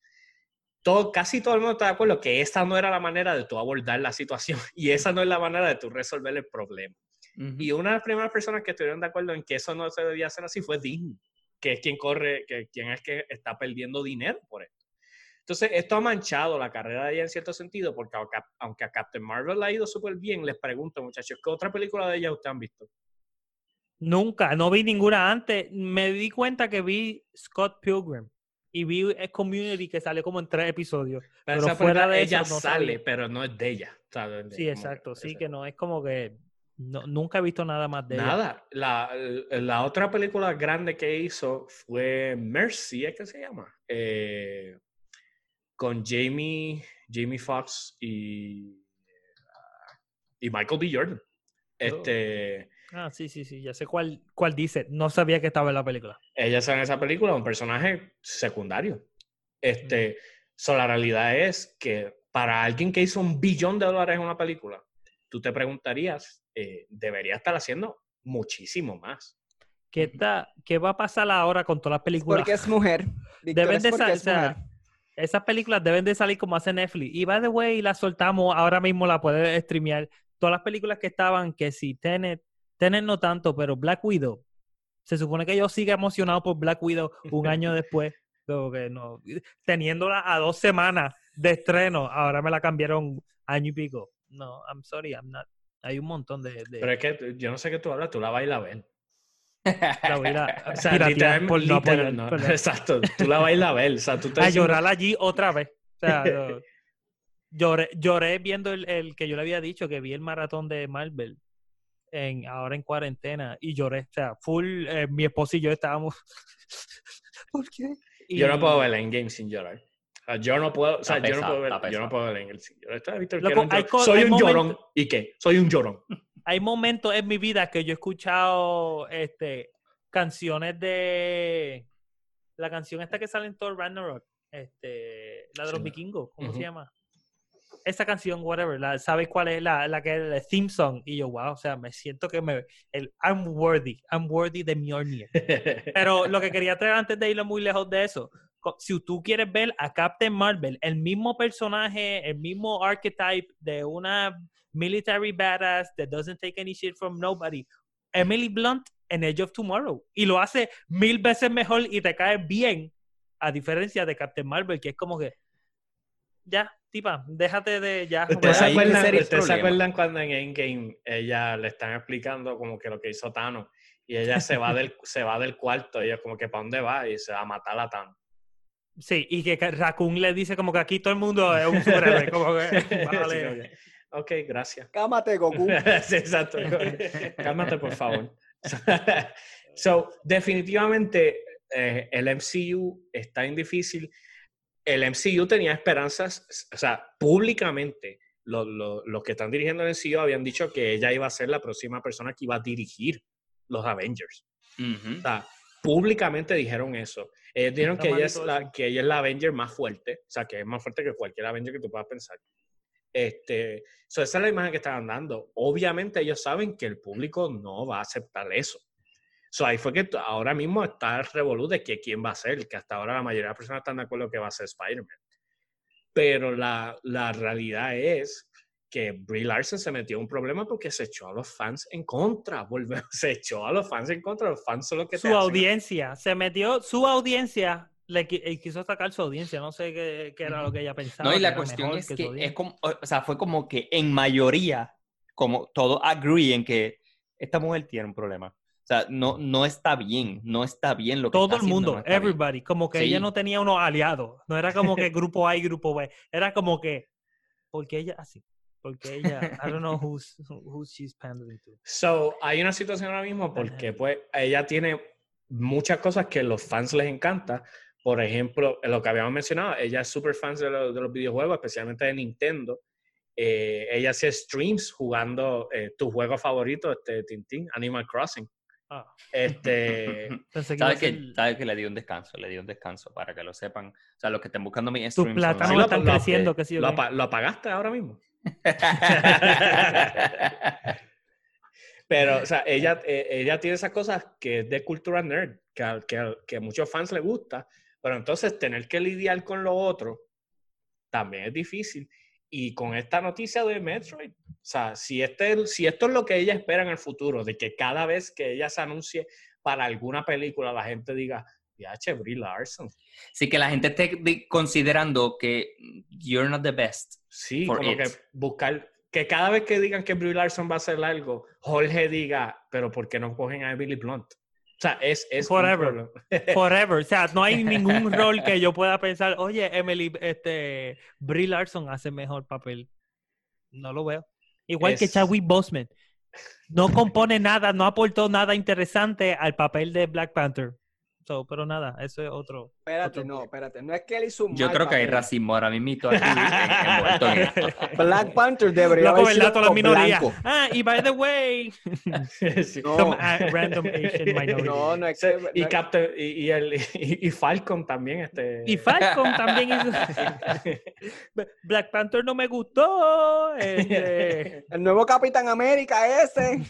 Speaker 3: Todo, casi todo el mundo está de acuerdo que esa no era la manera de tú abordar la situación y esa no es la manera de tú resolver el problema. Y una de las primeras personas que estuvieron de acuerdo en que eso no se debía hacer así fue Disney, que es quien corre, que quien es que está perdiendo dinero por esto. Entonces, esto ha manchado la carrera de ella en cierto sentido, porque aunque, aunque a Captain Marvel le ha ido súper bien, les pregunto, muchachos, ¿qué otra película de ella ustedes han visto?
Speaker 2: Nunca, no vi ninguna antes. Me di cuenta que vi Scott Pilgrim y vi eh, Community que sale como en tres episodios.
Speaker 3: Pero,
Speaker 2: fuera de
Speaker 3: ella
Speaker 2: eso, no
Speaker 3: sale, pero no es de ella. ¿sabes?
Speaker 2: Sí,
Speaker 3: Como
Speaker 2: exacto. Sí, que no es como que no, nunca he visto nada más de ella.
Speaker 3: Nada. La, otra película grande que hizo fue Mercy, ¿es que se llama? Eh, con Jamie, Jamie Foxx y, y Michael B. Jordan. Este,
Speaker 2: Ah, sí, sí, sí. Ya sé cuál, cuál dice. No sabía que estaba en la película.
Speaker 3: ella sale en esa película un personaje secundario. Este, so, la realidad es que para alguien que hizo un billón de dólares en una película, tú te preguntarías, eh, debería estar haciendo muchísimo más.
Speaker 2: ¿Qué, está, ¿Qué va a pasar ahora con todas las películas?
Speaker 4: Porque es mujer.
Speaker 2: Deben
Speaker 4: es
Speaker 2: de
Speaker 4: porque
Speaker 2: sa-
Speaker 4: es
Speaker 2: o sea,
Speaker 4: mujer.
Speaker 2: Esas películas deben de salir como hace Netflix. Y by the way, la soltamos, ahora mismo la puedes streamear. Todas las películas que estaban, que si Tenet, Tenet no tanto, pero Black Widow. Se supone que yo siga emocionado por Black Widow un año después. Como que no. Teniéndola a dos semanas de estreno, ahora me la cambiaron año y pico. No, I'm sorry, I'm not. Hay un montón de. de-
Speaker 3: Pero es que yo no sé qué tú hablas, tú la vas ver.
Speaker 2: la voy a a
Speaker 3: O sea,
Speaker 2: piratear
Speaker 3: literal-
Speaker 2: por no
Speaker 3: literal-
Speaker 2: apoyar,
Speaker 3: no,
Speaker 2: pero-
Speaker 3: Exacto, tú la vas a ver. O sea, tú estás
Speaker 2: a llorar allí otra vez. O sea, yo- lloré, lloré viendo el, el que yo le había dicho, que vi el maratón de Marvel en, ahora en cuarentena y lloré. O sea, full, eh, mi esposo y yo estábamos... ¿Por qué?
Speaker 3: Yo no puedo ver Endgame sin llorar. Yo no puedo, o sea, yo no puedo ver, yo no puedo ver Endgame sin llorar. Soy
Speaker 2: hay
Speaker 3: un llorón. ¿Y qué? Soy un llorón.
Speaker 2: Hay momentos en mi vida que yo he escuchado este, canciones de... La canción esta que sale en Thor Ragnarok, este, la de los
Speaker 3: Sí.
Speaker 2: vikingos, ¿cómo se llama? Esa canción, whatever, la, ¿sabes cuál es la, la que es el theme song? Y yo, wow, o sea, me siento que me... El, I'm worthy, I'm worthy de Mjolnir. Pero lo que quería traer antes de irlo muy lejos de eso, si tú quieres ver a Captain Marvel, el mismo personaje, el mismo archetype de una military badass that doesn't take any shit from nobody, Emily Blunt en Edge of Tomorrow. Y lo hace mil veces mejor y te cae bien, a diferencia de Captain Marvel, que es como que, ya, tipa, déjate de ya.
Speaker 3: ¿Ustedes se acuerdan, se acuerdan cuando en Endgame ella le están explicando como que lo que hizo Thanos y ella se va del, se va del cuarto y ella como que ¿para dónde va? Y se va a matar a Thanos.
Speaker 2: Sí, y que Raccoon le dice como que aquí todo el mundo es un superhéroe, como que,
Speaker 3: Sí,
Speaker 2: vale.
Speaker 3: que, ok, gracias.
Speaker 4: Cámate, Goku.
Speaker 3: sí, exacto. Cálmate, por favor. so, definitivamente eh, el MCU está en difícil. El MCU tenía esperanzas, o sea, públicamente, lo- lo- los que están dirigiendo el MCU habían dicho que ella iba a ser la próxima persona que iba a dirigir los Avengers.
Speaker 1: Ujú.
Speaker 3: O sea, públicamente dijeron eso. Ellos dijeron que ella, es la, que ella es la Avenger más fuerte, o sea, que es más fuerte que cualquier Avenger que tú puedas pensar. Este, so esa es la imagen que estaban dando. Obviamente ellos saben que el público no va a aceptar eso. So ahí fue que ahora mismo está el revolú de que quién va a ser, que hasta ahora la mayoría de las personas están de acuerdo que va a ser Spider-Man. Pero la, la realidad es que Brie Larson se metió en un problema porque se echó a los fans en contra. Volvió, se echó a los fans en contra. Los fans son los que te
Speaker 2: su
Speaker 3: hacen-
Speaker 2: audiencia, se metió, su audiencia, le qui- quiso sacar su audiencia, no sé qué, qué era lo que ella pensaba.
Speaker 1: No, y
Speaker 2: que
Speaker 1: la cuestión es
Speaker 2: su
Speaker 1: que es como, o sea, fue como que en mayoría, como todos agree en que esta mujer tiene un problema. O sea, no, no está bien, no está bien lo que
Speaker 2: Todo
Speaker 1: está
Speaker 2: el
Speaker 1: haciendo,
Speaker 2: mundo,
Speaker 1: no está bien.
Speaker 2: everybody, como que ella
Speaker 1: Sí.
Speaker 2: no tenía unos aliados, no era como que grupo A y grupo B, era como que, porque ella así, porque ella, I don't know who's, who she's pandering to.
Speaker 3: So, hay una situación ahora mismo porque pues ella tiene muchas cosas que a los fans les encanta. Por ejemplo, lo que habíamos mencionado, ella es súper fan de, lo- de los videojuegos, especialmente de Nintendo. Eh, ella hace streams jugando eh, tu juego favorito, este Tintín, Animal Crossing.
Speaker 2: Ah,
Speaker 3: Este,
Speaker 2: pensé que
Speaker 1: ¿Sabes que, ¿Sabes que le di un descanso? Le di un descanso para que lo sepan. O sea, los que estén buscando mi
Speaker 2: tus plátanos
Speaker 3: lo-
Speaker 2: están
Speaker 3: lo-
Speaker 2: creciendo, que sí,
Speaker 3: ¿lo, apa- lo apagaste ahora mismo? Pero, o sea, ella, eh, ella tiene esas cosas que es de cultura nerd, que, a- que, que a muchos fans les gusta, pero entonces tener que lidiar con lo otro también es difícil. Y con esta noticia de Metroid, sea, si, este, si esto es lo que ella espera en el futuro, de que cada vez que ella se anuncie para alguna película, la gente diga, ya, Brie Larson.
Speaker 1: Sí, que la gente esté considerando que you're not the best.
Speaker 3: Sí,
Speaker 1: For
Speaker 3: como
Speaker 1: it.
Speaker 3: que buscar, que cada vez que digan que Brie Larson va a hacer algo, Jorge diga, pero ¿por qué no cogen a Emily Blunt? O sea, es, es
Speaker 2: Forever. Forever. O sea, no hay ningún rol que yo pueda pensar, oye, Emily, este, Brie Larson hace mejor papel. No lo veo. Igual que Chadwick Boseman. No compone nada, no aportó nada interesante al papel de Black Panther. So, pero nada, eso es otro.
Speaker 4: Espérate,
Speaker 2: Otro
Speaker 4: no, espérate. No es que él hizo un
Speaker 1: Yo
Speaker 4: mal
Speaker 1: creo que hay racismo ahora mismo aquí en- envuelto en esto.
Speaker 4: Black Panther debería
Speaker 2: Loco,
Speaker 4: haber sido
Speaker 2: minorías.
Speaker 4: blanco.
Speaker 2: Ah, y by the way,
Speaker 3: Sí.
Speaker 4: No.
Speaker 2: some ah, random Asian minority.
Speaker 4: No, no es que... no
Speaker 3: Y Captain, y, y el, y, y Falcon también, este.
Speaker 2: Y Falcon también hizo. Black Panther no me gustó. este,
Speaker 4: El nuevo Capitán América ese.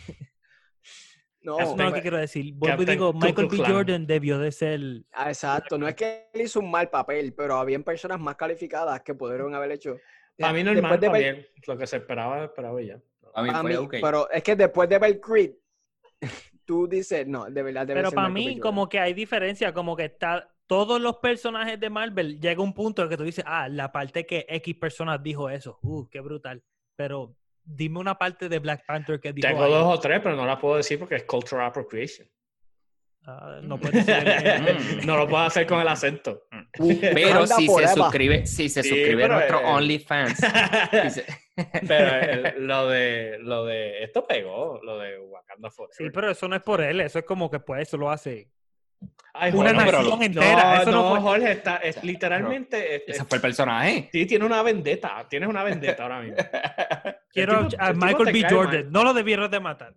Speaker 4: No,
Speaker 2: Eso no es lo que quiero decir. Vuelvo y digo, Michael B. Jordan debió de ser.
Speaker 4: ah, exacto. No es que él hizo un mal papel, pero habían personas más calificadas que pudieron haber hecho.
Speaker 3: A mí normal
Speaker 4: de ver-.
Speaker 3: Lo que se esperaba, esperaba ya.
Speaker 1: A mí
Speaker 4: a
Speaker 1: fue
Speaker 4: mí-
Speaker 1: ok.
Speaker 4: Pero es que después de ver Creed, tú dices, no, de verdad debe
Speaker 2: Pero
Speaker 4: ser
Speaker 2: para
Speaker 4: Michael
Speaker 2: mí, como que hay diferencia, como que está. Todos los personajes de Marvel llega un punto en que tú dices, ah, la parte que X personas dijo eso, uh, qué brutal. Pero dime una parte de Black Panther que dijo.
Speaker 3: Tengo
Speaker 2: ahí.
Speaker 3: dos o tres, pero no las puedo decir porque es cultural appropriation.
Speaker 2: Ah, no el-
Speaker 1: Mm.
Speaker 3: No lo puedo hacer con el acento.
Speaker 1: Pero
Speaker 4: Wakanda
Speaker 1: si se suscribe, si se
Speaker 3: Sí,
Speaker 1: suscribe a
Speaker 3: pero,
Speaker 1: nuestro
Speaker 3: eh,
Speaker 1: OnlyFans. se-
Speaker 3: Pero el- lo de lo de esto pegó, lo de Wakanda Forever.
Speaker 2: Sí, pero eso no es por él, eso es como que pues eso lo hace.
Speaker 3: Ay,
Speaker 2: una
Speaker 3: pero
Speaker 2: nación
Speaker 3: lo-
Speaker 2: entera,
Speaker 3: No,
Speaker 2: eso no
Speaker 3: no,
Speaker 2: fue-
Speaker 3: Jorge, está, es literalmente. es-
Speaker 1: Ese fue el personaje.
Speaker 3: Sí, tiene una vendetta. Tienes una vendetta ahora mismo.
Speaker 2: Quiero
Speaker 3: tipo-
Speaker 2: a Michael B. Jordan,
Speaker 3: mal.
Speaker 2: no lo debieron de matar.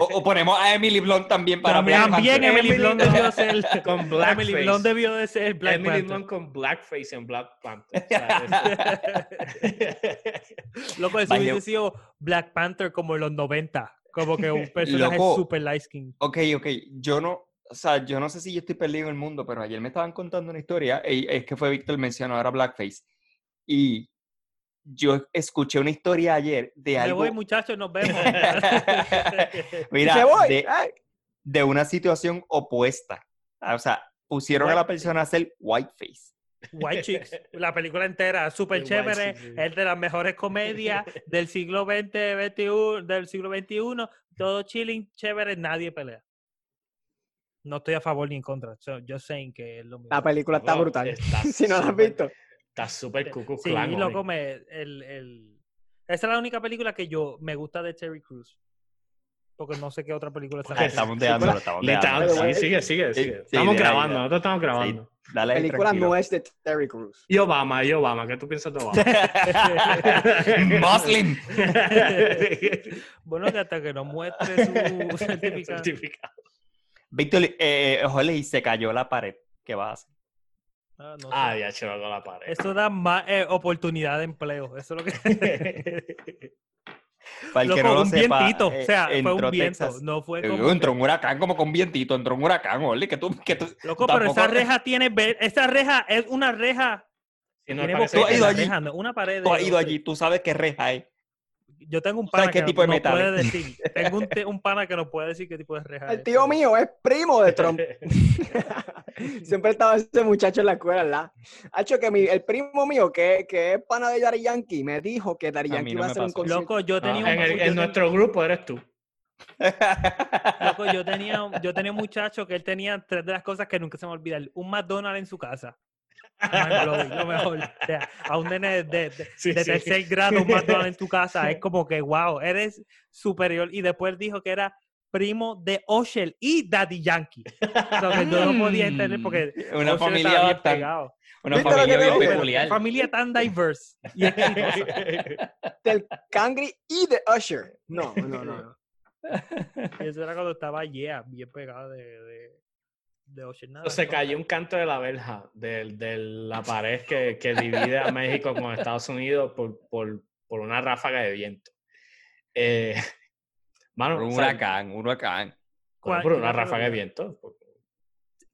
Speaker 1: O, o ponemos a Emily Blunt también para
Speaker 2: También, también. Emily Blunt debió de ser.
Speaker 3: Con
Speaker 2: Emily
Speaker 3: blackface.
Speaker 2: Blunt debió de ser Black
Speaker 3: Emily
Speaker 2: Panther.
Speaker 3: Blunt con blackface en Black Panther.
Speaker 2: Loco, eso hubiese sido Black Panther como en los 90. Como que un personaje
Speaker 1: Loco.
Speaker 2: super light skin.
Speaker 1: Ok, ok. Yo no, o sea, yo no sé si yo estoy perdido en el mundo, pero ayer me estaban contando una historia. y es que fue Víctor mencionó ahora Blackface. Y yo escuché una historia ayer de
Speaker 2: Me
Speaker 1: algo.
Speaker 2: voy, muchachos, nos vemos.
Speaker 1: Mira,
Speaker 4: Se voy.
Speaker 1: de, de una situación opuesta. O sea, pusieron a la persona a hacer whiteface.
Speaker 2: White Chicks, la película entera, súper chévere,
Speaker 3: Chicks, sí.
Speaker 2: es de las mejores comedias del siglo XX, XXI, del siglo XXI, todo chilling, chévere, nadie pelea. No estoy a favor ni en contra, so, yo sé que es lo mismo.
Speaker 4: La película está brutal.
Speaker 3: está
Speaker 4: si no la has visto.
Speaker 3: Está súper cucu
Speaker 2: Sí,
Speaker 3: clan.
Speaker 2: loco, me, el, el... esa es la única película que yo me gusta de Terry Crews. Porque no sé qué otra película está
Speaker 1: estamos dejándolo, estamos
Speaker 3: sí, sigue, sigue,
Speaker 1: Sí,
Speaker 3: sigue.
Speaker 1: sí,
Speaker 3: Estamos grabando, nosotros estamos grabando.
Speaker 4: La película
Speaker 1: tranquilo.
Speaker 4: no es de Terry Crews.
Speaker 3: Y Obama, y Obama, ¿qué tú piensas de Obama?
Speaker 1: Muslim.
Speaker 2: Bueno, que hasta que nos muestre su certificado.
Speaker 3: Certificado.
Speaker 1: Víctor, eh, Jorge, y se cayó la pared. ¿Qué vas a hacer?
Speaker 2: Ah, no sé.
Speaker 3: Ah, ya se con la pared.
Speaker 2: Eso da más eh, oportunidad de empleo. Eso es lo que.
Speaker 1: Para el que no lo
Speaker 2: un
Speaker 1: sepa,
Speaker 2: vientito.
Speaker 1: eh,
Speaker 2: o sea, fue
Speaker 1: entró
Speaker 2: un viento.
Speaker 1: Texas-
Speaker 2: No fue
Speaker 1: Eh,
Speaker 2: como.
Speaker 1: Entró un huracán como con vientito, entró un huracán, Oli, que tú, que tú,
Speaker 2: Loco, pero esa
Speaker 1: tampoco-
Speaker 2: reja tiene. ve- Esa reja es una reja.
Speaker 3: Sí, no,
Speaker 1: Tú has
Speaker 3: que-
Speaker 1: ido
Speaker 2: la
Speaker 1: allí.
Speaker 2: reja, no, una pared.
Speaker 1: tú has ido allí, tú sabes qué reja es.
Speaker 2: Yo tengo un
Speaker 1: ¿Sabes
Speaker 2: pana
Speaker 1: qué
Speaker 2: que
Speaker 1: tipo de
Speaker 2: no
Speaker 1: metal
Speaker 2: puede decir. Tengo un, te- un pana que no puede decir qué tipo de reja
Speaker 4: El
Speaker 2: es,
Speaker 4: tío
Speaker 2: pero-
Speaker 4: mío es primo de Trump. Siempre estaba ese muchacho en la escuela, ¿verdad? Ha hecho que mi, el primo mío, que, que es pana de Daddy Yankee, me dijo que
Speaker 1: mí
Speaker 4: Yankee
Speaker 1: no
Speaker 4: iba a
Speaker 1: me
Speaker 4: hacer un concierto.
Speaker 2: Loco, yo tenía un.
Speaker 3: en el-
Speaker 2: yo
Speaker 3: en
Speaker 2: ten-
Speaker 3: nuestro grupo eres tú.
Speaker 2: Loco, yo tenía, un- yo tenía un muchacho que él tenía tres de las cosas que nunca se me olvidan. Un McDonald's en su casa. Lo mejor. O sea, a un nene de, de-
Speaker 3: Sí,
Speaker 2: de
Speaker 3: sí.
Speaker 2: tercer grado, un en tu casa, es como que, wow, eres superior. Y después dijo que era primo de Oshel y Daddy Yankee. Lo que yo no podía entender porque
Speaker 1: Una
Speaker 2: Usher
Speaker 1: familia
Speaker 2: estaba bien
Speaker 1: bastante-
Speaker 2: pegado.
Speaker 1: Una
Speaker 4: ¿Viste lo
Speaker 1: familia bien peculiar.
Speaker 2: Familia tan diverse y.
Speaker 4: Del Cangri y de Usher. No, no, no. no.
Speaker 2: Eso era cuando estaba yeah, bien pegado de, de, de Usher. Nada,
Speaker 3: Se cayó un canto de la verja de, de la pared que, que divide a México con Estados Unidos por, por, por una ráfaga de viento. Eh, mano,
Speaker 1: Un
Speaker 3: o sea,
Speaker 1: huracán, un huracán.
Speaker 3: coño,
Speaker 2: ¿Cuál-
Speaker 3: por una
Speaker 2: ráfaga
Speaker 3: de viento.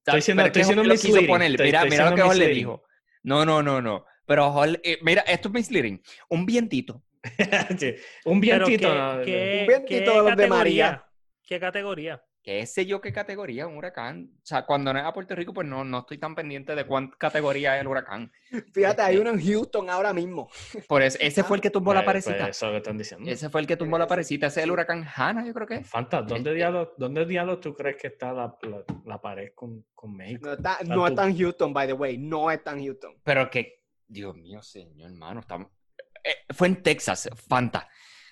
Speaker 1: Estoy que
Speaker 3: estoy
Speaker 1: quiso
Speaker 3: misleading,
Speaker 1: poner.
Speaker 3: estoy-
Speaker 1: Mira,
Speaker 3: estoy
Speaker 1: mira lo que Jorge le dijo. No, no, no, no. Pero Jorge, eh, mira, esto es misleading. Un vientito
Speaker 3: Sí, Un vientito.
Speaker 2: ¿qué,
Speaker 3: no, no.
Speaker 2: qué-
Speaker 4: Un vientito
Speaker 2: qué
Speaker 4: de los de
Speaker 2: categoría?
Speaker 4: María.
Speaker 2: ¿Qué categoría?
Speaker 1: ¿Qué sé yo qué categoría? Un huracán. O sea, cuando no es a Puerto Rico, pues no, no estoy tan pendiente de cuánta categoría es el huracán.
Speaker 4: Fíjate, hay uno en Houston ahora mismo.
Speaker 1: Por eso, ese fue el que tumbó la
Speaker 3: Pues- pues
Speaker 1: parecita.
Speaker 3: eso es lo que están diciendo.
Speaker 1: Ese fue el que tumbó la parecita. Ese es el huracán Hanna, yo creo que es.
Speaker 3: Fanta, ¿dónde
Speaker 1: Este-
Speaker 3: diablos, ¿dónde diablos tú crees que está la, la, la pared con, con México?
Speaker 4: No está, no
Speaker 3: tú-
Speaker 4: está en Houston, by the way. No está en Houston.
Speaker 1: Pero que, Dios mío, señor, hermano, estamos... eh, fue en Texas, Fanta.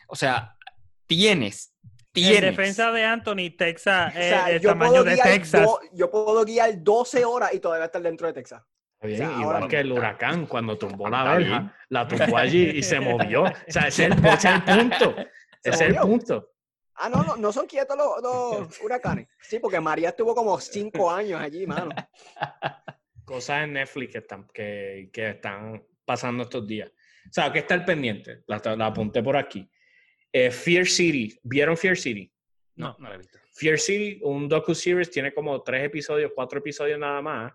Speaker 1: O sea, tienes, tienes...
Speaker 2: En defensa de Anthony, Texas
Speaker 4: O
Speaker 2: es
Speaker 4: sea,
Speaker 2: el tamaño de Texas.
Speaker 4: do- yo puedo guiar 12 horas y todavía estar dentro de Texas.
Speaker 3: Bien,
Speaker 4: O sea,
Speaker 3: igual
Speaker 4: ahora-
Speaker 3: que el huracán cuando tumbó la verja, la tumbó allí y se movió. O sea, ese es el, ese es el punto. Ese es el punto.
Speaker 4: Ah, no, no, no son quietos los, los huracanes. Sí, porque María estuvo como 5 años allí, mano.
Speaker 3: Cosas en Netflix que están, que, que están pasando estos días. O sea, que está el pendiente. La, la apunté por aquí. Eh, Fear City. ¿Vieron Fear City?
Speaker 1: No, no lo he visto.
Speaker 3: Fear City, un docu-series, tiene como tres episodios, cuatro episodios nada más,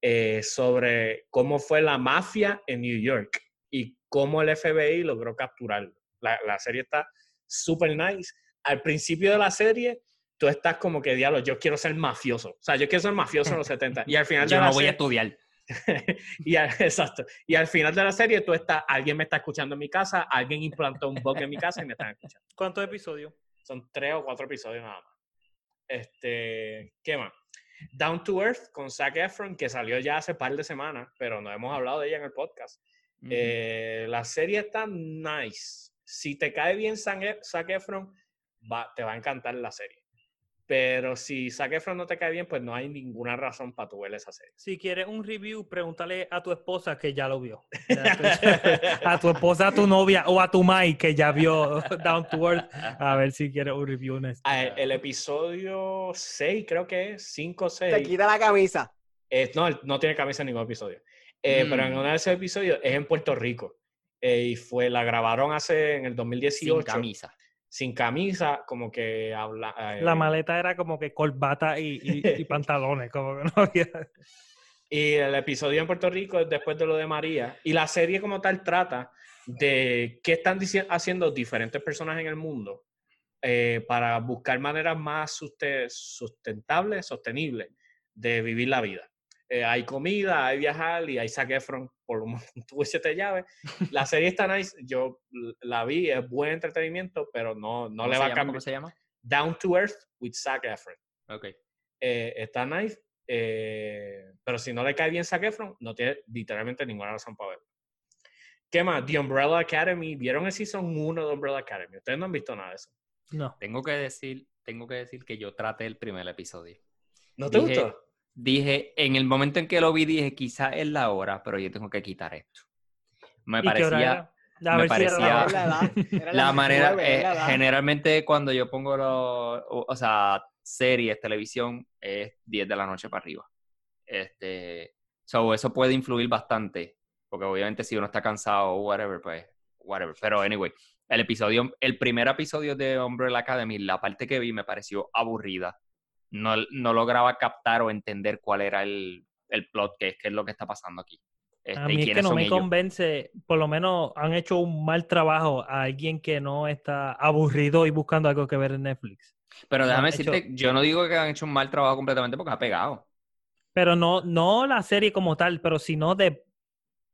Speaker 3: eh, sobre cómo fue la mafia en New York y cómo el FBI logró capturarlo. La, la serie está súper nice. Al principio de la serie, tú estás como que, diablo, yo quiero ser mafioso. O sea, yo quiero ser mafioso en los 70. Y al final
Speaker 1: Yo
Speaker 3: de la
Speaker 1: no voy a
Speaker 3: serie-
Speaker 1: estudiar.
Speaker 3: y al- exacto. Y al final de la serie, tú estás, alguien me está escuchando en mi casa, alguien implantó un bug en mi casa y me están escuchando.
Speaker 2: ¿Cuántos episodios?
Speaker 3: Son tres o cuatro episodios nada más. Este, ¿qué más? Down to Earth con Zac Efron, que salió ya hace par de semanas, pero no hemos hablado de ella en el podcast. Eh, la serie está nice. Si te cae bien Zac E- Zac Efron, va- te va a encantar la serie. Pero si Zac Efron no te cae bien, pues no hay ninguna razón para tu ver esa serie.
Speaker 2: Si quieres un review, pregúntale a tu esposa que ya lo vio. A tu esposa, a tu novia o a tu Mai que ya vio Down to Earth. A ver si quieres un review. en esto.
Speaker 3: Ah, el, el episodio 6, creo que es, 5 o 6.
Speaker 4: Te quita la camisa.
Speaker 3: Eh, no, no tiene camisa en ningún episodio. Eh, Pero en
Speaker 1: Mm.
Speaker 3: uno de esos episodios es en Puerto Rico. Eh, y fue, la grabaron hace en el 2018.
Speaker 1: Sin camisa.
Speaker 3: Sin camisa, como que habla. eh,
Speaker 2: La maleta era como que corbata y, y- y pantalones, como que no había.
Speaker 3: Y el episodio en Puerto Rico es después de lo de María. Y la serie como tal trata de qué están haciendo diferentes personas en el mundo eh, para buscar maneras más suste- sustentables, sostenibles de vivir la vida. Eh, hay comida, hay viajar y hay Zac Por un tuvo siete llaves. La serie está nice, yo la vi, es buen entretenimiento, pero no, no
Speaker 1: ¿Cómo
Speaker 3: le va a cambiar.
Speaker 1: ¿Cómo se llama?
Speaker 3: Down to Earth with Zac Efron
Speaker 1: Ok.
Speaker 3: eh, está nice, eh, pero si no le cae bien Zac Efron, no tiene literalmente ninguna razón para verlo. ¿Qué más? The Umbrella Academy. ¿Vieron el Season 1 de Umbrella Academy? Ustedes no han visto nada de eso.
Speaker 2: No.
Speaker 1: Tengo que decir, tengo que decir que yo traté el primer episodio.
Speaker 3: ¿No te
Speaker 1: Dije-
Speaker 3: gustó?
Speaker 1: Dije, en el momento en que lo vi, dije, quizá es la hora, pero yo tengo que quitar esto. Me
Speaker 2: ¿Y qué hora
Speaker 1: parecía?
Speaker 2: A
Speaker 1: me
Speaker 2: ver si era la
Speaker 1: parecía-.
Speaker 4: Era la edad. Era
Speaker 1: la manera, eh,
Speaker 4: la
Speaker 1: generalmente cuando yo pongo los, o, o sea, series, televisión, es 10 de la noche para arriba. Este, so, eso puede influir bastante, porque obviamente si uno está cansado o whatever, pues, whatever. Pero anyway, el episodio, el primer episodio de Umbrella Academy, la parte que vi me pareció aburrida. No, no lograba captar o entender cuál era el, el plot, qué, qué es lo que está pasando aquí. Este,
Speaker 2: A
Speaker 1: y
Speaker 2: mí es que no me
Speaker 1: ellos.
Speaker 2: convence, por lo menos han hecho un mal trabajo a alguien que no está aburrido y buscando algo que ver en Netflix.
Speaker 1: Pero déjame
Speaker 2: han hecho-
Speaker 1: decirte, yo no digo que han hecho un mal trabajo completamente porque ha pegado.
Speaker 2: Pero no, no la serie como tal, pero sino de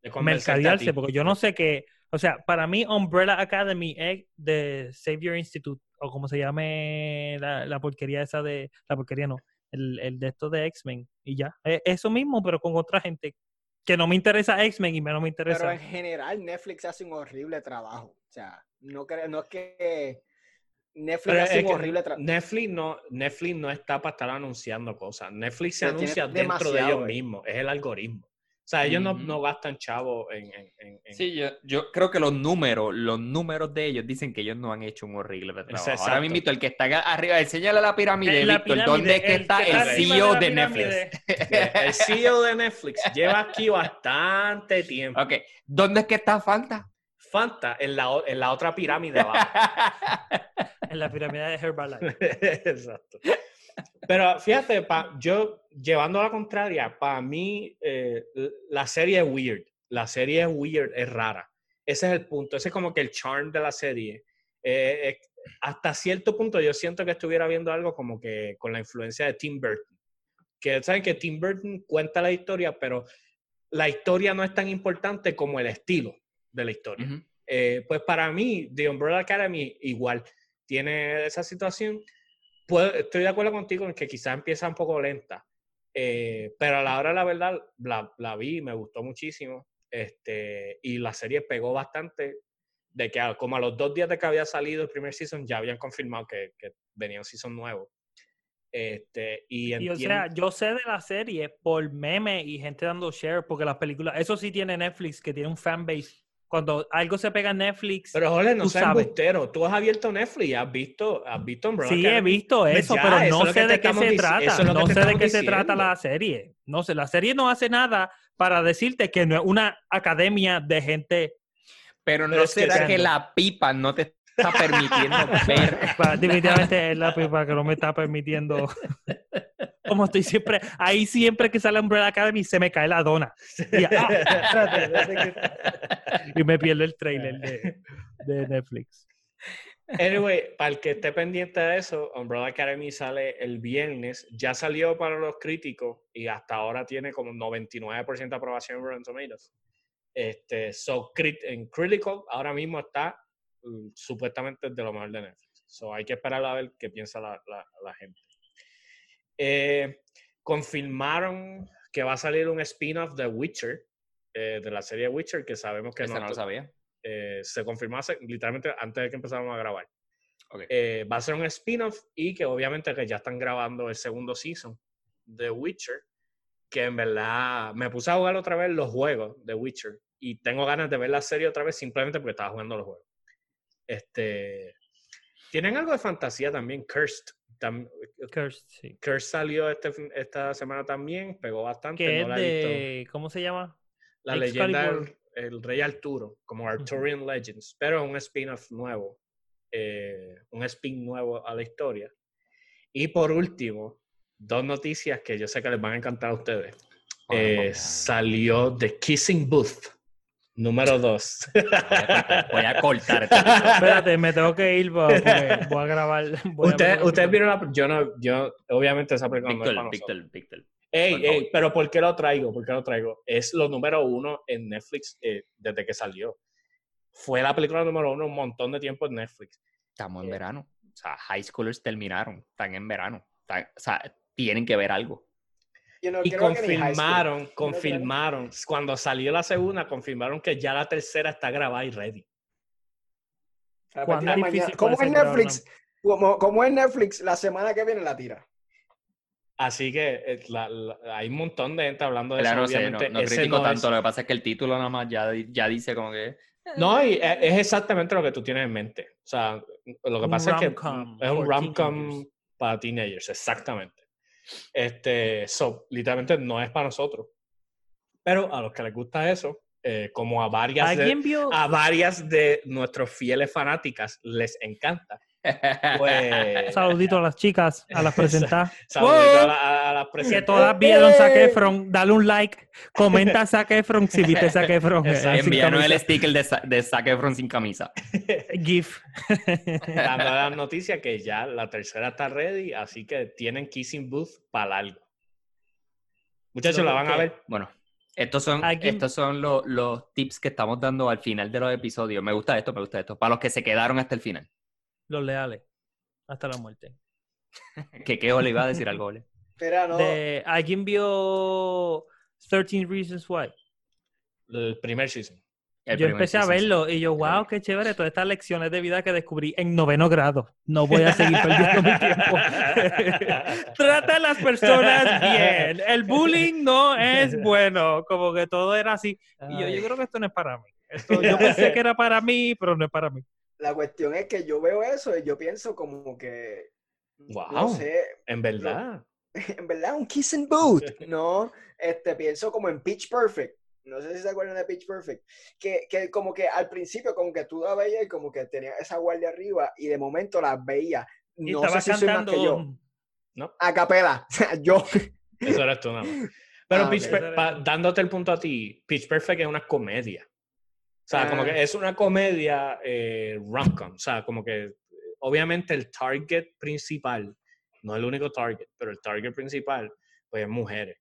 Speaker 3: De
Speaker 2: mercadearse, porque yo no sé qué, o sea, para mí Umbrella Academy es de Savior Institute, o como se llame la, la porquería esa de, la porquería no, el, el de esto de X-Men, y ya, es eso mismo, pero con otra gente, que no me interesa X-Men y menos me
Speaker 4: Pero
Speaker 2: interesa.
Speaker 4: en general Netflix hace un horrible trabajo. O sea, no, cre- no es que Netflix
Speaker 3: Pero
Speaker 4: hace
Speaker 3: es
Speaker 4: un horrible trabajo.
Speaker 3: Netflix no, Netflix no está para estar anunciando cosas. Netflix se
Speaker 4: Pero
Speaker 3: anuncia dentro de ellos
Speaker 4: eh.
Speaker 3: mismos. Es el algoritmo. O sea, ellos no, no gastan chavo en... en- en- en-
Speaker 1: Sí, yo, yo creo que los números, los números de ellos dicen que ellos no han hecho un horrible trabajo.
Speaker 3: Exacto.
Speaker 1: Ahora mismo, el que está arriba, enséñale la pirámide,
Speaker 2: la
Speaker 1: Víctor,
Speaker 2: pirámide,
Speaker 1: ¿dónde es que
Speaker 2: el
Speaker 1: está
Speaker 2: que
Speaker 1: el
Speaker 2: está
Speaker 1: CEO de, Netflix?
Speaker 3: El CEO de Netflix lleva aquí bastante tiempo.
Speaker 1: ok, ¿dónde es que está Fanta?
Speaker 3: Fanta en la, en la otra pirámide abajo.
Speaker 2: En la pirámide de Herbalife.
Speaker 3: Exacto. Pero fíjate, pa- yo llevando a la contraria, para mí eh, la serie es weird. La serie es weird, es rara. ese es el punto, ese es como que el charm de la serie. Eh, eh, hasta cierto punto yo siento que estuviera viendo algo como que con la influencia de Tim Burton. Que saben que Tim Burton cuenta la historia, pero la historia no es tan importante como el estilo de la historia.
Speaker 1: Ujú.
Speaker 3: Eh, pues para mí, The Umbrella Academy igual tiene esa situación. Puedo- estoy de acuerdo contigo en que quizás empieza un poco lenta, eh, pero a la hora de la verdad la, la vi, me gustó muchísimo. Este, y la serie pegó bastante de que a- como a los dos días de que había salido el primer season ya habían confirmado que, que venía un season nuevo. Este, y,
Speaker 2: Y o sea, yo sé de la serie por meme y gente dando share, porque las películas, eso sí tiene Netflix, que tiene un fanbase. Cuando algo se pega en Netflix,
Speaker 3: pero Jorge, no seas
Speaker 2: sabes.
Speaker 3: embustero. Tú has abierto Netflix y has visto, has visto Umbrella
Speaker 2: sí he visto eso,
Speaker 3: ya,
Speaker 2: pero no sé de qué se trata. No sé de qué se trata la serie. No sé, la serie no hace nada para decirte que no es una academia de gente.
Speaker 1: Pero no
Speaker 3: Pero es que
Speaker 1: será que, la pipa no te está permitiendo ver.
Speaker 2: Definitivamente es la pipa que no me está permitiendo. Como estoy siempre, ahí siempre que sale Umbrella Academy se me cae la dona. Y, ah, espérate, espérate que- y me pierdo el trailer de, de Netflix.
Speaker 3: Anyway, para el que esté pendiente de eso, Umbrella Academy sale el viernes. Ya salió para los críticos y hasta ahora tiene como 99% de aprobación en Rotten Tomatoes. Este, so, crit- en Critical ahora mismo está mm, supuestamente de lo mejor de Netflix. So, hay que esperar a ver qué piensa la, la- la gente. Eh, confirmaron que va a salir un spin-off de Witcher, eh, de la serie Witcher, que sabemos que
Speaker 1: no lo sabía.
Speaker 3: eh, se confirmó hace- literalmente antes de que empezáramos a grabar. Va a ser un spin-off y que obviamente que ya están grabando el segundo season de Witcher, que en verdad me puse a jugar otra vez los juegos de Witcher y tengo ganas de ver la serie otra vez simplemente porque estaba jugando los juegos. Este, tienen algo de fantasía también, Cursed. Tam-
Speaker 2: Cursed, sí.
Speaker 3: Cursed salió este, esta semana también, pegó bastante.
Speaker 2: Que
Speaker 3: no
Speaker 2: es
Speaker 3: la visto.
Speaker 2: ¿Cómo se llama?
Speaker 3: La leyenda del el Rey Arturo, como Arthurian Legends, pero un spin-off nuevo, eh, un spin nuevo a la historia. Y por último, dos noticias que yo sé que les van a encantar a ustedes. Eh, salió The Kissing Booth, número 2.
Speaker 1: Voy a cortar.
Speaker 2: Espérate, me tengo que ir porque voy a grabar. voy a
Speaker 3: Ustedes ustedes vieron la... Yo no... Yo, obviamente esa película no es
Speaker 1: Víctor. Víctor, Víctor.
Speaker 3: Ey,
Speaker 1: por
Speaker 3: ey,
Speaker 1: favor.
Speaker 3: pero ¿por qué lo traigo? ¿Por qué lo traigo? Es lo número uno en Netflix eh, desde que salió. Fue la película número uno un montón de tiempo en Netflix.
Speaker 1: Estamos en
Speaker 3: Eh.
Speaker 1: verano. O sea, high schoolers terminaron. Están en verano. Están- o sea, tienen que ver algo.
Speaker 3: Y confirmaron, confirmaron, cuando salió la segunda, confirmaron que ya la tercera está grabada y ready.
Speaker 4: A
Speaker 2: ¿Cuán
Speaker 4: partir de mañana.
Speaker 2: difícil
Speaker 4: ¿Cómo
Speaker 2: puede
Speaker 4: es Netflix? Como, como es Netflix, la semana que viene la tira.
Speaker 3: Así que eh, la- la- hay un montón de gente hablando de
Speaker 1: Claro,
Speaker 3: eso.
Speaker 1: no sé, no, no critico
Speaker 3: no es-
Speaker 1: tanto. Lo que pasa es que el título nada más ya, ya dice como que...
Speaker 3: No, y e- es exactamente lo que tú tienes en mente. O sea, lo que
Speaker 2: Un
Speaker 3: pasa es que es un rom-com para teenagers, exactamente. Este, so, literalmente no es para nosotros. Pero a los que les gusta eso, eh, como a varias,
Speaker 2: ¿Alguien
Speaker 3: de,
Speaker 2: vio?
Speaker 3: a varias de nuestros fieles fanáticas les encanta, pues...
Speaker 2: Saludito a las chicas, a las presentadas.
Speaker 3: Saludito a, la- a las
Speaker 2: Que
Speaker 3: presentadoras.
Speaker 2: todas vieron Zac Efron, dale un like, comenta Zac Efron si viste Zac Efron. eh,
Speaker 1: Envíanos el sticker de, de Zac Efron sin camisa.
Speaker 2: GIF.
Speaker 3: dando la noticia que ya la tercera está ready, así que tienen Kissing Booth para algo. Muchachos, la van a ver.
Speaker 1: Bueno, estos son, estos son los, los tips que estamos dando al final de los episodios. Me gusta esto, me gusta esto. Para los que se quedaron hasta el final.
Speaker 2: Los leales. Hasta la muerte.
Speaker 1: Que qué le iba a decir algo, Ole.
Speaker 4: Espera, no.
Speaker 2: De, ¿Alguien vio 13 Reasons Why?
Speaker 3: El primer season.
Speaker 1: El
Speaker 2: yo
Speaker 1: primer
Speaker 2: empecé a
Speaker 1: season,
Speaker 2: verlo y yo, wow, qué chévere, todas estas lecciones de vida que descubrí en noveno grado. No voy a seguir perdiendo mi tiempo. Trata a las personas bien. El bullying no es bueno. Como que todo era así. Y yo, yo creo que esto no es para mí. Esto- yo pensé que era para mí, pero no es para mí.
Speaker 4: La cuestión es que yo veo eso y yo pienso como que. No
Speaker 3: Wow.
Speaker 4: sé,
Speaker 3: En verdad.
Speaker 4: en verdad, un kiss and boot. No, este, pienso como en Pitch Perfect. No sé si se acuerdan de Pitch Perfect. Que, que como que al principio, como que tú la veías y como que tenía esa guardia arriba y de momento la veía.
Speaker 2: Y
Speaker 4: No sé si soy más que yo.
Speaker 2: cantando.
Speaker 4: A capela. yo.
Speaker 3: Eso eres tú nada más. Pero
Speaker 4: Ah,
Speaker 3: Pitch dándote el punto a ti, Pitch Perfect es una comedia. O sea, como que es una comedia eh, rom-com. O sea, como que eh, obviamente el target principal, no el único target, pero el target principal, pues es mujeres.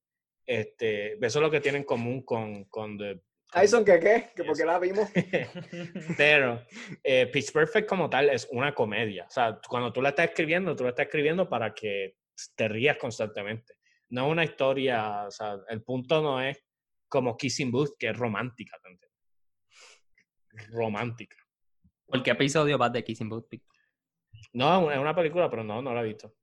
Speaker 3: Este, eso es lo que tienen en común con, con The
Speaker 4: Tyson, ¿qué qué? ¿Que por qué la vimos?
Speaker 3: Pero eh, Pitch Perfect como tal es una comedia. O sea, cuando tú la estás escribiendo, tú la estás escribiendo para que te rías constantemente. No es una historia, o sea, el punto no es como Kissing Booth, que es romántica. ¿te entiendes? Romántica.
Speaker 1: ¿Por qué episodio vas de Kissing Booth?
Speaker 3: No, es una película, pero no, no la he visto.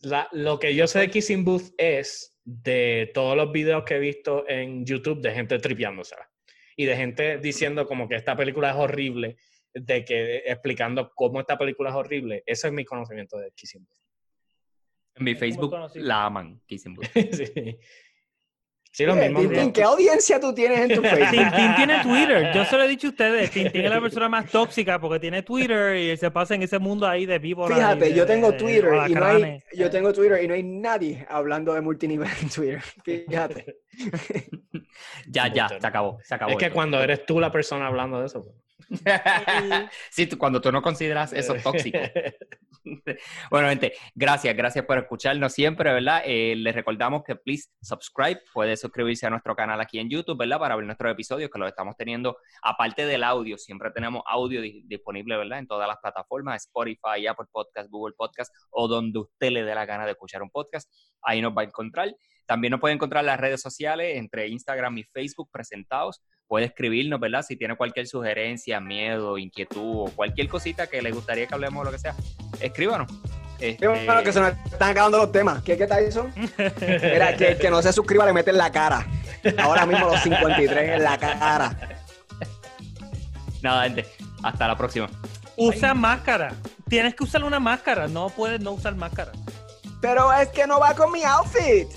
Speaker 3: La- lo que yo sé de Kissing Booth es de todos los videos que he visto en YouTube de gente tripeándosela. Y de gente diciendo como que esta película es horrible, de que explicando cómo esta película es horrible. Ese es mi conocimiento de Kissing Booth.
Speaker 1: En mi Facebook la aman, Kissing Booth.
Speaker 3: sí. Sí, lo
Speaker 4: Oye,
Speaker 3: mismo.
Speaker 4: Tintín, ¿qué audiencia tú tienes en tu Facebook?
Speaker 2: Tintín tiene Twitter. Yo se lo he dicho a ustedes. Tintín es la persona más tóxica porque tiene Twitter y se pasa en ese mundo ahí de y
Speaker 4: Fíjate,
Speaker 2: de-
Speaker 4: yo tengo
Speaker 2: de
Speaker 4: Twitter y no hay,
Speaker 2: alacranes.
Speaker 4: yo tengo Twitter y no hay nadie hablando de multinivel en Twitter. Fíjate.
Speaker 1: Ya, ya, se acabó, se acabó.
Speaker 3: Es que
Speaker 1: esto.
Speaker 3: cuando eres tú la persona hablando de eso. pues.
Speaker 1: sí, tú- cuando tú no consideras eso tóxico. bueno, gente, gracias, gracias por escucharnos siempre, ¿verdad? Eh, les recordamos que please subscribe, puede suscribirse a nuestro canal aquí en YouTube, ¿verdad? Para ver nuestros episodios que los estamos teniendo, aparte del audio, siempre tenemos audio di- disponible, ¿verdad? En todas las plataformas, Spotify, Apple Podcast, Google Podcast o donde usted le dé la gana de escuchar un podcast, ahí nos va a encontrar. También nos puede encontrar en las redes sociales, entre Instagram y Facebook presentados. Puede escribirnos, ¿verdad? Si tiene cualquier sugerencia, miedo, inquietud o cualquier cosita que le gustaría que hablemos o lo que sea, escríbanos. Este,
Speaker 4: Qué bueno que se nos están acabando los temas. ¿Qué, qué Tyson? Mira, que el que no se suscriba le mete en la cara. Ahora mismo los 53 en la cara.
Speaker 1: Nada, gente. Hasta la próxima.
Speaker 2: Usa máscara. Tienes que usar una máscara. No puedes no usar máscara.
Speaker 4: Pero es que no va con mi outfit.